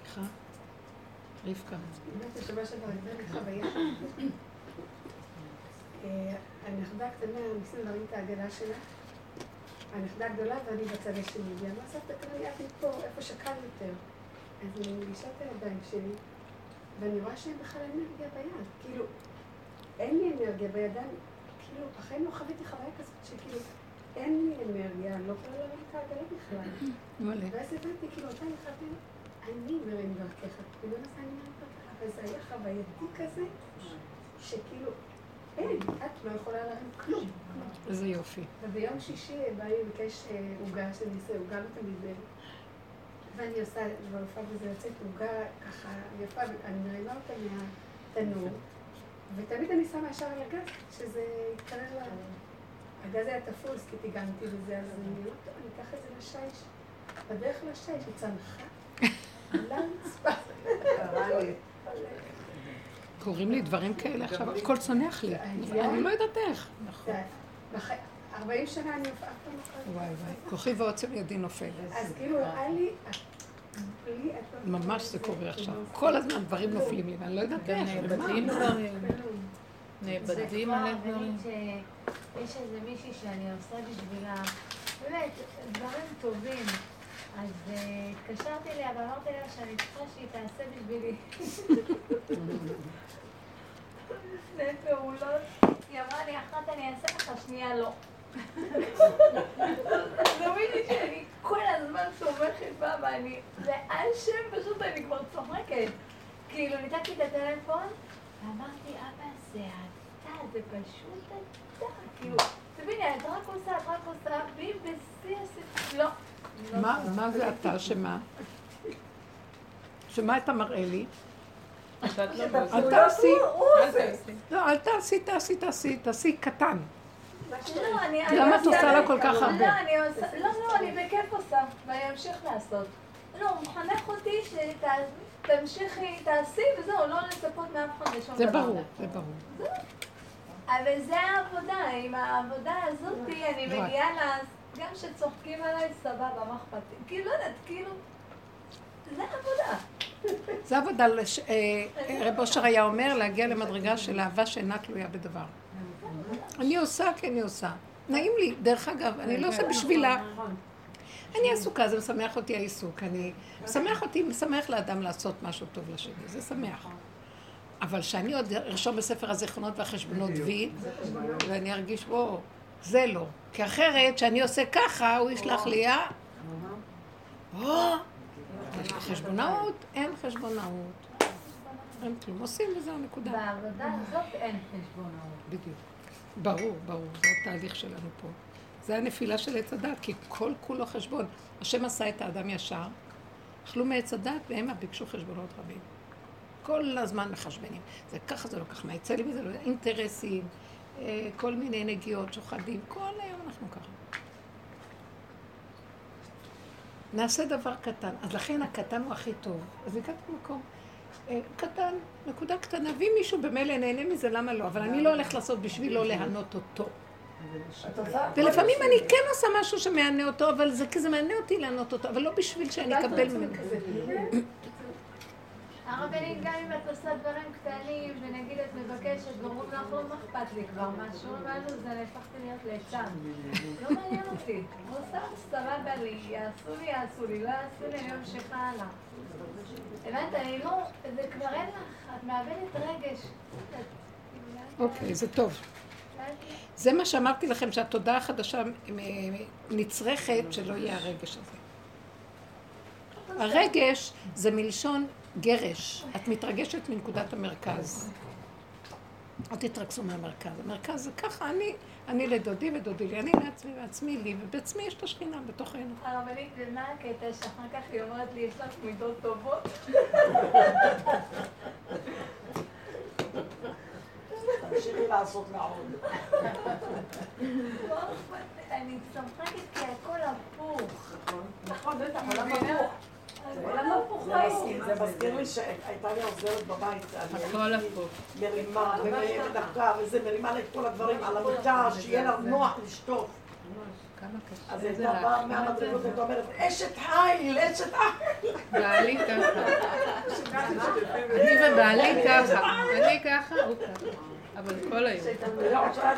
סליחה? רבקה. באמת, השבוע שעבר הייתה לי חוויה. אה, הנכדה הקטנה, ניסינו להרים את העגלה שלה. הנכדה הגדולה ואני בצד השני. והיא אמרה, סבתא, תראי, את פה, איפה שקל יותר. אז אני מרגישה את הידיים שלי, ואני רואה שאין בכלל אנרגיה ביד. כאילו, אין לי אנרגיה בידיים. כאילו, בחיים לא חוויתי חוויה כזאת שכאילו, אין לי אנרגיה, אני לא יכולה להרים את העגלה בכלל. ואז הבנתי, כאילו, אתה נכנסתי, אני מרים דרכך, כאילו, אז אני מרים דרכך, וזה היה חווייתי כזה, שכאילו, אין, את לא יכולה להרים כלום. איזה יופי. וביום שישי בעלי ביקש אה, עוגה, שאני אעשה עוגה לא תמיד זה. ואני עושה בהופעה וזה יוצאת עוגה ככה יפה, ואני מרימה אותה מהתנור, ותמיד אני שמה ישר על הגז, שזה יתקרר ל... הגז היה תפוס, כי טיגנתי בזה, אז אני אני אקח את זה לשיש. בדרך לשיש היא צנחה, קרה לי. קורים לי דברים כאלה עכשיו, הכל צונח לי. אני לא יודעת איך. נכון. בח- 40 שנה אני אף פעם לא. וואי וואי, כוחי ועוצם ידי נופל. אז כאילו, היה לי... לא ממש זה קורה עכשיו. כל הזמן דברים נופלים לי, ואני לא יודעת איך. נאבדים? דברים. נאבדים זה מלא דברים. שיש איזה מישהי שאני עושה בשבילה, באמת, דברים טובים. אז אה, התקשרתי אליה ואמרתי לה שאני צריכה שהיא תעשה בשבילי. שני פעולות. היא אמרה לי, אחת אני אעשה לך, שנייה לא. תאמיני שאני כל הזמן תומכת בה, ואני, ועל שם פשוט אני כבר צוחקת. כאילו, ניתקתי את הטלפון, ואמרתי, אבא, זה אתה, זה פשוט אתה. כאילו, תביני, את רק עושה, את רק עושה, והיא בשיא השיא, לא. לא מה זה אתה, שמה? שמה אתה מראה לי? אל תעשי. אל תעשי. לא, אל תעשי, תעשי, תעשי, תעשי קטן. לא, למה את עושה- לה כל כך הרבה? לא. לא, לא, אני בכיף עושה, ואני אמשיך לעשות. לא, הוא מחנך אותי שתמשיכי, תעשי, וזהו, לא לצפות מאף אחד לשום זה דבר. ברור, זה ברור. אבל זה העבודה, עם העבודה הזאת אני. מגיעה ל... גם כשצוחקים עליי, סבבה, מה אכפת לי? כאילו, לא יודעת, כאילו... זה עבודה. זה עבודה, לש- אה, רב אושר היה אומר להגיע למדרגה של אהבה שאינה תלויה בדבר. אני עושה כי אני עושה. נעים לי, דרך אגב, אני לא עושה בשבילה. אני עסוקה, זה משמח אותי העיסוק. אני, משמח אותי, משמח לאדם לעשות משהו טוב לשני, זה שמח. אבל שאני עוד ארשום בספר הזיכרונות והחשבונות וי, ואני ארגיש, וואו, זה לא. כי אחרת, כשאני עושה ככה, הוא ישלח לי, אה? או, יש חשבונאות? אין חשבונאות. אין כלום, עושים וזהו, נקודה. בעבודה הזאת אין חשבונאות. בדיוק. ברור, ברור, זה התהליך שלנו פה. זה הנפילה של עץ הדת, כי כל כולו חשבון. השם עשה את האדם ישר, אכלו מעץ הדת והמה ביקשו חשבונות רבים. כל הזמן מחשבנים. זה ככה, זה לא ככה, מה יצא לי מזה? לא יודע, אינטרסים, כל מיני נגיעות, שוחדים, כל היום אנחנו ככה. נעשה דבר קטן. אז לכן הקטן הוא הכי טוב. אז הגעתי למקום אה, קטן, נקודה קטנה, ואם מישהו במילא נהנה מזה, למה לא? אבל אני לא הולכת לעשות בשביל לא להנות אותו. ולפעמים אני כן עושה משהו שמענה אותו, אבל זה כי זה מענה אותי לענות אותו, אבל לא בשביל שאני אקבל ממנו. הרבנית, גם אם את עושה דברים קטנים, ונגיד את מבקשת, ואומרים לך, לא, אכפת לי כבר משהו, ואז זה נהפכתי להיות ליצן. לא מעניין אותי. עושה סבבה לי, יעשו לי, יעשו לי, לא יעשו לי, אני ממשיכה הלאה. הבנת, אני לא, זה כבר אין לך, את מאבדת רגש. אוקיי, זה טוב. זה מה שאמרתי לכם, שהתודעה החדשה נצרכת שלא יהיה הרגש הזה. הרגש זה מלשון גרש. את מתרגשת מנקודת המרכז. אל תתרכזו מהמרכז. המרכז זה ככה, אני, אני לדודי ודודי לי, אני לעצמי ועצמי לי, ובעצמי יש את השכינה בתוכנו. הרבנית, ומה הקטע שאחר כך היא אומרת לי, יש לך מידות טובות? תמשיכי לעשות לעוד. לא אני צוחקת כי הכל הפוך. נכון, בטח, עולם הפוך. הפוך זה מזכיר- זה מזכיר לי שהייתה לי עוזרת בבית. אני הכל הפוך. מרימה ומדקה וזה, מרימה לה את כל הדברים על המיטה, שיהיה לה נוח לשטוף. אז הייתה באה מהמדרגות. והייתה אומרת, אשת חיל, אשת חיל. בעלי ככה. אני ובעלי ככה. אני ככה, הוא ככה. אבל כל היום.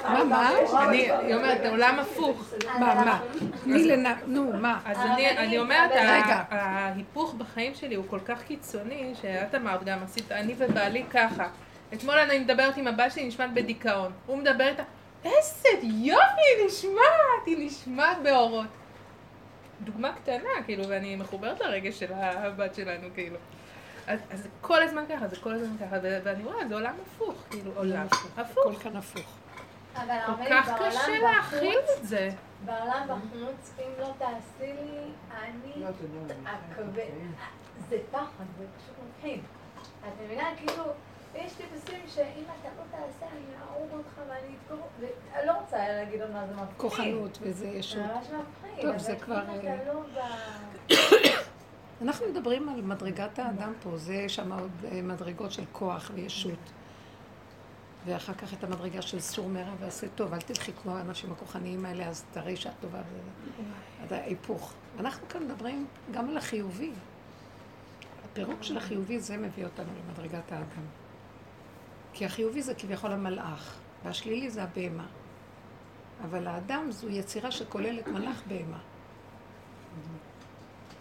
מה, מה? אני, אומרת, עולם הפוך. מה, מה? תני לנ... נו, מה? אז אני, אני אומרת, רגע. ה- ההיפוך בחיים שלי הוא כל כך קיצוני, שאת אמרת גם, עשית, אני ובעלי ככה. אתמול אני מדברת עם הבת שלי, נשמעת בדיכאון. הוא מדבר איתה, איזה יופי, היא נשמעת, היא נשמעת באורות. דוגמה קטנה, כאילו, ואני מחוברת לרגש של הבת שלנו, כאילו. אז אז זה כל הזמן ככה, זה כל הזמן ככה, ואני רואה, זה עולם הפוך, כאילו עולם הפוך. הכל כאן הפוך. אבל כל כך קשה להכיל את זה. בעולם בחוץ, אם לא תעשי לי, אני לא, אתה יודע, הכבד. זה פחד, זה פשוט מפחיד. את מבינה? כאילו, יש טיפוסים שאם אתה לא תעשה, אני אהרוג אותך ואני אתקור... אני לא רוצה להגיד עוד מה זה מפחיד. כוחנות וזה זה ישות. ממש מפחיד. טוב, אבל זה כבר, [coughs] אנחנו מדברים על מדרגת האדם פה, זה שם עוד אה, מדרגות של כוח וישות. ואחר כך את המדרגה של סור מרע ועשה טוב, אל תלכי כמו האנשים הכוחניים האלה, אז תראי שאת טובה. וזה. ההיפוך. אנחנו כאן מדברים גם על החיובי. הפירוק של החיובי זה מביא אותנו למדרגת האדם. כי החיובי זה כביכול המלאך, והשלילי זה הבהמה. אבל האדם זו יצירה שכוללת מלאך בהמה.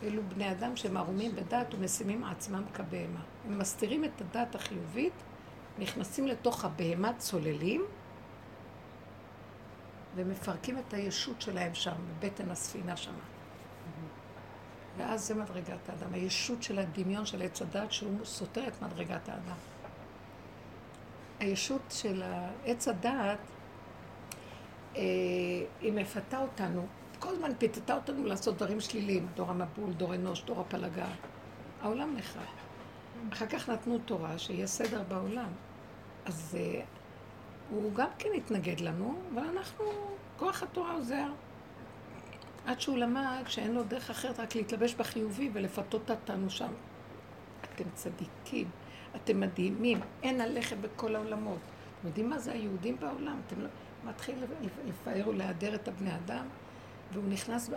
אלו בני אדם שהם ערומים בדעת ומשימים עצמם כבהמה. הם מסתירים את הדעת החיובית, נכנסים לתוך הבהמה צוללים, ומפרקים את הישות שלהם שם, בבטן הספינה שם. ואז זה מדרגת האדם, הישות של הדמיון של עץ הדת שהוא סותר את מדרגת האדם. הישות של עץ הדת, אה, היא מפתה אותנו, כל הזמן פיתתה אותנו לעשות דברים שליליים, דור המבול, דור אנוש, דור הפלגה. העולם נחרב. אחר כך נתנו תורה, שיהיה סדר בעולם. אז אה, הוא גם כן התנגד לנו, אבל אנחנו, כוח התורה עוזר. עד שהוא למד שאין לו דרך אחרת רק להתלבש בחיובי ולפתות אותנו שם. אתם צדיקים, אתם מדהימים, אין הלחם בכל העולמות. אתם יודעים מה זה היהודים בעולם? אתם לא... מתחיל לפאר ולהדר את הבני אדם, והוא נכנס,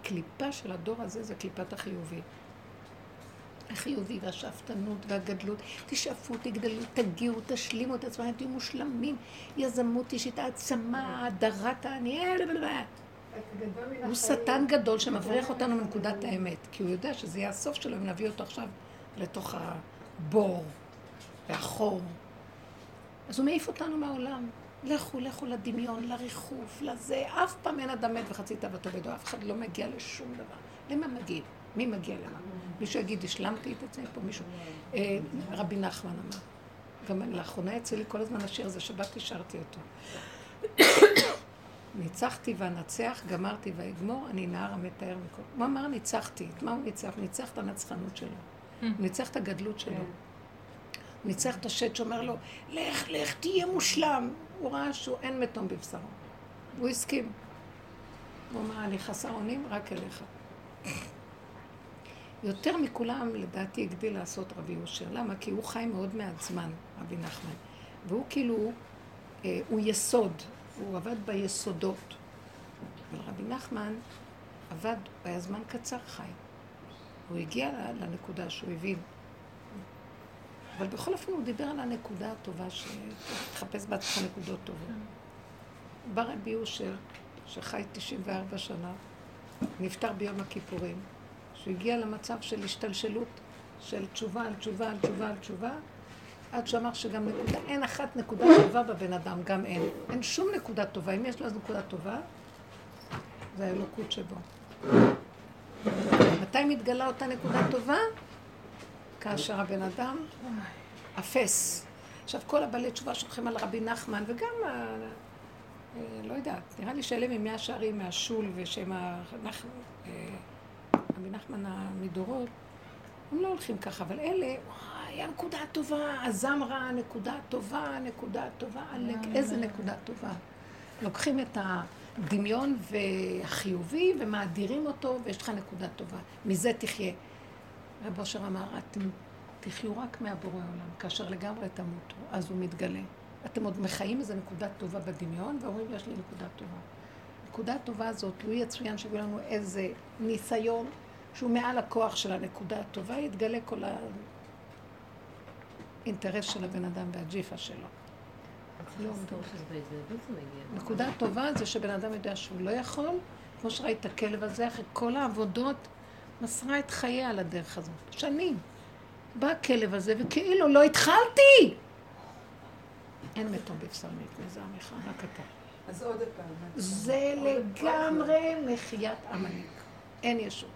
הקליפה של הדור הזה זה קליפת החיובי. החיובי והשאפתנות והגדלות, תשאפו, תגדלו, תגיעו, תשלימו את עצמם, תהיו מושלמים, יזמות אישית, העצמה, הדרת העני, הוא שטן גדול שמבריח אותנו מנקודת האמת, כי הוא יודע שזה יהיה הסוף שלו אם נביא אותו עכשיו לתוך הבור והחור. אז הוא מעיף אותנו מהעולם. לכו, לכו לדמיון, לריחוף, לזה. אף פעם אין אדם מת וחצי תאוותו בידו, אף אחד לא מגיע לשום דבר. למה מגיעים? מי מגיע למה? מישהו יגיד, השלמתי את עצמי פה, מישהו. אה, רבי נחמן אמר. גם לאחרונה יצא לי כל הזמן השיר הזה, שבת השארתי אותו. [coughs] ניצחתי ואנצח, גמרתי ואגמור, אני נער המתאר מכל. הוא אמר ניצחתי, את מה הוא ניצח? ניצח את הנצחנות שלו. הוא ניצח את הגדלות שלו. הוא ניצח את השד שאומר לו, לך, לך, תהיה מושלם. הוא ראה שהוא אין מתום בבשרו. הוא הסכים. הוא אמר, אני חסר אונים רק אליך. יותר מכולם, לדעתי, הגדיל לעשות רבי יושר. למה? כי הוא חי מאוד מעט זמן, רבי נחמן. והוא כאילו, אה, הוא יסוד, הוא עבד ביסודות. אבל רבי נחמן עבד, היה זמן קצר חי. הוא הגיע לנקודה שהוא הבין. אבל בכל אופן הוא דיבר על הנקודה הטובה, שתחפש בעצמך נקודות טובות. בא רבי יושר, שחי 94 שנה, נפטר ביום הכיפורים, שהוא הגיע למצב של השתלשלות, של תשובה על תשובה על תשובה על תשובה, עד שהוא אמר שגם נקודה, אין אחת נקודה טובה בבן אדם, גם אין. אין שום נקודה טובה. אם יש לו אז נקודה טובה, זה האלוקות שבו. מתי מתגלה אותה נקודה טובה? כאשר הבן אדם אפס. עכשיו, כל הבעלי תשובה שולחים על רבי נחמן, וגם, ה... אה, לא יודעת, נראה לי שאלה ממאה שערים מהשול ושם הנחמן, אה, רבי נחמן המדורות, הם לא הולכים ככה, אבל אלה, וואי, הנקודה הטובה, הזמרה, נקודה טובה, נקודה טובה, עלק, איזה נקודה טובה. לוקחים את הדמיון והחיובי ומאדירים אותו, ויש לך נקודה טובה. מזה תחיה. רב אושר אמר, אתם תחיו רק מהבורא העולם, כאשר לגמרי תמותו, אז הוא מתגלה. אתם עוד מחיים איזו נקודה טובה בדמיון, ואומרים, יש לי נקודה טובה. הנקודה הטובה הזאת, לו יצוין שיביא לנו איזה ניסיון שהוא מעל הכוח של הנקודה הטובה, יתגלה כל האינטרס של הבן אדם והג'יפה שלו. לא נקודה טובה זה שבן אדם יודע שהוא לא יכול, כמו שראית את הכלב הזה, אחרי כל העבודות, מסרה את חייה על הדרך הזאת. שנים. בא הכלב הזה, וכאילו לא התחלתי! אין מתום בבשר מת, מזה עמך, רק אתה. אז עוד פעם. זה לגמרי מחיית עמלק. אין ישות.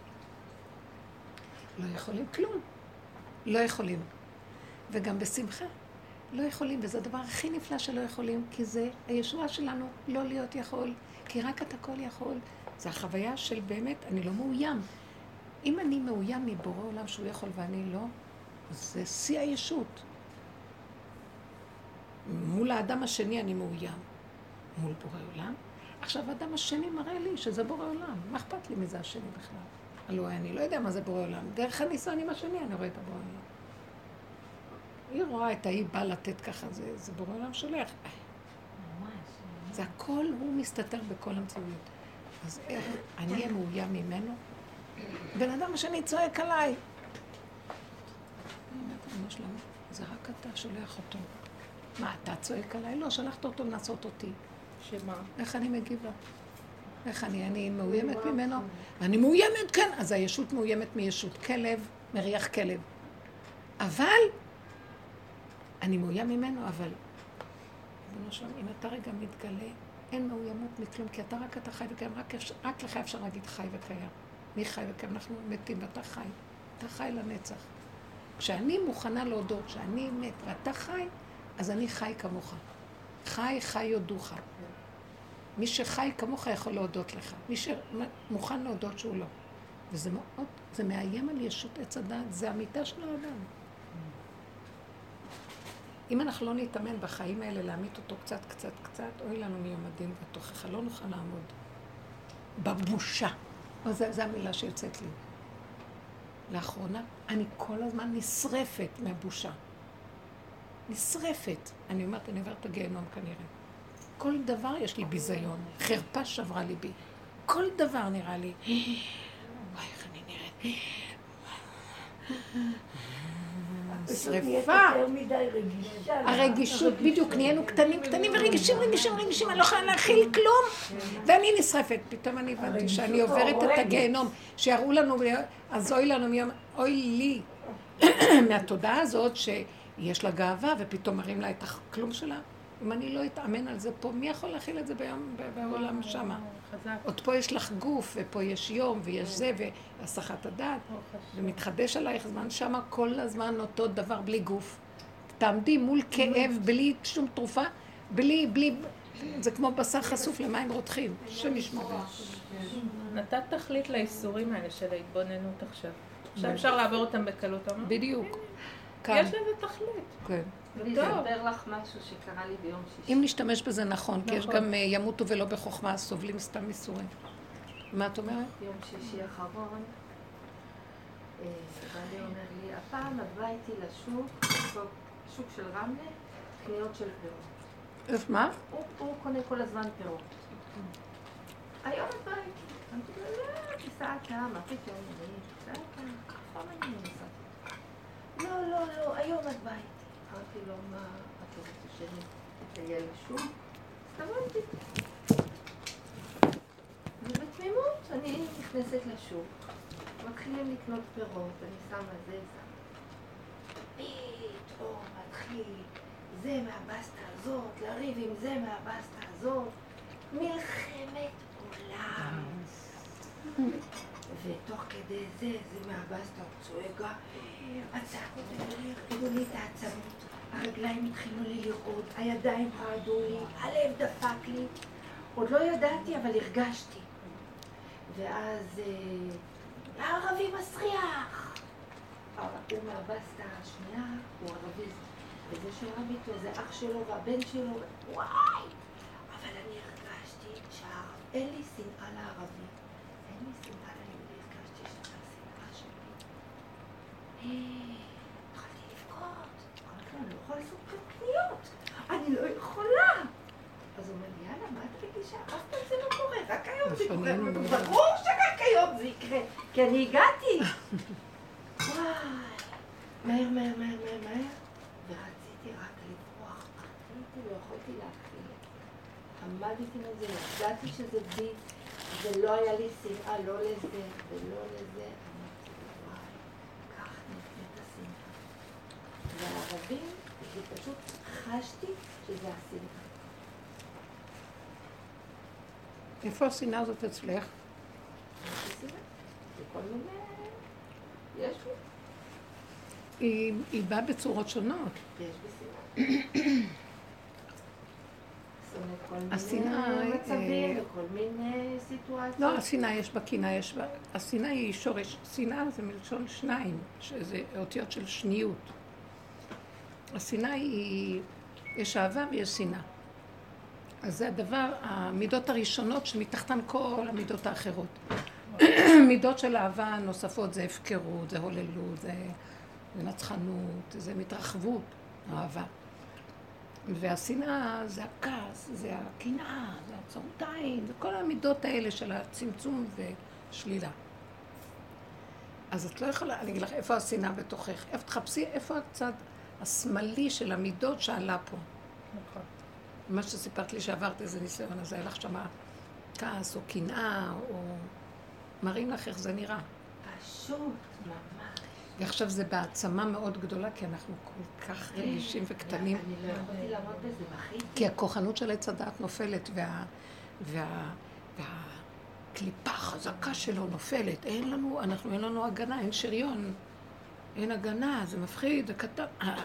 לא יכולים כלום. לא יכולים. וגם בשמחה. לא יכולים, וזה הדבר הכי נפלא שלא יכולים, כי זה הישועה שלנו לא להיות יכול, כי רק אתה כל יכול. זה החוויה של באמת, אני לא מאוים. אם אני מאוים מבורא עולם שהוא יכול ואני לא, זה שיא הישות. מול האדם השני אני מאוים. מול בורא עולם. עכשיו האדם השני מראה לי שזה בורא עולם. מה אכפת לי מזה השני בכלל? הלוא אני לא יודע מה זה בורא עולם. דרך הניסיון עם השני אני רואה את הבורא עולם. היא רואה את ההיא באה לתת ככה, זה, זה בורא עולם שולח. זה הכל, הוא מסתתר בכל המציאויות. אז איך אני אהיה מאוים ממנו? בן אדם השני צועק עליי. זה רק אתה שולח אותו. מה, אתה צועק עליי? לא, שלחת אותו לנסות אותי. שמה? איך אני מגיבה? איך אני? אני מאוימת ממנו? אני מאוימת, כן. אז הישות מאוימת מישות כלב, מריח כלב. אבל, אני מאוים ממנו, אבל... ריבונו שלום, אם אתה רגע מתגלה, אין מאוימות מכלום, כי אתה רק אתה חי וקיים, רק, רק לך אפשר להגיד חי וקיים. מי חי וקיים? אנחנו מתים ואתה חי. אתה חי לנצח. כשאני מוכנה להודות שאני מת ואתה חי, אז אני חי כמוך. חי, חי יודוך. מי שחי כמוך יכול להודות לך. מי שמוכן להודות שהוא לא. וזה מאוד, זה מאיים על ישות עץ הדעת, זה המיטה של האדם. אם אנחנו לא נתאמן בחיים האלה להמית אותו קצת, קצת, קצת, אוי לנו מיום הדין ותוכחה, לא נוכל לעמוד. בבושה. זה, זה המילה שיוצאת לי. לאחרונה, אני כל הזמן נשרפת מהבושה. נשרפת. אני אומרת, אני עוברת את הגיהנום כנראה. כל דבר יש לי ביזיון. חרפה שברה ליבי. כל דבר נראה לי. וואי, איך אני נראית. שריפה. הרגישות, בדיוק, נהיינו קטנים, קטנים ורגישים, רגישים, רגישים, אני לא יכולה להכיל כלום, ואני נשרפת. פתאום אני הבנתי שאני עוברת את הגיהנום, שיראו לנו, אז אוי לנו מיום, אוי לי, [clears throat] מהתודעה הזאת שיש לה גאווה, ופתאום מראים לה את הכלום שלה. אם אני לא אתאמן על זה פה, מי יכול להכיל את זה ביום, בעולם שמה? חזק. עוד פה יש לך גוף, ופה יש יום, ויש זה, והסחת הדעת. ומתחדש עלייך זמן שמה כל הזמן אותו דבר בלי גוף. תעמדי מול כאב בלי שום תרופה, בלי, בלי, זה כמו בשר חשוף למים רותחים, השם ישמור. נתת תכלית לאיסורים האלה של ההתבוננות עכשיו. עכשיו אפשר לעבור אותם בקלות, אמרת? בדיוק. יש לזה תכלית. כן. אני טוב. אספר לך משהו שקרה לי ביום שישי. אם נשתמש בזה נכון, כי יש נכון. גם אה, ימותו ולא בחוכמה, סובלים סתם איסורים. מה את אומרת? ביום שישי האחרון, אה, בעלי אומר לי, הפעם את באה איתי לשוק, שוק- של רמלה, קניות של פירות. מה? הוא, קונה כל הזמן פירות. היום את באה איתי. אמרתי לו, לא, תיסע אתה, מה פתאום, אני תיסע אתה, אף פעם אני לא. לא, לא, לא, היום את באה איתי. אמרתי לו, מה, אתה רוצה שאני אטייל תבוא איתי. ובתמימות אני נכנסת לשוק, מתחילים לקנות פירות, אני שמה זה, שמה. פתאום מתחיל זה מהבסטה הזאת, לריב עם זה מהבסטה הזאת, מלחמת עולם. ותוך כדי זה, זה מהבסטה צועק גם, הצעקות האלה הרגידו לי את העצמות, הרגליים התחילו לי לרעוד, הידיים רעדו לי, הלב דפק לי. עוד לא ידעתי, אבל הרגשתי. ואז אה, הערבי מסריח. הוא מהבסטה השנייה, הוא ערבי, וזה שרב איתו זה אח שלו והבן שלו, וואי! אבל אני הרגשתי שהערב, אין לי שנאה לערבי, אין לי שנאה ליהודי, הרגשתי שזה השנאה שלי. התחלתי לבכות, אני לא יכולה לעשות כאן קניות, אני לא יכולה. אז הוא אומר יאללה, מה את רגישה? אף פעם זה לא קורה, רק היום זה קורה. ברור שרק היום זה יקרה, כי אני הגעתי. וואי, מהר, מהר, מהר, מהר, מהר, ורציתי רק לברוח. רציתי, לא יכולתי להכיל. עמדתי מזה, ידעתי שזה בי, ולא היה לי שנאה, לא לזה ולא לזה. אמרתי, וואי, כך נקראת השנאה. והערבים, זה פשוט חשתי שזה השנאה. איפה השנאה הזאת אצלך? כל. היא, היא באה בצורות שונות. כל השנאה, אה, וכל מיני סיטואציות. לא, השנאה יש בה קנאה, יש בה... השנאה היא שורש, שנאה זה מלשון שניים, שזה אותיות של שניות. השנאה היא, יש אהבה ויש שנאה. אז זה הדבר, המידות הראשונות שמתחתן כל המידות האחרות. [clears throat] מידות של אהבה נוספות זה הפקרות, זה הוללות, זה, זה נצחנות, זה מתרחבות, אהבה. והשנאה זה הכעס, זה הקנאה, זה הצהרות עין, זה כל המידות האלה של הצמצום ושלילה. אז את לא יכולה, אני אגיד לך, איפה השנאה בתוכך? איפה תחפשי, איפה הצד השמאלי של המידות שעלה פה? נכון. מה שסיפרת לי שעברת איזה ניסיון, אז היה לך שמה כעס או קנאה, או מראים לך איך זה נראה. פשוט, ממש. ועכשיו זה בהעצמה מאוד גדולה, כי אנחנו כל כך רגישים וקטנים. אני לא יכולתי לעמוד בזה, בכיתי. כי הכוחנות של עץ הדעת נופלת, וה... וה... והקליפה החזקה שלו נופלת. אין לנו, אנחנו, אין לנו הגנה, אין שריון. אין הגנה, זה מפחיד, זה קטן.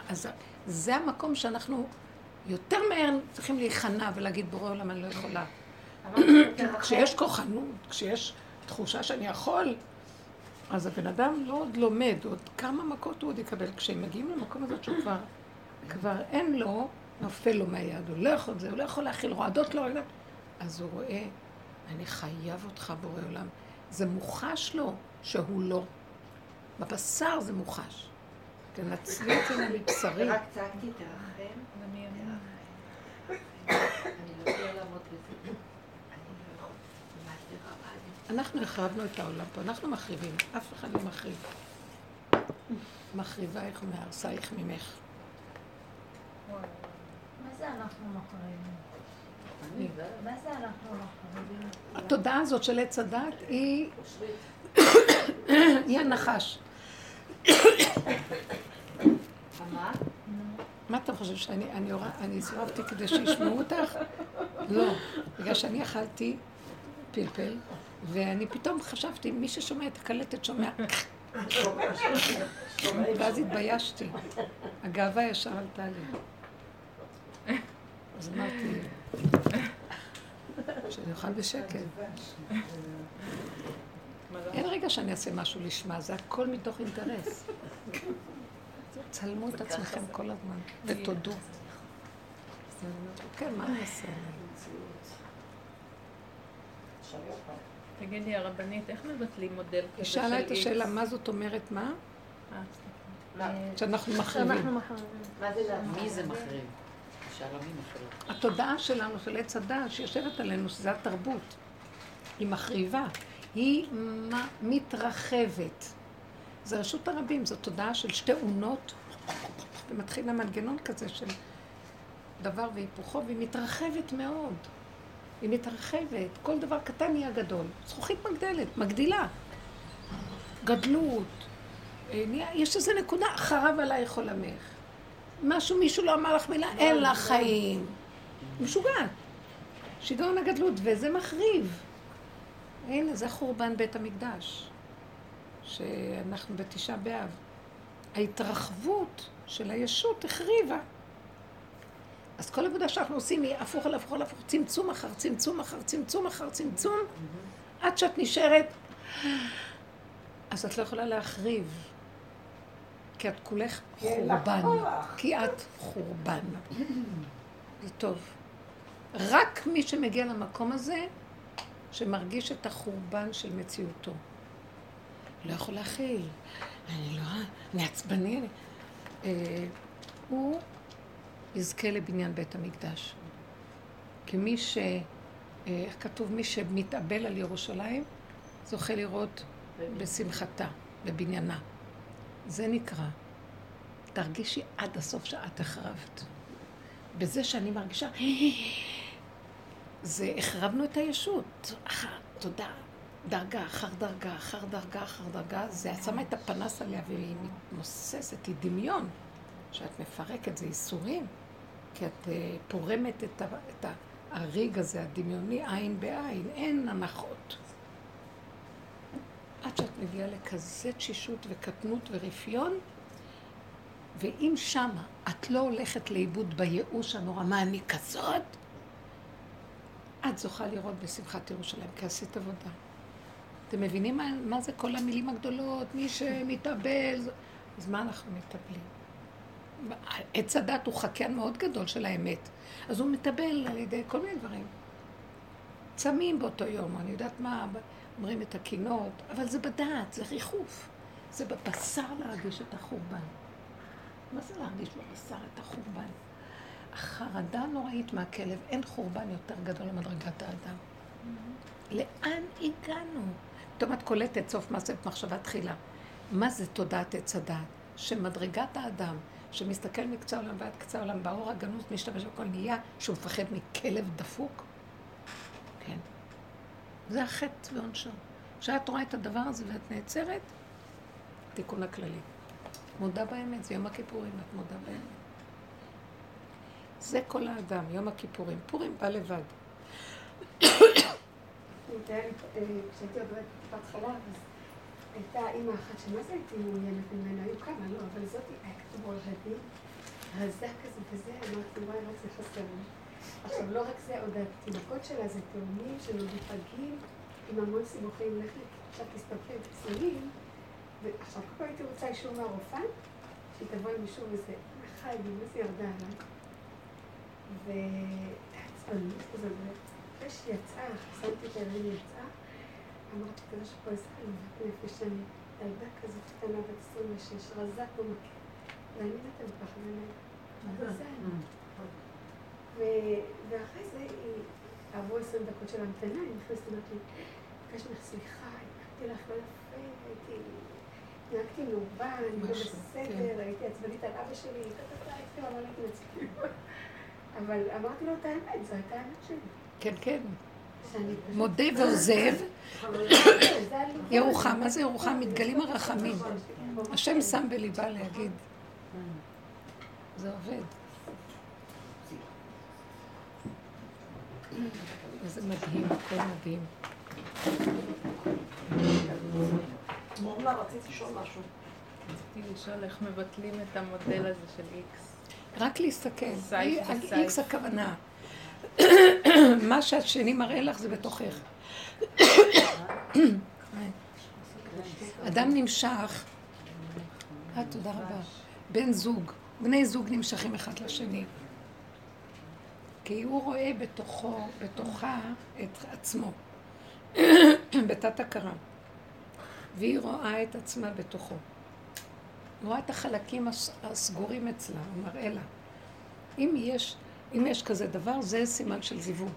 אז זה המקום שאנחנו יותר מהר צריכים להיכנע ולהגיד, בורא עולם, אני לא יכולה. כשיש כוחנות, כשיש תחושה שאני יכול, אז הבן אדם לא עוד לומד, עוד כמה מכות הוא עוד יקבל. כשהם מגיעים למקום הזה שהוא כבר, כבר אין לו, נופל לו מהיד, הוא לא יכול זה, הוא לא יכול להכיל רועדות לו, רגע. אז הוא רואה, אני חייב אותך בורא עולם. זה מוחש לו שהוא לא. בבשר זה מוחש. תנצלי את זה מבשרי. רק צעקתי, תרחם. אנחנו החרבנו את העולם פה, אנחנו מחריבים, אף אחד לא מחריב. מחריבייך מהרסייך ממך. מה זה אנחנו מחריבים? מה זה אנחנו מחריבים? התודעה הזאת של עץ הדת היא... היא הנחש. מה? אתה חושב שאני אני הורה- אני סירבתי כדי שישמעו אותך? לא, בגלל שאני אכלתי פלפל, ואני פתאום חשבתי, מי ששומע את הקלטת שומע, ואז התביישתי. הגאווה ישר עלתה לי. אז אמרתי, שאני אוכל בשקט. אין רגע שאני אעשה משהו לשמה, זה הכל מתוך אינטרס. צלמו את עצמכם כל הזמן, ותודו. כן, מה אני אעשה? תגידי, הרבנית, איך מבטלים מודל כזה היא של שאלה את איקס? השאלה, מה זאת אומרת מה? אה. שאנחנו מחריבים. אנחנו מחריבים. מה זה להחריב? מי זה מחריב? התודעה שלנו, של עץ הדעת, שיושבת עלינו, שזה התרבות, היא מחריבה. היא מתרחבת. זה רשות הרבים, זו תודעה של שתי אונות, ומתחיל המנגנון כזה של דבר והיפוכו, והיא מתרחבת מאוד. היא מתרחבת, כל דבר קטן נהיה גדול. זכוכית מגדלת, מגדילה. גדלות. אה, יש איזו נקודה, חרב עלייך עולמך. משהו, מישהו לא אמר לך מילה, אין לך חיים. משוגעת. שיגעון הגדלות, וזה מחריב. הנה, זה חורבן בית המקדש, שאנחנו בתשעה באב. ההתרחבות של הישות החריבה. אז כל עבודה שאנחנו עושים היא הפוך על הפוך על הפוך, צמצום אחר צמצום אחר צמצום אחר צמצום, עד שאת נשארת, אז את לא יכולה להחריב, כי את כולך חורבן, כי את חורבן. זה טוב. רק מי שמגיע למקום הזה, שמרגיש את החורבן של מציאותו. לא יכול להכיל. אני לא... אני עצבני. אה, הוא יזכה לבניין בית המקדש. כי מי ש... אה, איך כתוב? מי שמתאבל על ירושלים, זוכה לראות בשמחתה, בבניינה. זה נקרא. תרגישי עד הסוף שאת החרבת. בזה שאני מרגישה, זה החרבנו את הישות. תודה. דרגה אחר דרגה, אחר דרגה, אחר דרגה, זה שמה את הפנס עליה והיא מתמוססת, היא דמיון. שאת מפרקת, זה ייסורים. כי את אה, פורמת את, ה, את הריג הזה, הדמיוני, עין בעין, אין הנחות. עד שאת מגיעה לכזה תשישות וקטנות ורפיון, ואם שמה את לא הולכת לאיבוד בייאוש הנורא, מה אני כזאת? את זוכה לראות בשמחת ירושלים, כי עשית עבודה. אתם מבינים מה, מה זה כל המילים הגדולות? מי שמתאבל... אז מה אנחנו מתאבלים? עץ הדת הוא חקיין מאוד גדול של האמת. אז הוא מתאבל על ידי כל מיני דברים. צמים באותו יום, אני יודעת מה, אומרים את הקינות, אבל זה בדעת, זה ריחוף. זה בבשר להרגיש את החורבן. מה זה להרגיש בבשר את החורבן? החרדה הנוראית מהכלב, אין חורבן יותר גדול למדרגת האדם. לאן הגענו? פתאום את קולטת סוף מעשה במחשבה תחילה. מה זה תודעת עץ הדעת? שמדרגת האדם, שמסתכל מקצה העולם ועד קצה העולם, באור הגנוז משתמש בכל נהיה שהוא מפחד מכלב דפוק? כן. זה החטא ועונשו. כשאת רואה את הדבר הזה ואת נעצרת, תיקון הכללי. מודה באמת, זה יום הכיפורים, את מודה באמת. זה כל האדם, יום הכיפורים. פורים בא לבד. הייתה אימא אחת שמה זה הייתי מעוניינת ממנה, היו כמה, לא, אבל זאת היה כתוב עולדי, רזה כזה וזה, אמרתי, וואי, רק זה חסר לי. עכשיו, לא רק זה, עוד התינוקות שלה זה תאומים שנולדו פגים, עם המון סיבוכים, לך לי, עכשיו תסתכלי את חיסונים, ועכשיו כל פעם הייתי רוצה אישור מהרופאה, שהיא תבוא עם אישור וזה, חי לי, מה זה ירדה עליי? ועצבנות כזה, אחרי שהיא יצאה, חסמתי את הילדים, יצאה, אמרתי, כזה שפה עזרה לי, נפש שאני, ילדה כזאת קטנה בת 26, רזה כמו מקל, ואני ממנה. זה אני. ואחרי זה עברו עשרים דקות של המתנה, היא נכנסת, אמרת לי, ביקשת ממך סליחה, הקמתי לך לא יפה, הייתי, נהגתי מעורבן, אני לא בסדר, הייתי עצבנית על אבא שלי, הייתי להתנצל. אבל אמרתי לו את האמת, זו הייתה האמת שלי. כן, כן. מודה ועוזב. ירוחם, מה זה ירוחם? מתגלים הרחמים. השם שם בליבה להגיד. זה עובד. איזה מדהים, הכל מדהים. רציתי לשאול משהו. רציתי לשאול איך מבטלים את המודל הזה של איקס. רק להסתכל. איקס הכוונה. מה שהשני מראה לך זה בתוכך. אדם נמשך, אה, תודה רבה, בן זוג, בני זוג נמשכים אחד לשני. כי הוא רואה בתוכו, בתוכה את עצמו, [coughs] בתת הכרה. והיא רואה את עצמה בתוכו. רואה את החלקים הס- הסגורים אצלה, הוא מראה לה. אם יש, אם יש כזה דבר, זה סימן של זיווג.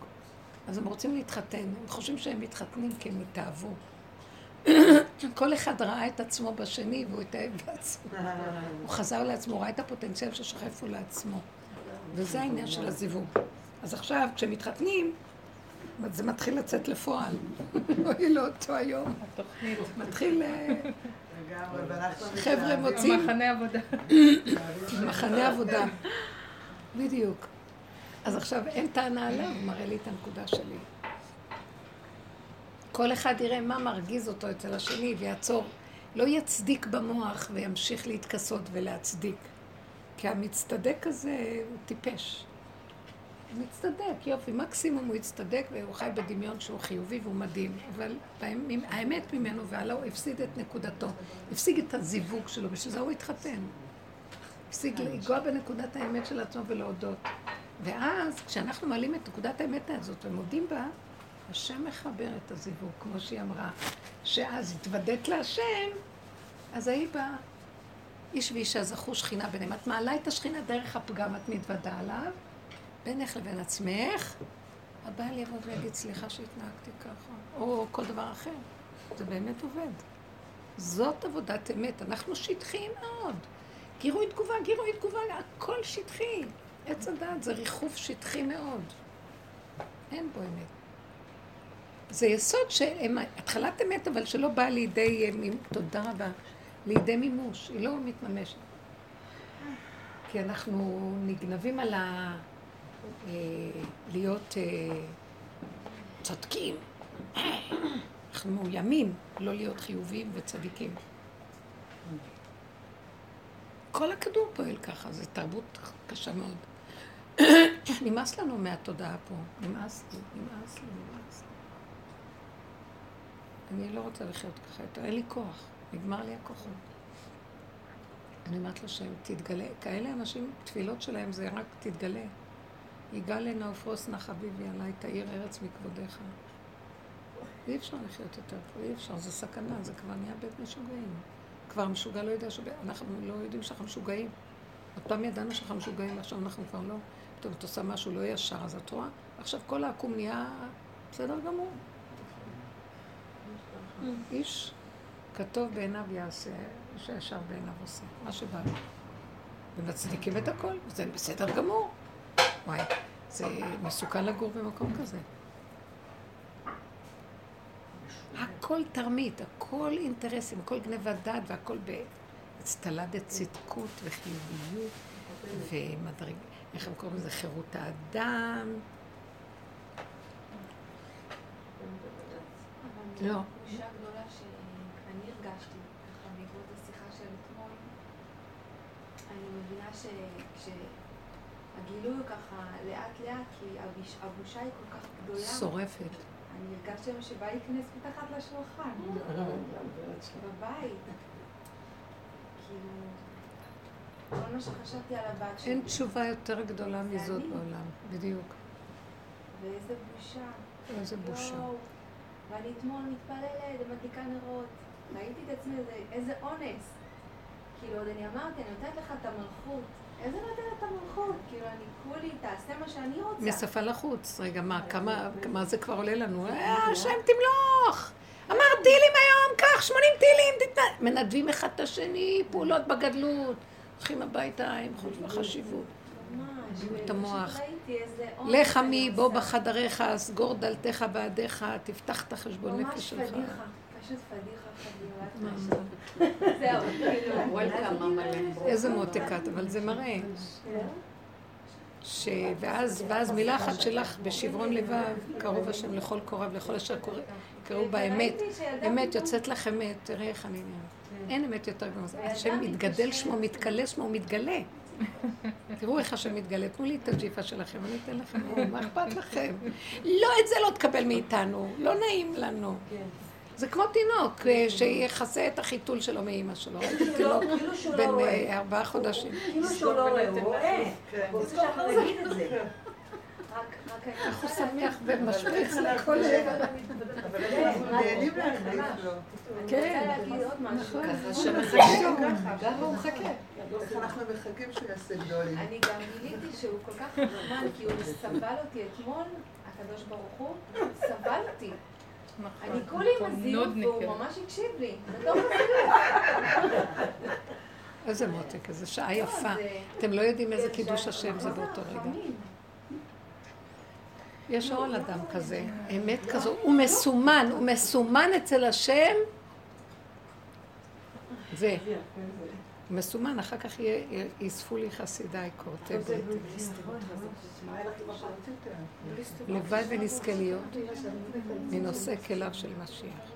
אז הם רוצים להתחתן, הם חושבים שהם מתחתנים כי הם התאהבו. [coughs] כל אחד ראה את עצמו בשני והוא התאהב בעצמו. הוא חזר לעצמו, ראה את הפוטנציאל ששוכף הוא לעצמו. וזה העניין של הזיווג. אז עכשיו, כשמתחתנים, זה מתחיל לצאת לפועל. [laughs] אוי לו אותו היום. התוכנית. מתחיל... חבר'ה. מוצאים מחנה עבודה. מחנה עבודה. בדיוק. אז עכשיו אין טענה עליו, מראה לי את הנקודה שלי. כל אחד יראה מה מרגיז אותו אצל השני ויעצור. לא יצדיק במוח וימשיך להתכסות ולהצדיק. כי המצטדק הזה הוא טיפש. מצטדק, יופי, מקסימום הוא יצטדק והוא חי בדמיון שהוא חיובי והוא מדהים. אבל האמת ממנו ועלה הוא הפסיד את נקודתו. הפסיד את הזיווג שלו, בשביל זה הוא התחתן. הפסיק לנגוע בנקודת האמת של עצמו ולהודות. ואז, כשאנחנו מעלים את נקודת האמת הזאת ומודים בה, השם מחבר את הזיווג, כמו שהיא אמרה, שאז התוודית להשם, אז ההיא באה. איש ואישה זכו שכינה ביניהם. את מעלה את השכינה דרך הפגם, את מתוודה עליו, בינך לבין עצמך, הבעל יבוא ויגיד, סליחה שהתנהגתי ככה, או כל דבר אחר. זה באמת עובד. זאת עבודת אמת. אנחנו שטחיים מאוד. גירוי תגובה, גירוי תגובה, הכל שטחי. עץ הדעת זה ריחוף שטחי מאוד. אין בו אמת. זה יסוד שהם התחלת אמת, אבל שלא באה לידי, אה, תודה רבה, לידי מימוש, היא לא מתממשת. כי אנחנו נגנבים על ה... אה, להיות אה, צודקים. אנחנו מאוימים לא להיות חיוביים וצדיקים. כל הכדור פועל ככה, זו תרבות קשה מאוד. נמאס לנו מהתודעה פה. נמאס לי, נמאס לי, נמאס לי. אני לא רוצה לחיות ככה יותר, אין לי כוח, נגמר לי הכוחות. אני אומרת לשם, תתגלה. כאלה אנשים, תפילות שלהם זה רק תתגלה. יגאל נא חביבי עליי, תאיר ארץ מכבודיך. אי אפשר לחיות יותר פה, אי אפשר, זה סכנה, זה כבר נהיה בית משוגעים. כבר משוגע לא יודע ש... אנחנו לא יודעים שאנחנו משוגעים. עוד פעם ידענו שאנחנו משוגעים, עכשיו אנחנו כבר לא. פתאום את עושה משהו לא ישר, אז את רואה? עכשיו כל העקום נהיה בסדר גמור. איש כתוב בעיניו יעשה, איש הישר בעיניו עושה, מה שבא לו. ומצדיקים את הכל, זה בסדר גמור. וואי, זה מסוכן לגור במקום כזה. הכל תרמית, הכל אינטרסים, הכל גניבת דעת והכל באצטלדת צדקות וחיוביות ומדרג... איך הם קוראים לזה? חירות האדם. לא. אתמול, אני מבינה שהגילוי הוא ככה לאט לאט, כי הביש- הבושה היא כל כך גדולה. שורפת. אני הרגשתי היום שבא להיכנס מתחת לשולחן, בבית. כאילו, כל מה שחשבתי על הבת שלי. אין תשובה יותר גדולה מזאת. בעולם, בדיוק. ואיזה בושה. איזה בושה. ואני אתמול מתפללת ומדליקה נרות. ראיתי את עצמי, איזה, איזה אונס. כאילו, עוד אני אמרתי, אני נותנת לך את המלכות. איזה נותנת המלכות? כאילו, אני כולי, תעשה מה שאני רוצה. משפה לחוץ. רגע, מה, כמה, כמה זה כבר עולה לנו? אה, השם תמלוך! אמר טילים היום, קח 80 טילים. מנדבים אחד את השני, פעולות בגדלות. הולכים הביתה עם חוש וחשיבות. ממש. את המוח. לך עמי, בוא. בחדריך, סגור דלתך בעדיך, תפתח את החשבון נפש ממש שלך. פדיחה. פשוט פדיחה חדירה. זהו, כאילו. [laughs] איזה מותק את, אבל זה מראה. ש... ואז, ואז מילה אחת שלך בשברון לבב, קרוב השם לכל קורב, לכל אשר קראו באמת. אמת, יוצאת לך אמת, תראי איך אני נראה. אין אמת יותר גדולה. השם מתגדל שמו, מתגלה שמו, מתגלה. תראו איך השם מתגלה, תנו לי את הג'יפה שלכם, אני אתן לכם, מה אכפת לכם? לא, את זה לא תקבל מאיתנו, לא נעים לנו. זה כמו תינוק אה, שיכסה את החיתול שלו מאימא שלו. ראיתי [laughs] תינוק כאילו לא בן רואה. אה, ארבעה חודשים. כאילו שהוא לא רואה, הוא רואה. כן. הוא רוצה שאנחנו נגיד את זה. [laughs] איך הוא שמח ומשפריץ לכל לב. אבל אנחנו נהנים להחליף לו. כן. משהו. ככה שמחכים. ככה. ככה הוא מחכה. איך אנחנו מחכים שהוא יעשה גדולים. אני גם גיליתי שהוא כל כך חכמן, כי הוא סבל אותי אתמול, הקדוש ברוך הוא, סבל [laughs] אותי. אני כולי עם הזיוף, והוא ממש הקשיב לי. בתוך הזיוף. איזה מותק, איזה שעה יפה. זה- אתם לא יודעים איזה קידוש השם זה באותו רגע. יש אור על אדם כזה, אמת כזו, הוא מסומן, הוא מסומן אצל השם. זה. מסומן, אחר כך יאספו לי חסידיי עם הפרצות האלה? לבד ונזכה להיות מנושא כליו של משיח.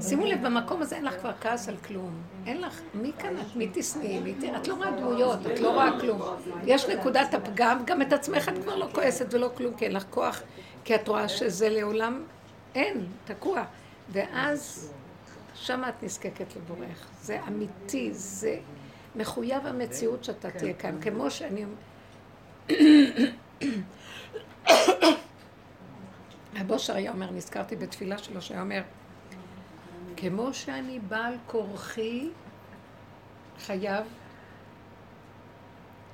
שימו לב, במקום הזה אין לך כבר כעס על כלום. אין לך, מי כאן את? מי תשנאי? מי ת- את לא רואה דמויות, את לא רואה כלום. יש נקודת הפגם, גם את עצמך את כבר לא כועסת ולא כלום, כי אין לך כוח, כי את רואה שזה לעולם אין, תקוע. ואז שמה את נזקקת לבורך. זה אמיתי, זה מחויב המציאות שאתה תהיה כאן. כמו שאני... הבושר היה אומר, נזכרתי בתפילה שלו, שהיה אומר, כמו שאני בעל כורחי חייב,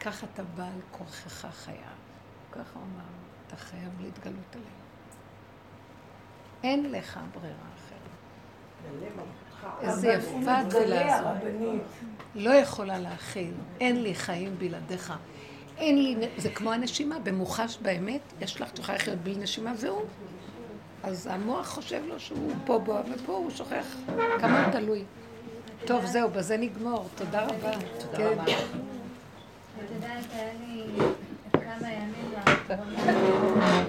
כך אתה בעל כורחך חייב. ככה הוא אמר, אתה חייב להתגלות עליהם. אין לך ברירה. איזה יפה התפילה הזאת. לא יכולה להכיל, אין לי חיים בלעדיך. אין לי, זה כמו הנשימה, במוחש באמת, יש לך, את יכולה לחיות בלי נשימה והוא. אז המוח חושב לו שהוא פה בו, ופה הוא שוכח כמה הוא תלוי. טוב, זהו, בזה נגמור. תודה רבה. תודה רבה. את יודעת, היה לי כמה ימים לאחרונה,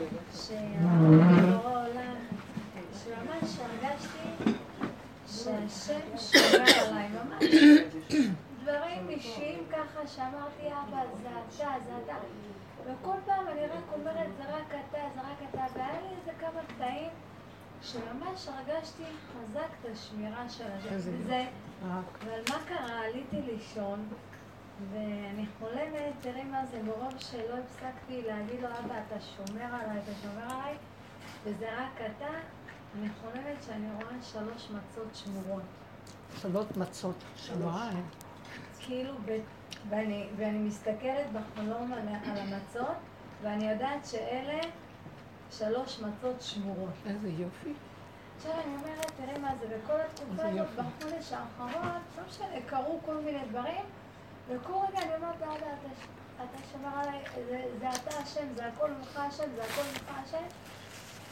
השם שירה עליי, ממש דברים אישיים ככה שאמרתי, אבא, זה אתה, זה אתה. וכל פעם אני רק אומרת, זה רק אתה, זה רק אתה, והיה לי איזה כמה קטעים שממש הרגשתי חזק את השמירה של השם. וזה, אבל מה קרה? עליתי לישון, ואני חולמת, תראי מה זה מרוב שלא הפסקתי להגיד לו, אבא, אתה שומר עליי, אתה שומר עליי, וזה רק אתה, אני חולמת שאני רואה שלוש מצות שמורות. שלוש מצות. וואי. כאילו. ואני, ואני מסתכלת בחלום על, על המצות, ואני יודעת שאלה שלוש מצות שמורות. איזה יופי. עכשיו אני אומרת, תראה מה זה, בכל התקופה הזאת. בחודש האחרון, לא משנה, קרו כל מיני דברים, וכל רגע אני אומרת, אתה, ש- אתה שומר עליי, זה, זה אתה השם, זה הכל ממך השם, זה הכל ממך השם.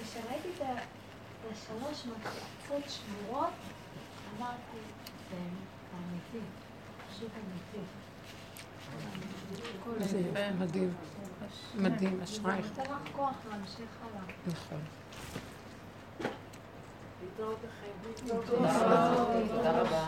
את ה- את השלוש מצות שמורות, אמרתי, זה אמיתי. יופי, מדהים. מדהים, אשרייך. זה נותן לך כוח להמשיך הלאה. נכון. לכם. תודה רבה.